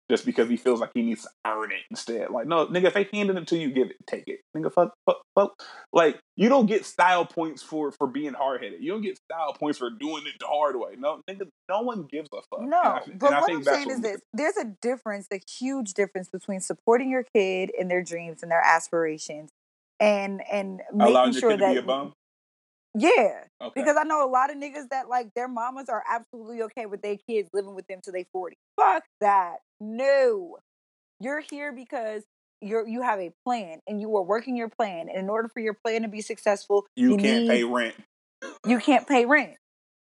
just because he feels like he needs to earn it instead. Like, no, nigga, if they handed it to you, give it, take it. Nigga, fuck, fuck, fuck. Like, you don't get style points for for being hard headed. You don't get style points for doing it the hard way. No, nigga, no one gives a fuck. No, I- but what I'm saying what is this: there's a difference, a huge difference between supporting your kid in their dreams and their aspirations, and and making sure that be a bum. Yeah, Okay. because I know a lot of niggas that like their mamas are absolutely okay with their kids living with them till they 40. Fuck that. No. You're here because you're you have a plan and you are working your plan. And in order for your plan to be successful, you, can't need, pay rent. you can't pay rent.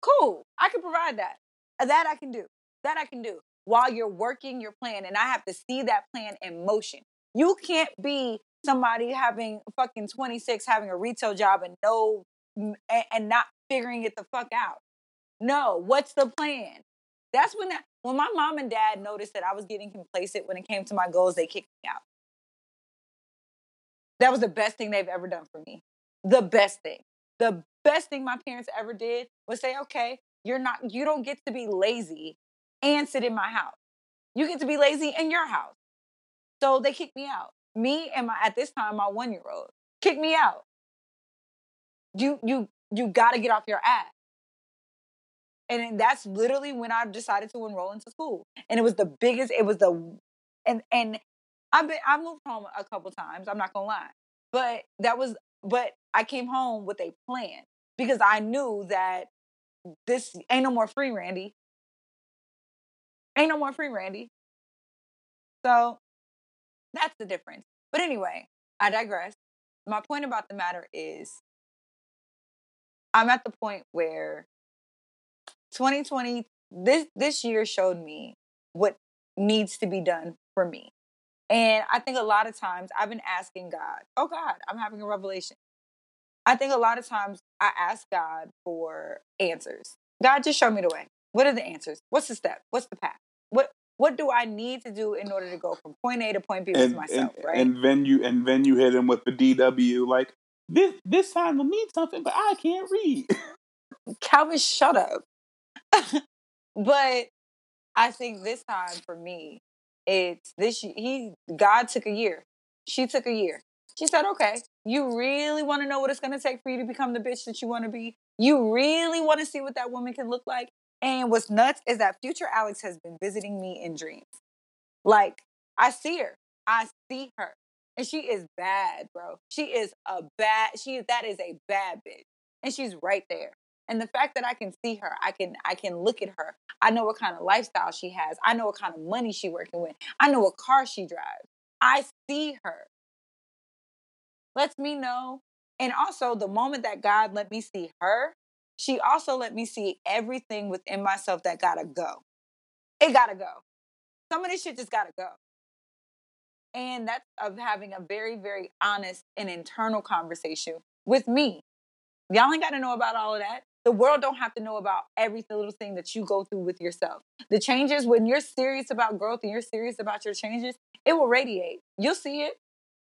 Cool. I can provide that. Uh, that I can do. That I can do while you're working your plan. And I have to see that plan in motion. You can't be somebody having fucking 26, having a retail job and no, and not figuring it the fuck out. No, what's the plan? That's when that, when my mom and dad noticed that I was getting complacent when it came to my goals, they kicked me out. That was the best thing they've ever done for me. The best thing. The best thing my parents ever did was say, okay, you're not, you don't get to be lazy and sit in my house. You get to be lazy in your house. So they kicked me out. Me and my, at this time, my one year old kicked me out. You, you, you got to get off your ass. And that's literally when I decided to enroll into school. And it was the biggest, it was the, and, and I've been, I moved home a couple times. I'm not to lie. But that was, but I came home with a plan because I knew that this ain't no more free Randy. Ain't no more free Randy. So that's the difference. But anyway, I digress. My point about the matter is I'm at the point where 2020 this this year showed me what needs to be done for me. And I think a lot of times I've been asking God, "Oh God, I'm having a revelation." I think a lot of times I ask God for answers. God, just show me the way. What are the answers? What's the step? What's the path? What what do I need to do in order to go from point A to point B with and, myself, and, right? And then you and then you hit him with the DW like this this sign will mean something, but I can't read. Calvin, shut up. but I think this time for me, it's this he God took a year. She took a year. She said, okay, you really want to know what it's going to take for you to become the bitch that you want to be? You really want to see what that woman can look like? And what's nuts is that future Alex has been visiting me in dreams. Like, I see her. I see her. And she is bad, bro. She is a bad, she that is a bad bitch. And she's right there. And the fact that I can see her, I can I can look at her. I know what kind of lifestyle she has. I know what kind of money she working with. I know what car she drives. I see her. Lets me know. And also the moment that God let me see her, she also let me see everything within myself that gotta go. It gotta go. Some of this shit just gotta go. And that's of having a very, very honest and internal conversation with me. Y'all ain't gotta know about all of that. The world don't have to know about every little thing that you go through with yourself. The changes, when you're serious about growth and you're serious about your changes, it will radiate. You'll see it.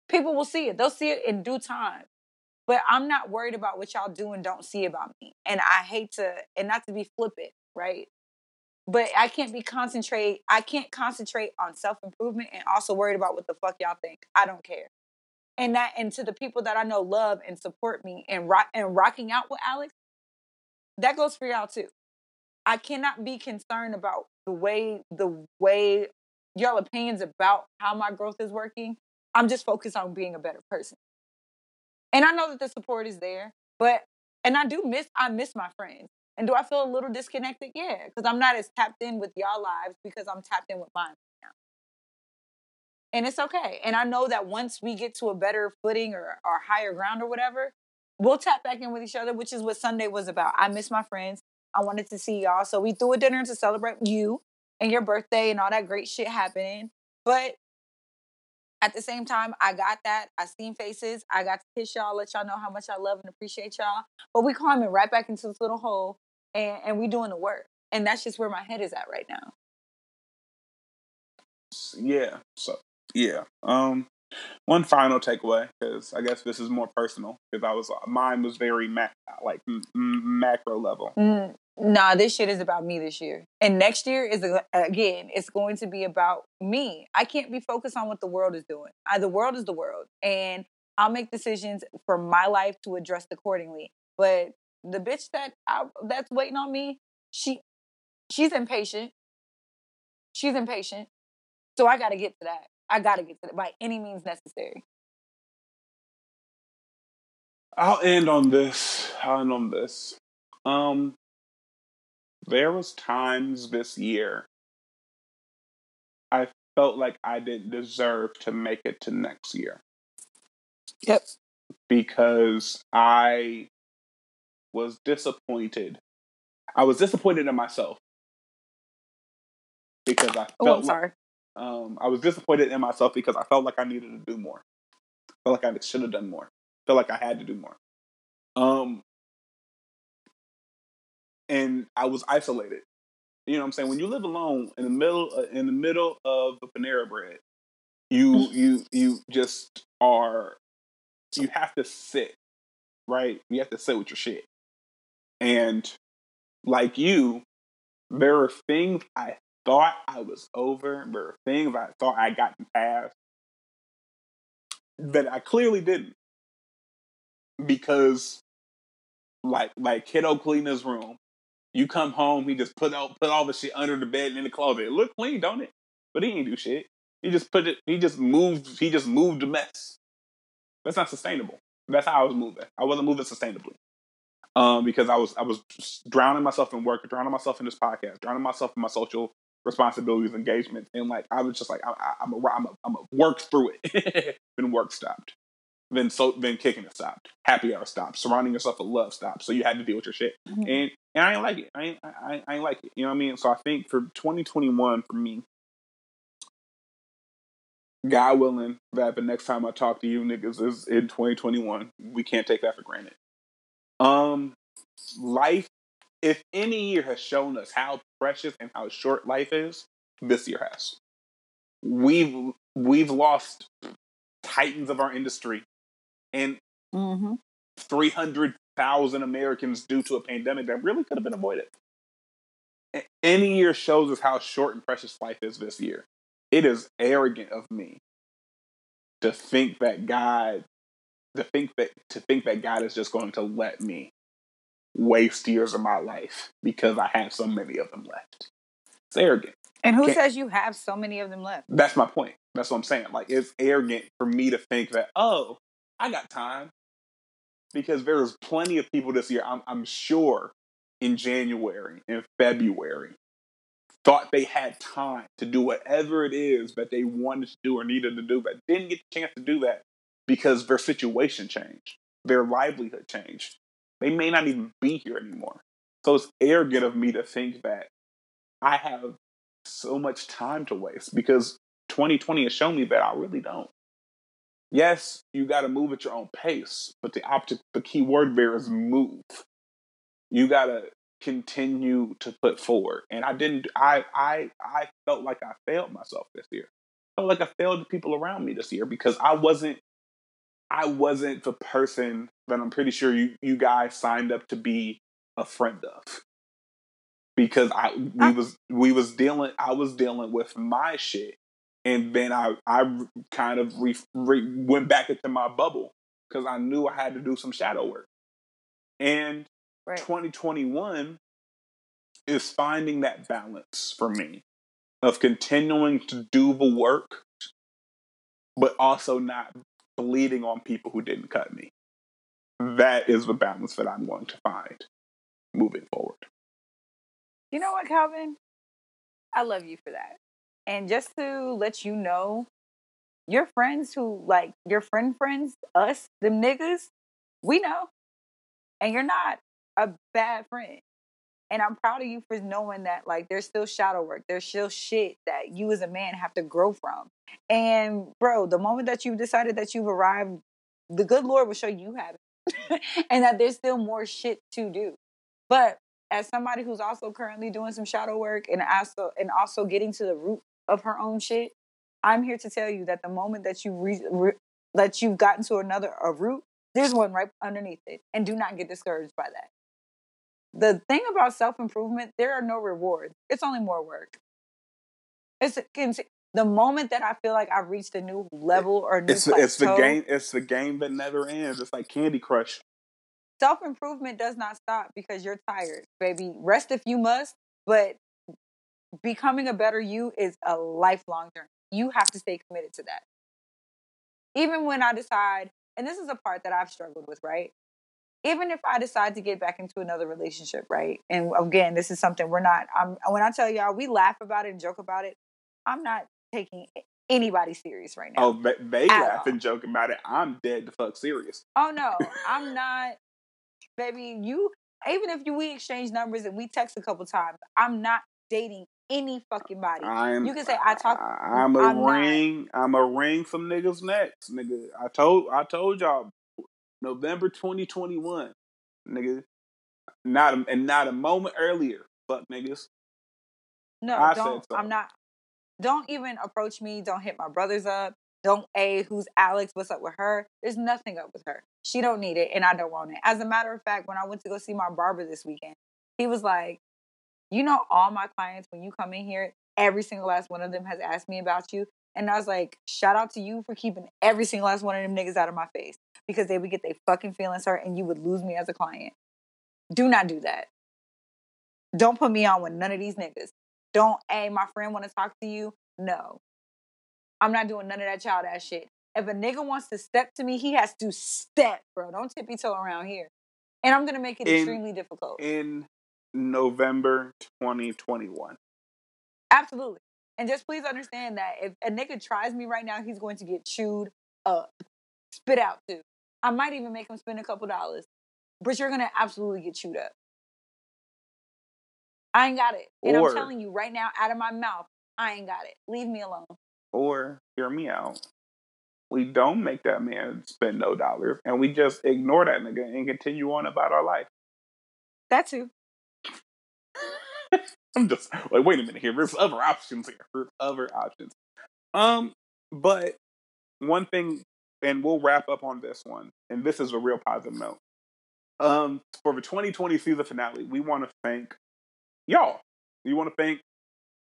People will see it. They'll see it in due time. But I'm not worried about what y'all do and don't see about me. And I hate to, and not to be flippant, right? But I can't be concentrate. I can't concentrate on self improvement and also worried about what the fuck y'all think. I don't care. And that, and to the people that I know love and support me and rock and rocking out with Alex, that goes for y'all too. I cannot be concerned about the way the way y'all opinions about how my growth is working. I'm just focused on being a better person. And I know that the support is there, but and I do miss I miss my friends. And do I feel a little disconnected? Yeah, because I'm not as tapped in with y'all lives because I'm tapped in with mine now. And it's okay. And I know that once we get to a better footing or, or higher ground or whatever, we'll tap back in with each other, which is what Sunday was about. I miss my friends. I wanted to see y'all. So we threw a dinner to celebrate you and your birthday and all that great shit happening. But at the same time, I got that. I seen faces. I got to kiss y'all, let y'all know how much I love and appreciate y'all. But we climbing right back into this little hole and, and we doing the work. And that's just where my head is at right now. Yeah. So yeah. Um one final takeaway because I guess this is more personal because I was mine was very mac like m- macro level. Mm, nah, this shit is about me this year. And next year is again, it's going to be about me. I can't be focused on what the world is doing. I, the world is the world, and I'll make decisions for my life to address accordingly. But the bitch that I, that's waiting on me, she she's impatient. She's impatient. So I got to get to that. I got to get to that by any means necessary. I'll end on this. I'll end on this. Um, there was times this year I felt like I didn't deserve to make it to next year. Yep. Because I was disappointed I was disappointed in myself because I felt Oh, I'm like- sorry. um, I was disappointed in myself because I felt like I needed to do more. I felt like I should have done more. I felt like I had to do more. Um, and I was isolated. You know what I'm saying? When you live alone in the middle uh, in the middle of the Panera Bread, you you you just are you have to sit right. You have to sit with your shit. And like you, there are things I thought I was over. There are things I thought I gotten past that I clearly didn't. Because like like kiddo clean his room. You come home, he just put out put all the shit under the bed and in the closet. It clean, don't it? But he ain't do shit. He just put it he just moved he just moved the mess. That's not sustainable. That's how I was moving. I wasn't moving sustainably. Um, because I was I was drowning myself in work, drowning myself in this podcast, drowning myself in my social responsibilities, engagements, and like I was just like I, I, I'm a I'm a I'm a work through it. then work stopped. Then so then kicking it stopped. Happy hour stopped. Surrounding yourself with love stopped. So you had to deal with your shit, Mhm. and and I ain't like it. I ain't I, I ain't like it. You know what I mean? So I think for 2021 for me, God willing, that the next time I talk to you niggas is in 2021. We can't take that for granted. Um, life, if any year has shown us how precious and how short life is, this year has. We've we've lost titans of our industry and Mm-hmm. 300,000 Americans due to a pandemic that really could have been avoided. Any year shows us how short and precious life is this year. It is arrogant of me to think that God to think that to think that God is just going to let me waste years of my life because I have so many of them left. It's arrogant. And who Can't- says you have so many of them left? That's my point. That's what I'm saying. Like it's arrogant for me to think that, oh, I got time. Because there's plenty of people this year, I'm, I'm sure, in January, in February, thought they had time to do whatever it is that they wanted to do or needed to do, but didn't get the chance to do that because their situation changed, their livelihood changed. They may not even be here anymore. So it's arrogant of me to think that I have so much time to waste because 2020 has shown me that I really don't. Yes, you got to move at your own pace, but the object, the key word there is move. You got to continue to put forward. And I didn't. I I I felt like I failed myself this year. I felt like I failed the people around me this year because I wasn't. I wasn't the person that I'm pretty sure you you guys signed up to be a friend of. Because I we I- was we was dealing I was dealing with my shit. And then I I kind of re, re, went back into my bubble because I knew I had to do some shadow work. And Right. 2021 is finding that balance for me of continuing to do the work but also not bleeding on people who didn't cut me that is the balance that I'm going to find moving forward You know what, Calvin? I love you for that. And just to let you know, your friends who like your friend friends, us, them niggas, we know. And you're not a bad friend. And I'm proud of you for knowing that like there's still shadow work. There's still shit that you as a man have to grow from. And bro, the moment that you've decided that you've arrived, the good Lord will show you have it. and that there's still more shit to do. But as somebody who's also currently doing some shadow work and also and also getting to the root of her own shit, I'm here to tell you that the moment that you re, re, that you've gotten to another a root, there's one right underneath it, and do not get discouraged by that. The thing about self improvement, there are no rewards. It's only more work. It's the moment that I feel like I've reached a new level or new it's it's the game it's the game that never ends it's like candy crush self improvement does not stop because you're tired, baby. Rest if you must, but becoming a better you is a lifelong journey. You have to stay committed to that. Even when I decide, and this is a part that I've struggled with, right? Even if I decide to get back into another relationship, right? And again, this is something we're not. I'm when I tell y'all we laugh about it and joke about it. I'm not taking anybody serious right now. oh they, At laugh all. and joke about it i'm dead to fuck serious Oh no, I'm not, baby. You even if you we exchange numbers and we text a couple times, I'm not dating any fucking body. I'm, you can say I talk. I, am a I'm not. ring. I'm a ring some niggas next, nigga. I told I told y'all November 2021, nigga. Not a, and not a moment earlier. Fuck niggas. No, I don't. so. I'm not. Don't even approach me. Don't hit my brothers up. Don't a who's Alex? What's up with her? There's nothing up with her. She don't need it, and I don't want it. As a matter of fact, when I went to go see my barber this weekend, he was like, "You know, all my clients when you come in here, every single last one of them has asked me about you." And I was like, "Shout out to you for keeping every single last one of them niggas out of my face because they would get their fucking feelings hurt, and you would lose me as a client. Do not do that. Don't put me on with none of these niggas. Don't, hey, my friend want to talk to you. No, I'm not doing none of that child ass shit. If a nigga wants to step to me, he has to step, bro. Don't tippy toe around here. And I'm gonna make it In- extremely difficult. In November 2021. Absolutely. And just please understand that if a nigga tries me right now, he's going to get chewed up, spit out too. I might even make him spend a couple dollars, but you're gonna absolutely get chewed up. I ain't got it. And Or- I'm telling you right now, out of my mouth, I ain't got it. Leave me alone. Or hear me out. We don't make that man spend no dollars, and we just ignore that nigga and continue on about our life. That too. I'm just like, wait a minute here. There's other options here. There's other options. Um, but one thing, and we'll wrap up on this one, and this is a real positive note. Um, for the 2020 season finale, we want to thank y'all. We want to thank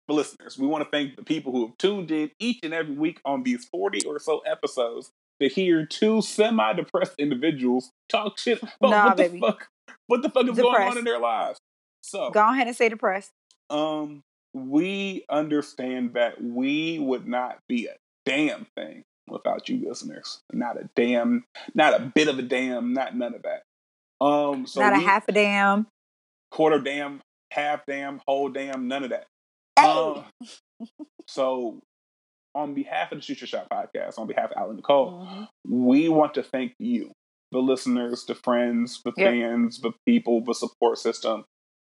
the listeners. We want to thank the people who have tuned in each and every week on these 40 or so episodes to hear two semi-depressed individuals talk shit about Nah, what the baby. fuck, what the fuck is going on Depressed. in their lives. So, Go ahead and say depressed. um, we understand that we would not be a damn thing without you listeners. Not a damn, not a bit of a damn, not none of that. Um, so Not a we- half a damn. quarter damn, half damn, whole damn, none of that. Hey! Um, so, on behalf of the Shoot Your Shot podcast, on behalf of Alan Nicole, Mhm. we want to thank you, the listeners, the friends, the Yep. fans, the people, the support system,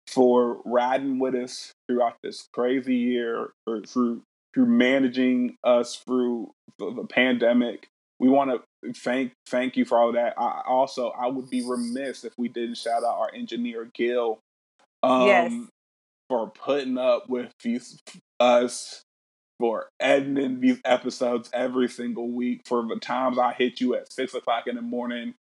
for riding with us throughout this crazy year, or through through managing us through the, the pandemic. We want to thank thank you for all of that. I, also, I would be remiss if we didn't shout out our engineer Gil, um, Yes. for putting up with these us for editing these episodes every single week. For the times I hit you at six o'clock in the morning,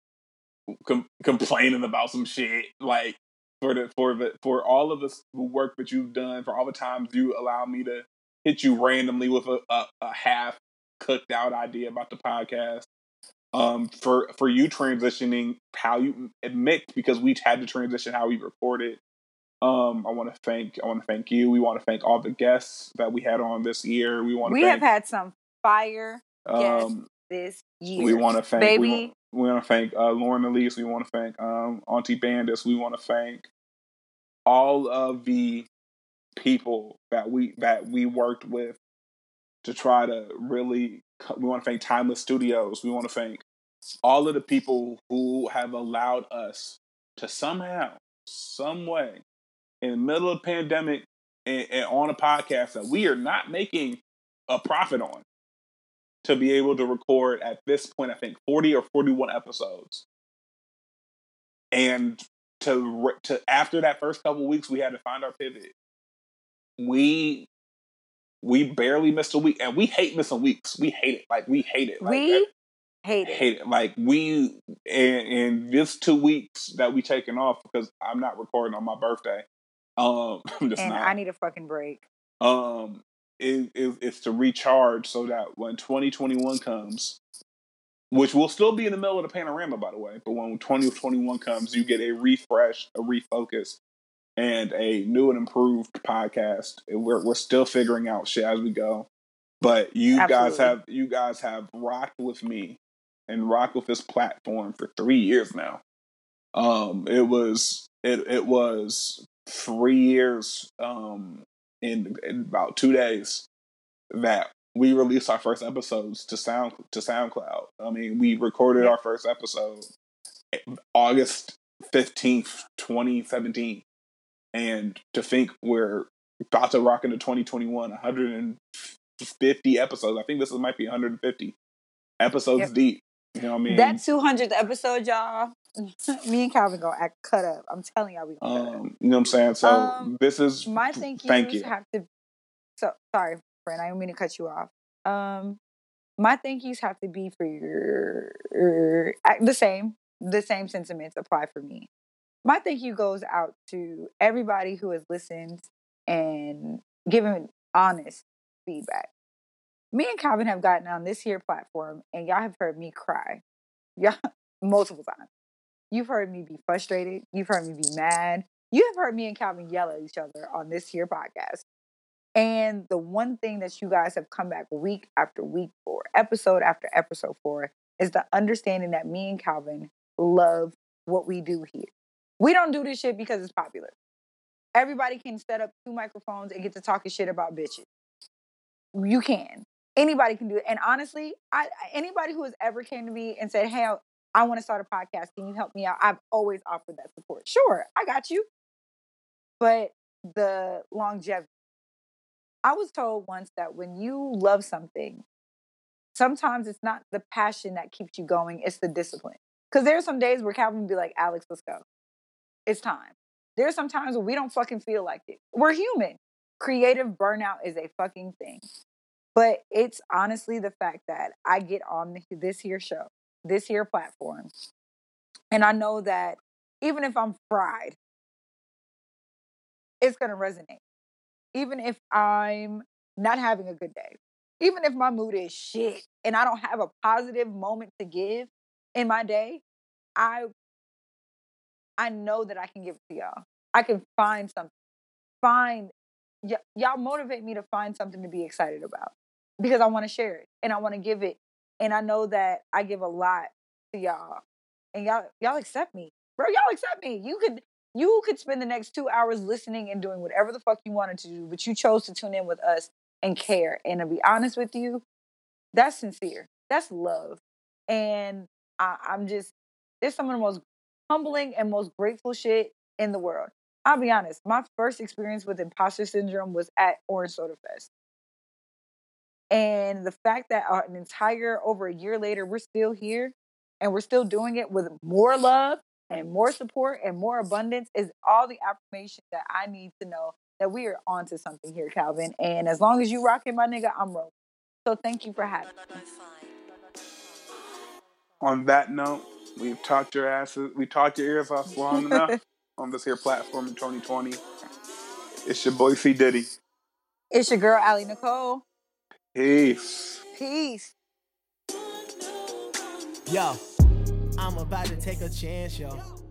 com- complaining about some shit, like for the for the for all of the work that you've done, for all the times you allow me to hit you randomly with a, a, a half cooked out idea about the podcast. Um, for for you transitioning how you admit because we had to transition how we recorded. Um, I want to thank I want to thank you. We want to thank all the guests that we had on this year. We want We thank have had some fire guests um, this year. we want to thank baby. We, want, we want to thank uh, Lauren Elise. We want to thank um, Auntie Bandis. We want to thank all of the people that we that we worked with to try to really. We want to thank Timeless Studios. We want to thank all of the people who have allowed us to somehow, some way, in the middle of the pandemic and, and on a podcast that we are not making a profit on to be able to record at this point, I think 40 or 41 episodes. And to to after that first couple weeks, we had to find our pivot. We we barely missed a week, and we hate missing weeks. We hate it. Like we hate it. Like, we hate it. hate it. Like we and, and this two weeks that we taken off because I'm not recording on my birthday. Um, I'm just and not. I need a fucking break. um, is is is to recharge so that when 2021 comes, which will still be in the middle of the panorama, by the way, but when 2021 comes, you get a refresh, a refocus, and a new and improved podcast. And We're we're still figuring out shit as we go, but you guys have you guys have rocked with me and rocked with this platform for three years now. Um, it was it it was three years um in, in about two days that we released our first episodes to sound to SoundCloud. I mean, we recorded Yeah. our first episode August fifteenth, twenty seventeen, and to think we're about to rock into twenty twenty one, one hundred and fifty episodes. I think this might be one hundred and fifty episodes Yep. deep. You know what I mean? That 200th episode, y'all. Me and Calvin gonna act cut up. I'm telling y'all, we gonna cut up. um, you know what I'm saying? So Um, this is my thank yous thank you. have to so sorry friend i don't mean to cut you off um my thank yous have to be for your the same the same sentiments apply for me my thank you goes out to everybody who has listened and given honest feedback. Me and calvin have gotten on this here platform and y'all have heard me cry. Yeah multiple times. You've heard me be frustrated. You've heard me be mad. You have heard me and Calvin yell at each other on this here podcast. And the one thing that you guys have come back week after week for, episode after episode for, is the understanding that me and Calvin love what we do here. We don't do this shit because it's popular. Everybody can set up two microphones and get to talking shit about bitches. You can. Anybody can do it. And honestly, I anybody who has ever came to me and said, "Hey, I, I want to start a podcast. Can you help me out?" I've always offered that support. Sure, I got you. But the longevity. I was told once that when you love something, sometimes it's not the passion that keeps you going, it's the discipline. Because there's some days where Calvin would be like, Alex, let's go. It's time. There's some times where we don't fucking feel like it. We're human. Creative burnout is a fucking thing. But it's honestly the fact that I get on this here show, this here platform, and I know that even if I'm fried, it's going to resonate. Even if I'm not having a good day, even if my mood is shit and I don't have a positive moment to give in my day, I I know that I can give it to y'all. I can find something. Find y- y'all motivate me to find something to be excited about because I want to share it and I want to give it. And I know that I give a lot to y'all. And y'all y'all accept me. Bro, y'all accept me. You could you could spend the next two hours listening and doing whatever the fuck you wanted to do, but you chose to tune in with us and care. And to be honest with you, that's sincere. That's love. And I, I'm just, it's some of the most humbling and most grateful shit in the world. I'll be honest, my first experience with imposter syndrome was at Orange Soda Fest. And the fact that uh, an entire, over a year later, we're still here and we're still doing it with more love and more support and more abundance is all the affirmation that I need to know that we are onto something here, Calvin. And as long as you rocking my nigga, I'm rolling. So thank you for having me. On that note, we've talked your asses, we talked your ears off long enough on this here platform in 2020. It's your boy C Diddy. It's your girl, Ali Nicole. Peace. Peace. Yo, I'm about to take a chance, yo.